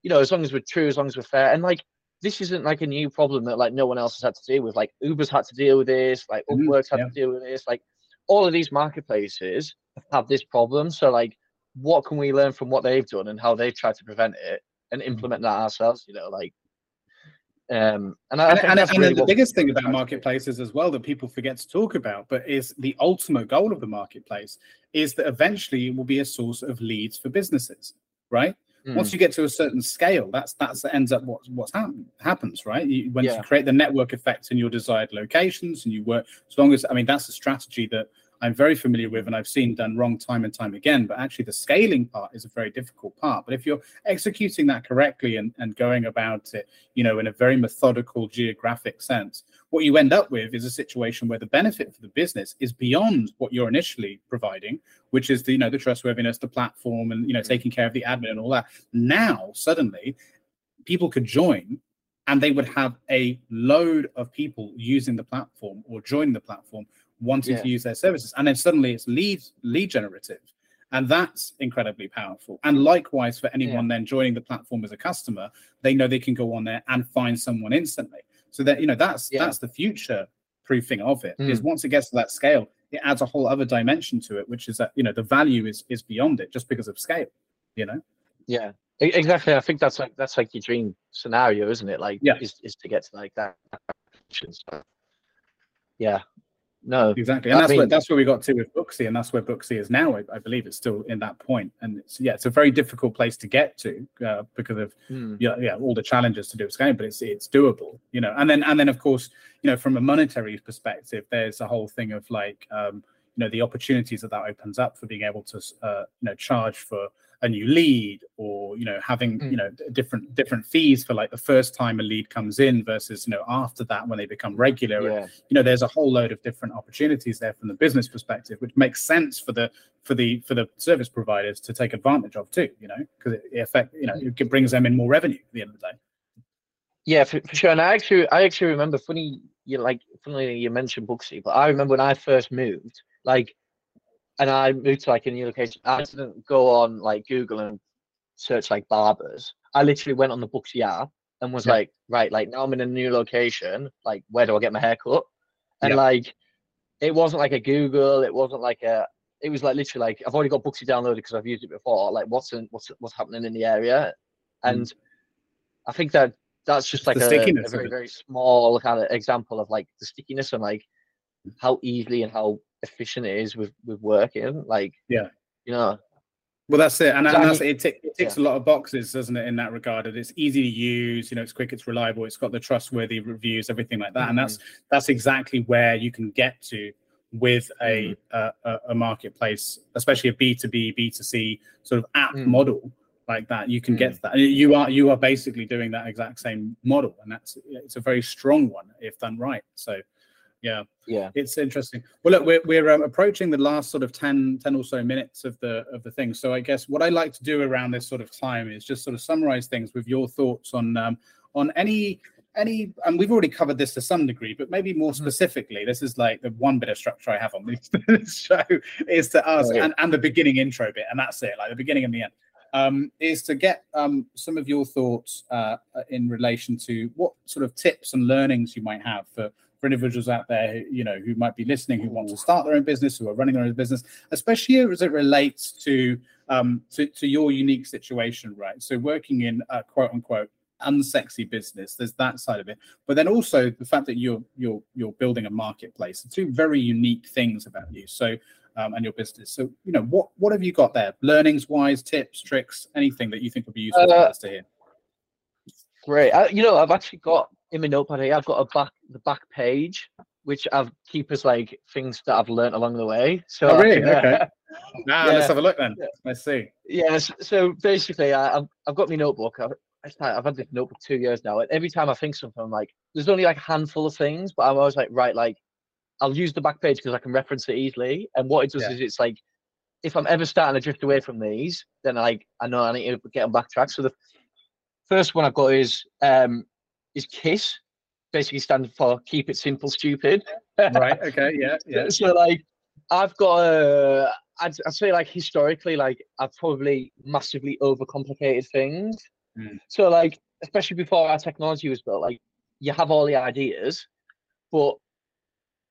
you know, as long as we're true, as long as we're fair, and like this isn't like a new problem that like no one else has had to deal with. Like Uber's had to deal with this, like Mhm, Upwork's had yeah. to deal with this, like all of these marketplaces have this problem. So like, what can we learn from what they've done and how they've tried to prevent it and Mm-hmm. implement that ourselves? You know, like, um, and I, and, think and, and really the biggest thing about trying to do. marketplaces as well that people forget to talk about, but is the ultimate goal of the marketplace is that eventually it will be a source of leads for businesses, right? Mm. Once you get to a certain scale, that's that's that ends up what what's happen, happens, right? You, once Yeah. you create the network effect in your desired locations, and you work as long as I mean that's a strategy that I'm very familiar with and I've seen done wrong time and time again. But actually, the scaling part is a very difficult part. But if you're executing that correctly and, and going about it, you know, in a very methodical geographic sense, what you end up with is a situation where the benefit for the business is beyond what you're initially providing, which is the you know the trustworthiness, the platform, and you know mm-hmm. taking care of the admin and all that. Now suddenly, people could join. And they would have a load of people using the platform or joining the platform wanting Yeah. to use their services and then suddenly it's lead lead generative and that's incredibly powerful and likewise for anyone then joining the platform as a customer they know they can go on there and find someone instantly so that you know that's Yeah. that's the future proofing of it is Mm. once it gets to that scale it adds a whole other dimension to it which is that you know the value is is beyond it just because of scale you know Yeah, exactly. I think that's like that's like your dream scenario, isn't it? Like, Yeah. is is to get to like that. Yeah, no, exactly and I that's where that's where we got to with booksy and that's where booksy is now I, I believe it's still in that point and it's yeah it's a very difficult place to get to uh, because of Mm. yeah, yeah, all the challenges to do with scaling, but it's it's doable, you know. And then and then of course, you know, from a monetary perspective, there's a whole thing of like, um, you know, the opportunities that that opens up for being able to, uh, you know, charge for a new lead or you know having Mm. you know different different fees for like the first time a lead comes in versus you know after that when they become regular and yeah, you know there's a whole load of different opportunities there from the business perspective which makes sense for the for the for the service providers to take advantage of too you know because it, it affect you know it brings them in more revenue at the end of the day yeah, for, for sure. And I actually, I actually remember. Funny, you like, funny you mentioned Booksy, but I remember when I first moved, like, and I moved to like a new location. I didn't go on like Google and search like barbers. I literally went on the Booksy app and was Yeah. like, right, like now I'm in a new location. Like, where do I get my hair cut? And Yeah. like, it wasn't like a Google. It wasn't like a. It was like literally like I've already got Booksy downloaded because I've used it before. Like, what's in, what's what's happening in the area, and I think that that's just like a, a very very small kind of example of like the stickiness and like how easily and how efficient it is with with working. Like, Yeah. you know, Well, that's it, and, So, and that's it. It ticks a lot of boxes, doesn't it? In that regard, that it's easy to use. You know, it's quick, it's reliable, it's got the trustworthy reviews, everything like that, and that's that's exactly where you can get to with a a, a- a marketplace, especially a B two B, B two C sort of app Mm. model like that. You can get Mm. to that. And You are you are basically doing that exact same model, and that's it's a very strong one if done right. So, yeah. Yeah, it's interesting. Well look we're, we're um, approaching the last sort of 10 10 or so minutes of the of the thing. So i guess what i like to do around this sort of time is just sort of summarize things with your thoughts on um on any any and we've already covered this to some degree but maybe more Mhm. specifically this is like the one bit of structure i have on this, this show is to ask Right. and, and the beginning intro bit and that's it like the beginning and the end. Um, is to get um, some of your thoughts uh, in relation to what sort of tips and learnings you might have for for individuals out there who, you know who might be listening who want to start their own business who are running their own business especially as it relates to um to, to your unique situation right? So working in a quote unquote unsexy business there's that side of it. But then also the fact that you're you're you're building a marketplace two very unique things about you. So um, and your business. So you know what what have you got there? Learnings wise tips tricks anything that you think would be useful for Uh, us to hear? great. I, you know, I've actually got in my notepad here. I've got a back the back page which I've keep as like things that I've learned along the way. So Oh, really? can, uh, Okay. Now let's have a look then. Yeah. Let's see. Yes. So basically, I, I've I've got my notebook. I've, I've had this notebook two years now, and every time I think something, I'm like, there's only like a handful of things, but I'm always like, right, like, I'll use the back page because I can reference it easily. And what it does Yeah. is it's like, if I'm ever starting to drift away from these, then like I know I need to get on back track. So the first one I've got is um is Kiss. basically stands for keep it simple, stupid. right. Okay. Yeah. Yeah. So like, I've got a. I'd, I'd say like historically, like I've probably massively overcomplicated things. Mm. So like, especially before our technology was built, like you have all the ideas, but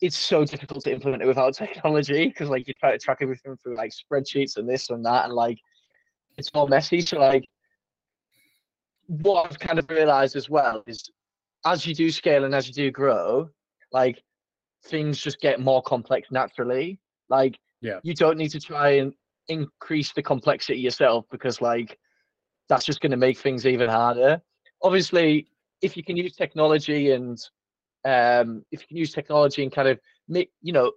it's so difficult to implement it without technology because like you try to track everything through like spreadsheets and this and that, and like it's all messy. So like, what I've kind of realized as well is as you do scale and as you do grow, like things just get more complex naturally. Like Yeah. you don't need to try and increase the complexity yourself because like that's just going to make things even harder. Obviously, if you can use technology and um, if you can use technology and kind of make you know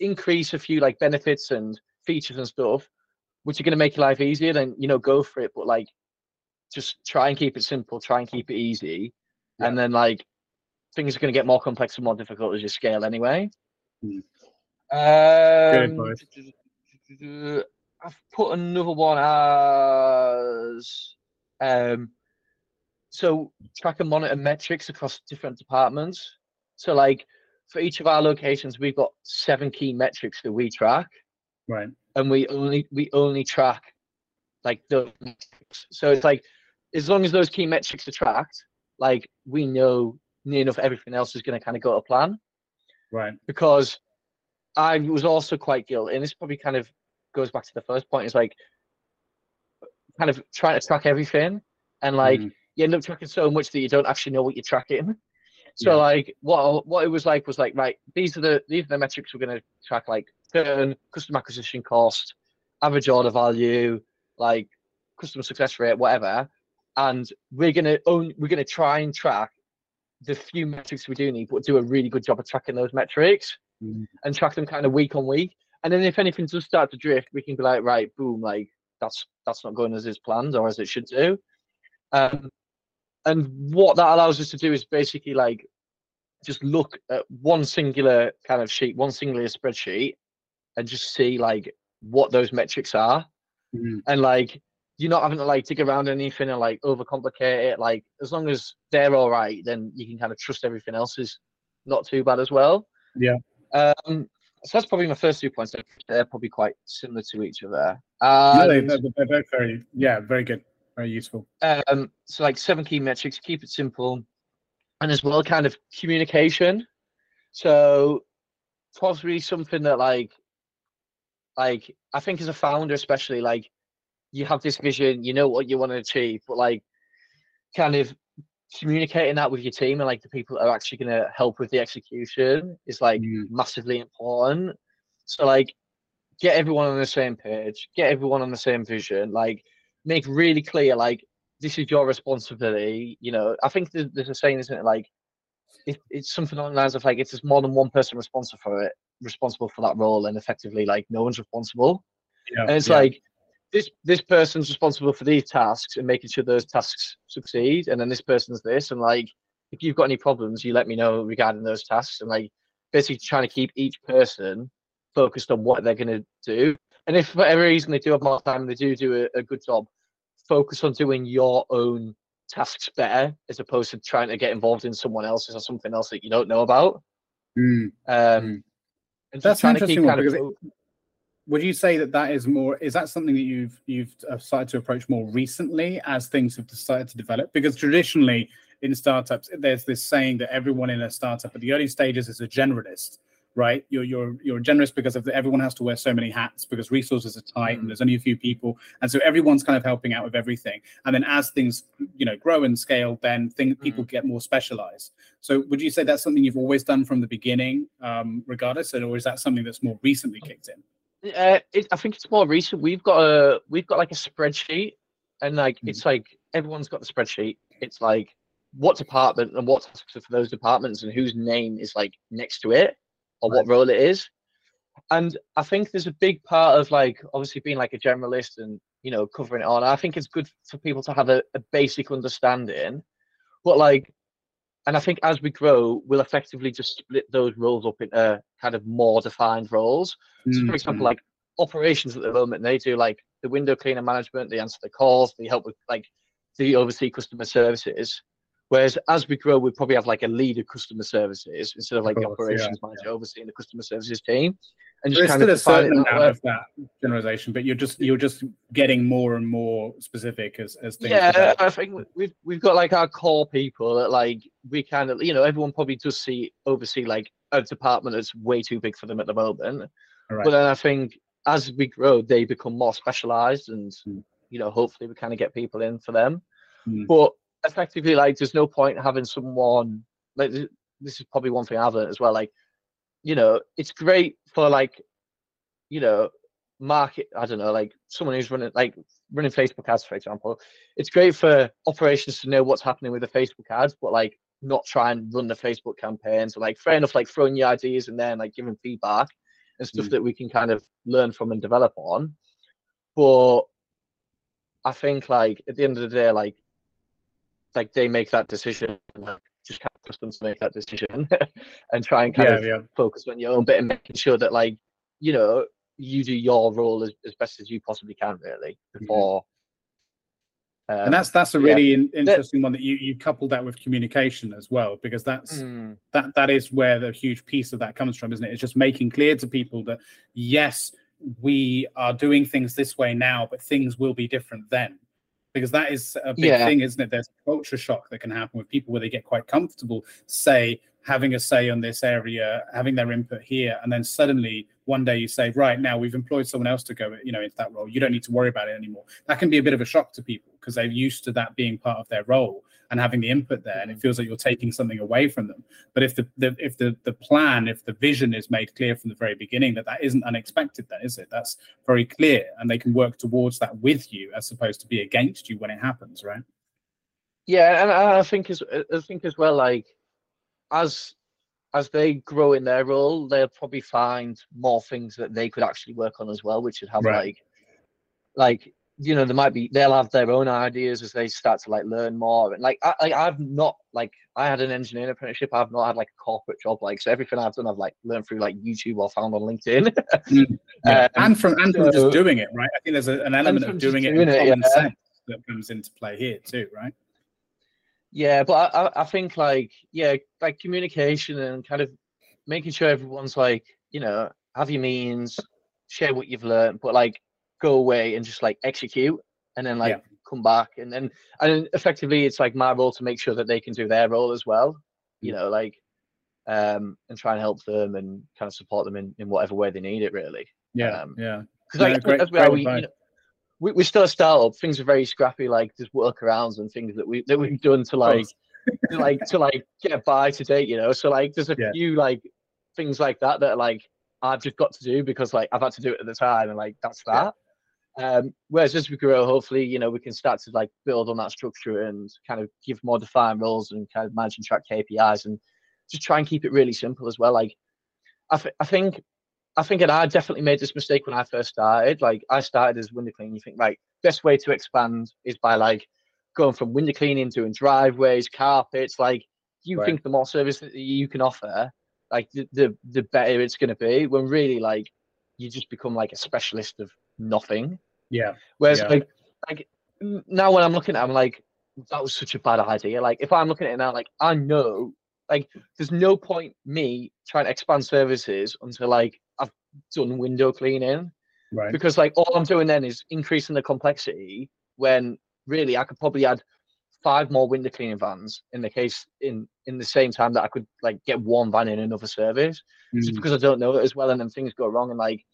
increase a few like benefits and features and stuff, which are going to make your life easier, then you know go for it. But like, just try and keep it simple. Try and keep it easy, and then like things are going to get more complex and more difficult as you scale anyway. Mm. Um. I've put another one as um, so track and monitor metrics across different departments. So like for each of our locations, we've got seven key metrics that we track, Right. and we only we only track like those. So it's like as long as those key metrics are tracked, like we know near enough everything else is going to kind of go to plan Right. because I was also quite guilty, and this probably kind of goes back to the first point. Is like kind of trying to track everything, and like Mhm. you end up tracking so much that you don't actually know what you're tracking. So Yeah. like what what it was like was like right, these are the these are the metrics we're going to track like churn, customer acquisition cost, average order value, like customer success rate, whatever, and we're gonna own we're gonna try and track the few metrics we do need, but do a really good job of tracking those metrics Mhm. and track them kind of week on week. And then if anything does start to drift, we can be like, right, boom, like that's that's not going as it's planned or as it should do. Um, and what that allows us to do is basically like just look at one singular kind of sheet, one singular spreadsheet, and just see like what those metrics are. Mhm. And like you're not having to like dig around anything and like overcomplicate it. Like as long as they're all right, then you can kind of trust everything else is not too bad as well. Yeah. Um, so that's probably my first two points. They're probably quite similar to each other. No, they, And- they're, they're both very, yeah, very good, very useful. um, so like seven key metrics, keep it simple, and as well kind of communication. So probably something that like, like I think as a founder, especially like you have this vision, you know what you want to achieve, but like kind of communicating that with your team and like the people that are actually going to help with the execution is like Mm. massively important. So like get everyone on the same page, get everyone on the same vision, like make really clear like this is your responsibility. You know, I think there's, there's a saying, isn't it? Like it, it's something along the lines of like it's just more than one person responsible for it, responsible for that role, and effectively like no one's responsible. Yeah. And it's yeah. like this this person's responsible for these tasks and making sure those tasks succeed, and then this person's this, and like if you've got any problems, you let me know regarding those tasks, and like basically trying to keep each person focused on what they're going to do. And if for whatever reason they do have more time, they do do a, a good job, focus on doing your own tasks better as opposed to trying to get involved in someone else's or something else that you don't know about. Mm. Um, Mm. and That's an trying to keep interesting kind of it- Would you say that that is more? Is that something that you've you've uh, started to approach more recently as things have started to develop? Because traditionally in startups, there's this saying that everyone in a startup at the early stages is a generalist, right? You're you're you're a generalist because of the, everyone has to wear so many hats because resources are tight Mm. and there's only a few people, and so everyone's kind of helping out with everything. And then as things you know grow and scale, then thing, people get more specialized. So would you say that's something you've always done from the beginning, um, regardless, or is that something that's more recently kicked in? Uh, it, I think it's more recent. We've got a we've got like a spreadsheet, and like Mhm. it's like everyone's got the spreadsheet. It's like what department and what tasks are for those departments and whose name is like next to it or what role it is. And I think there's a big part of like obviously being like a generalist and you know covering it all. I think it's good for people to have a, a basic understanding, but like, and I think as we grow, we'll effectively just split those roles up into kind of more defined roles. So for Mm, example, mm. like operations at the moment, they do like the window cleaner management, they answer the calls, they help with like the oversee customer services. Whereas as we grow, we probably have like a lead of customer services instead of like the course, yeah, operations manager overseeing the customer services team. And There's just kind still a of define certain amount of that generalization, but you're just you're just getting more and more specific as as things. Yeah, develop. I think we- we've we've got like our core people that like we kind of you know everyone probably does see oversee like a department that's way too big for them at the moment. Right. But then I think as we grow, they become more specialized, and Mm. you know hopefully we kind of get people in for them. Mm. But effectively, like there's no point having someone like this is probably one thing I've learned as well. Like you know, it's great for like you know market. I don't know, like someone who's running like running Facebook ads, for example. It's great for operations to know what's happening with the Facebook ads, but like not try and run the Facebook campaigns. Like fair enough, like throwing your ideas in there and like giving feedback and stuff Mm. that we can kind of learn from and develop on. But I think like at the end of the day, like like they make that decision. Like, just kind them to make that decision and try and kind yeah, of yeah. focus on your own bit and making sure that like you know you do your role as, as best as you possibly can really before um, and that's that's a yeah. really in- interesting one that you you coupled that with communication as well because that's mm, that that is where the huge piece of that comes from isn't it it's just making clear to people that yes we are doing things this way now but things will be different then because that is a big Yeah. thing isn't it? There's a culture shock that can happen with people where they get quite comfortable say having a say on this area having their input here and then suddenly one day you say right now we've employed someone else to go you know into that role. You don't need to worry about it anymore. That can be a bit of a shock to people because they're used to that being part of their role and having the input there and it mm-hmm. feels like you're taking something away from them. But if the, the if the the plan if the vision is made clear from the very beginning that that isn't unexpected then is it? That's very clear and they can work towards that with you as opposed to be against you when it happens right? Yeah and I I think as I think as well like as as they grow in their role they'll probably find more things that they could actually work on as well which would have Right. like like you know there might be they'll have their own ideas as they start to like learn more. And like I, like I've not like I had an engineering apprenticeship. I've not had like a corporate job. Like so everything I've done I've like learned through like YouTube or found on LinkedIn. Yeah. Um, and from and from so- just doing it right? I think there's a, an element of just doing it doing in it, common yeah. sense that comes into play here too right? Yeah, but I, I, I think like yeah, like communication and kind of making sure everyone's like you know have your means, share what you've learned, but like go away and just like execute, and then like Yeah. come back, and then and effectively it's like my role to make sure that they can do their role as well, you know, like um and try and help them and kind of support them in, in whatever way they need it really. yeah Um, yeah Because like great- as well, we, you know, we we're still a startup. Things are very scrappy. Like there's workarounds and things that we that we've done to like to, like to like get by to date. You know, so like there's a Yeah. few like things like that that like I've just got to do because like I've had to do it at the time, and like that's that. Um, whereas as we grow, hopefully, you know, we can start to like build on that structure and kind of give more defined roles and kind of manage and track KPIs and just try and keep it really simple as well. Like, I, th- I think, I think, and I definitely made this mistake when I first started. Like, I started as window cleaning. You think, right, best way to expand is by like going from window cleaning, doing driveways, carpets. Like, you Right. think the more service that you can offer, like the the, the better it's going to be. When really, like, you just become like a specialist of nothing. Yeah Whereas Yeah. like like now when I'm looking at it, I'm like, that was such a bad idea. Like if I'm looking at it now, like I know like there's no point me trying to expand services until like I've done window cleaning. right Because like all I'm doing then is increasing the complexity when really I could probably add five more window cleaning vans in the case in in the same time that I could like get one van in another service just Mm, because I don't know it as well, and then things go wrong. And like,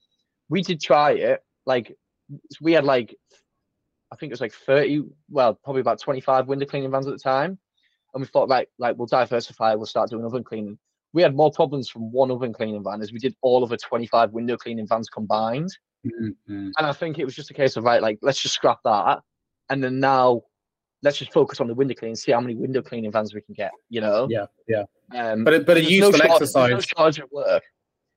we did try it. Like, we had like, I think it was like thirty, well, probably about twenty-five window cleaning vans at the time, and we thought, right, like we'll diversify, we'll start doing oven cleaning. We had more problems from one oven cleaning van as we did all of the twenty-five window cleaning vans combined. mm, mm. And I think it was just a case of right, like let's just scrap that, and then now. Let's just focus on the window cleaning, see how many window cleaning vans we can get. You know, yeah yeah Um, but a, but a useful no exercise There's no shortage of work.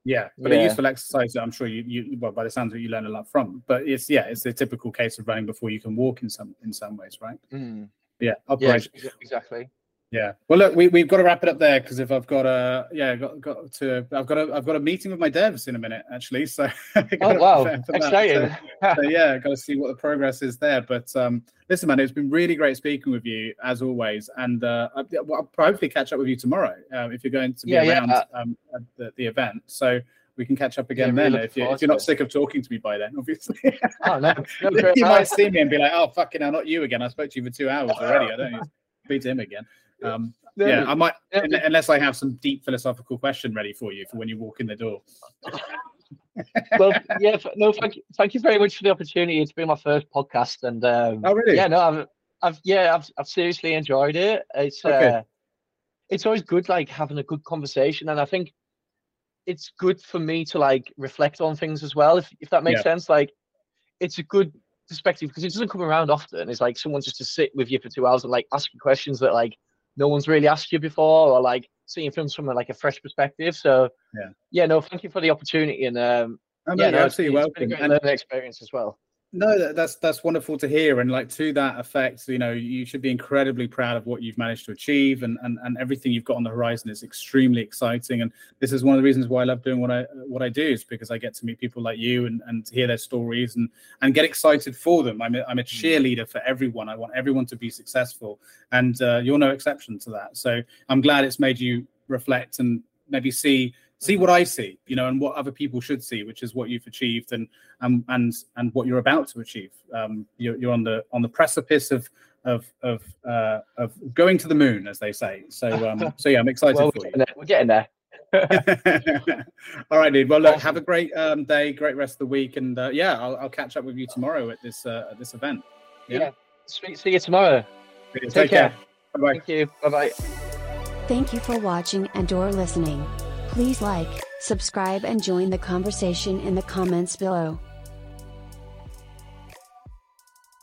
Yeah, but a useful exercise that I'm sure you, you well by the sounds of it you learn a lot from. But it's yeah, it's a typical case of running before you can walk in some in some ways, right? Mm. Yeah, Yeah, operation. ex- exactly. Yeah. Well, look, we we've got to wrap it up there because if I've got a yeah, got got to I've got a I've got a meeting with my devs in a minute actually. So oh wow, exciting. So, so, yeah, got to see what the progress is there. But um, listen, man, it's been really great speaking with you as always, and uh, I'll hopefully catch up with you tomorrow uh, if you're going to be yeah, around yeah. Um, at the, the event. So we can catch up again yeah, then really if, you, if you're not sick of talking to me by then, obviously. oh no, no you might see me and be like, "Oh fucking hell, not you again! I spoke to you for two hours already. I don't need to speak to him again." Um, yeah, I might unless I have some deep philosophical question ready for you for when you walk in the door. well, yeah, no, thank you, thank you very much for the opportunity. It's been my first podcast, and um, oh really? Yeah, no, I've, I've, yeah, I've, I've seriously enjoyed it. It's, okay. uh, it's always good, like having a good conversation, and I think it's good for me to like reflect on things as well, if if that makes yeah. sense. Like, it's a good perspective because it doesn't come around often. It's like someone just to sit with you for two hours and like ask you questions that like no one's really asked you before or like seeing films from like a fresh perspective. So yeah, yeah, no, thank you for the opportunity and um, oh, yeah, no, absolutely welcome. It's been a great learning experience as well. No, that's that's wonderful to hear, and like to that effect, you know, you should be incredibly proud of what you've managed to achieve, and and, and everything you've got on the horizon is extremely exciting. And this is one of the reasons why I love doing what I what I do is because I get to meet people like you and and hear their stories and and get excited for them. I'm a, I'm a mm. cheerleader for everyone. I want everyone to be successful, and uh, you're no exception to that. So I'm glad it's made you reflect and maybe see see what I see, you know, and what other people should see, which is what you've achieved and and and and what you're about to achieve. Um, you're, you're on the on the precipice of of of uh, of going to the moon, as they say. So um, so yeah, I'm excited well, for you. There. We're getting there. All right, dude. Well, look, have a great um, day, great rest of the week, and uh, yeah, I'll, I'll catch up with you tomorrow at this uh, at this event. Yeah. yeah. Sweet. See you tomorrow. Take, Take care. care. Bye-bye. Thank you. Bye bye. Thank you for watching and or listening. Please like, subscribe and join the conversation in the comments below.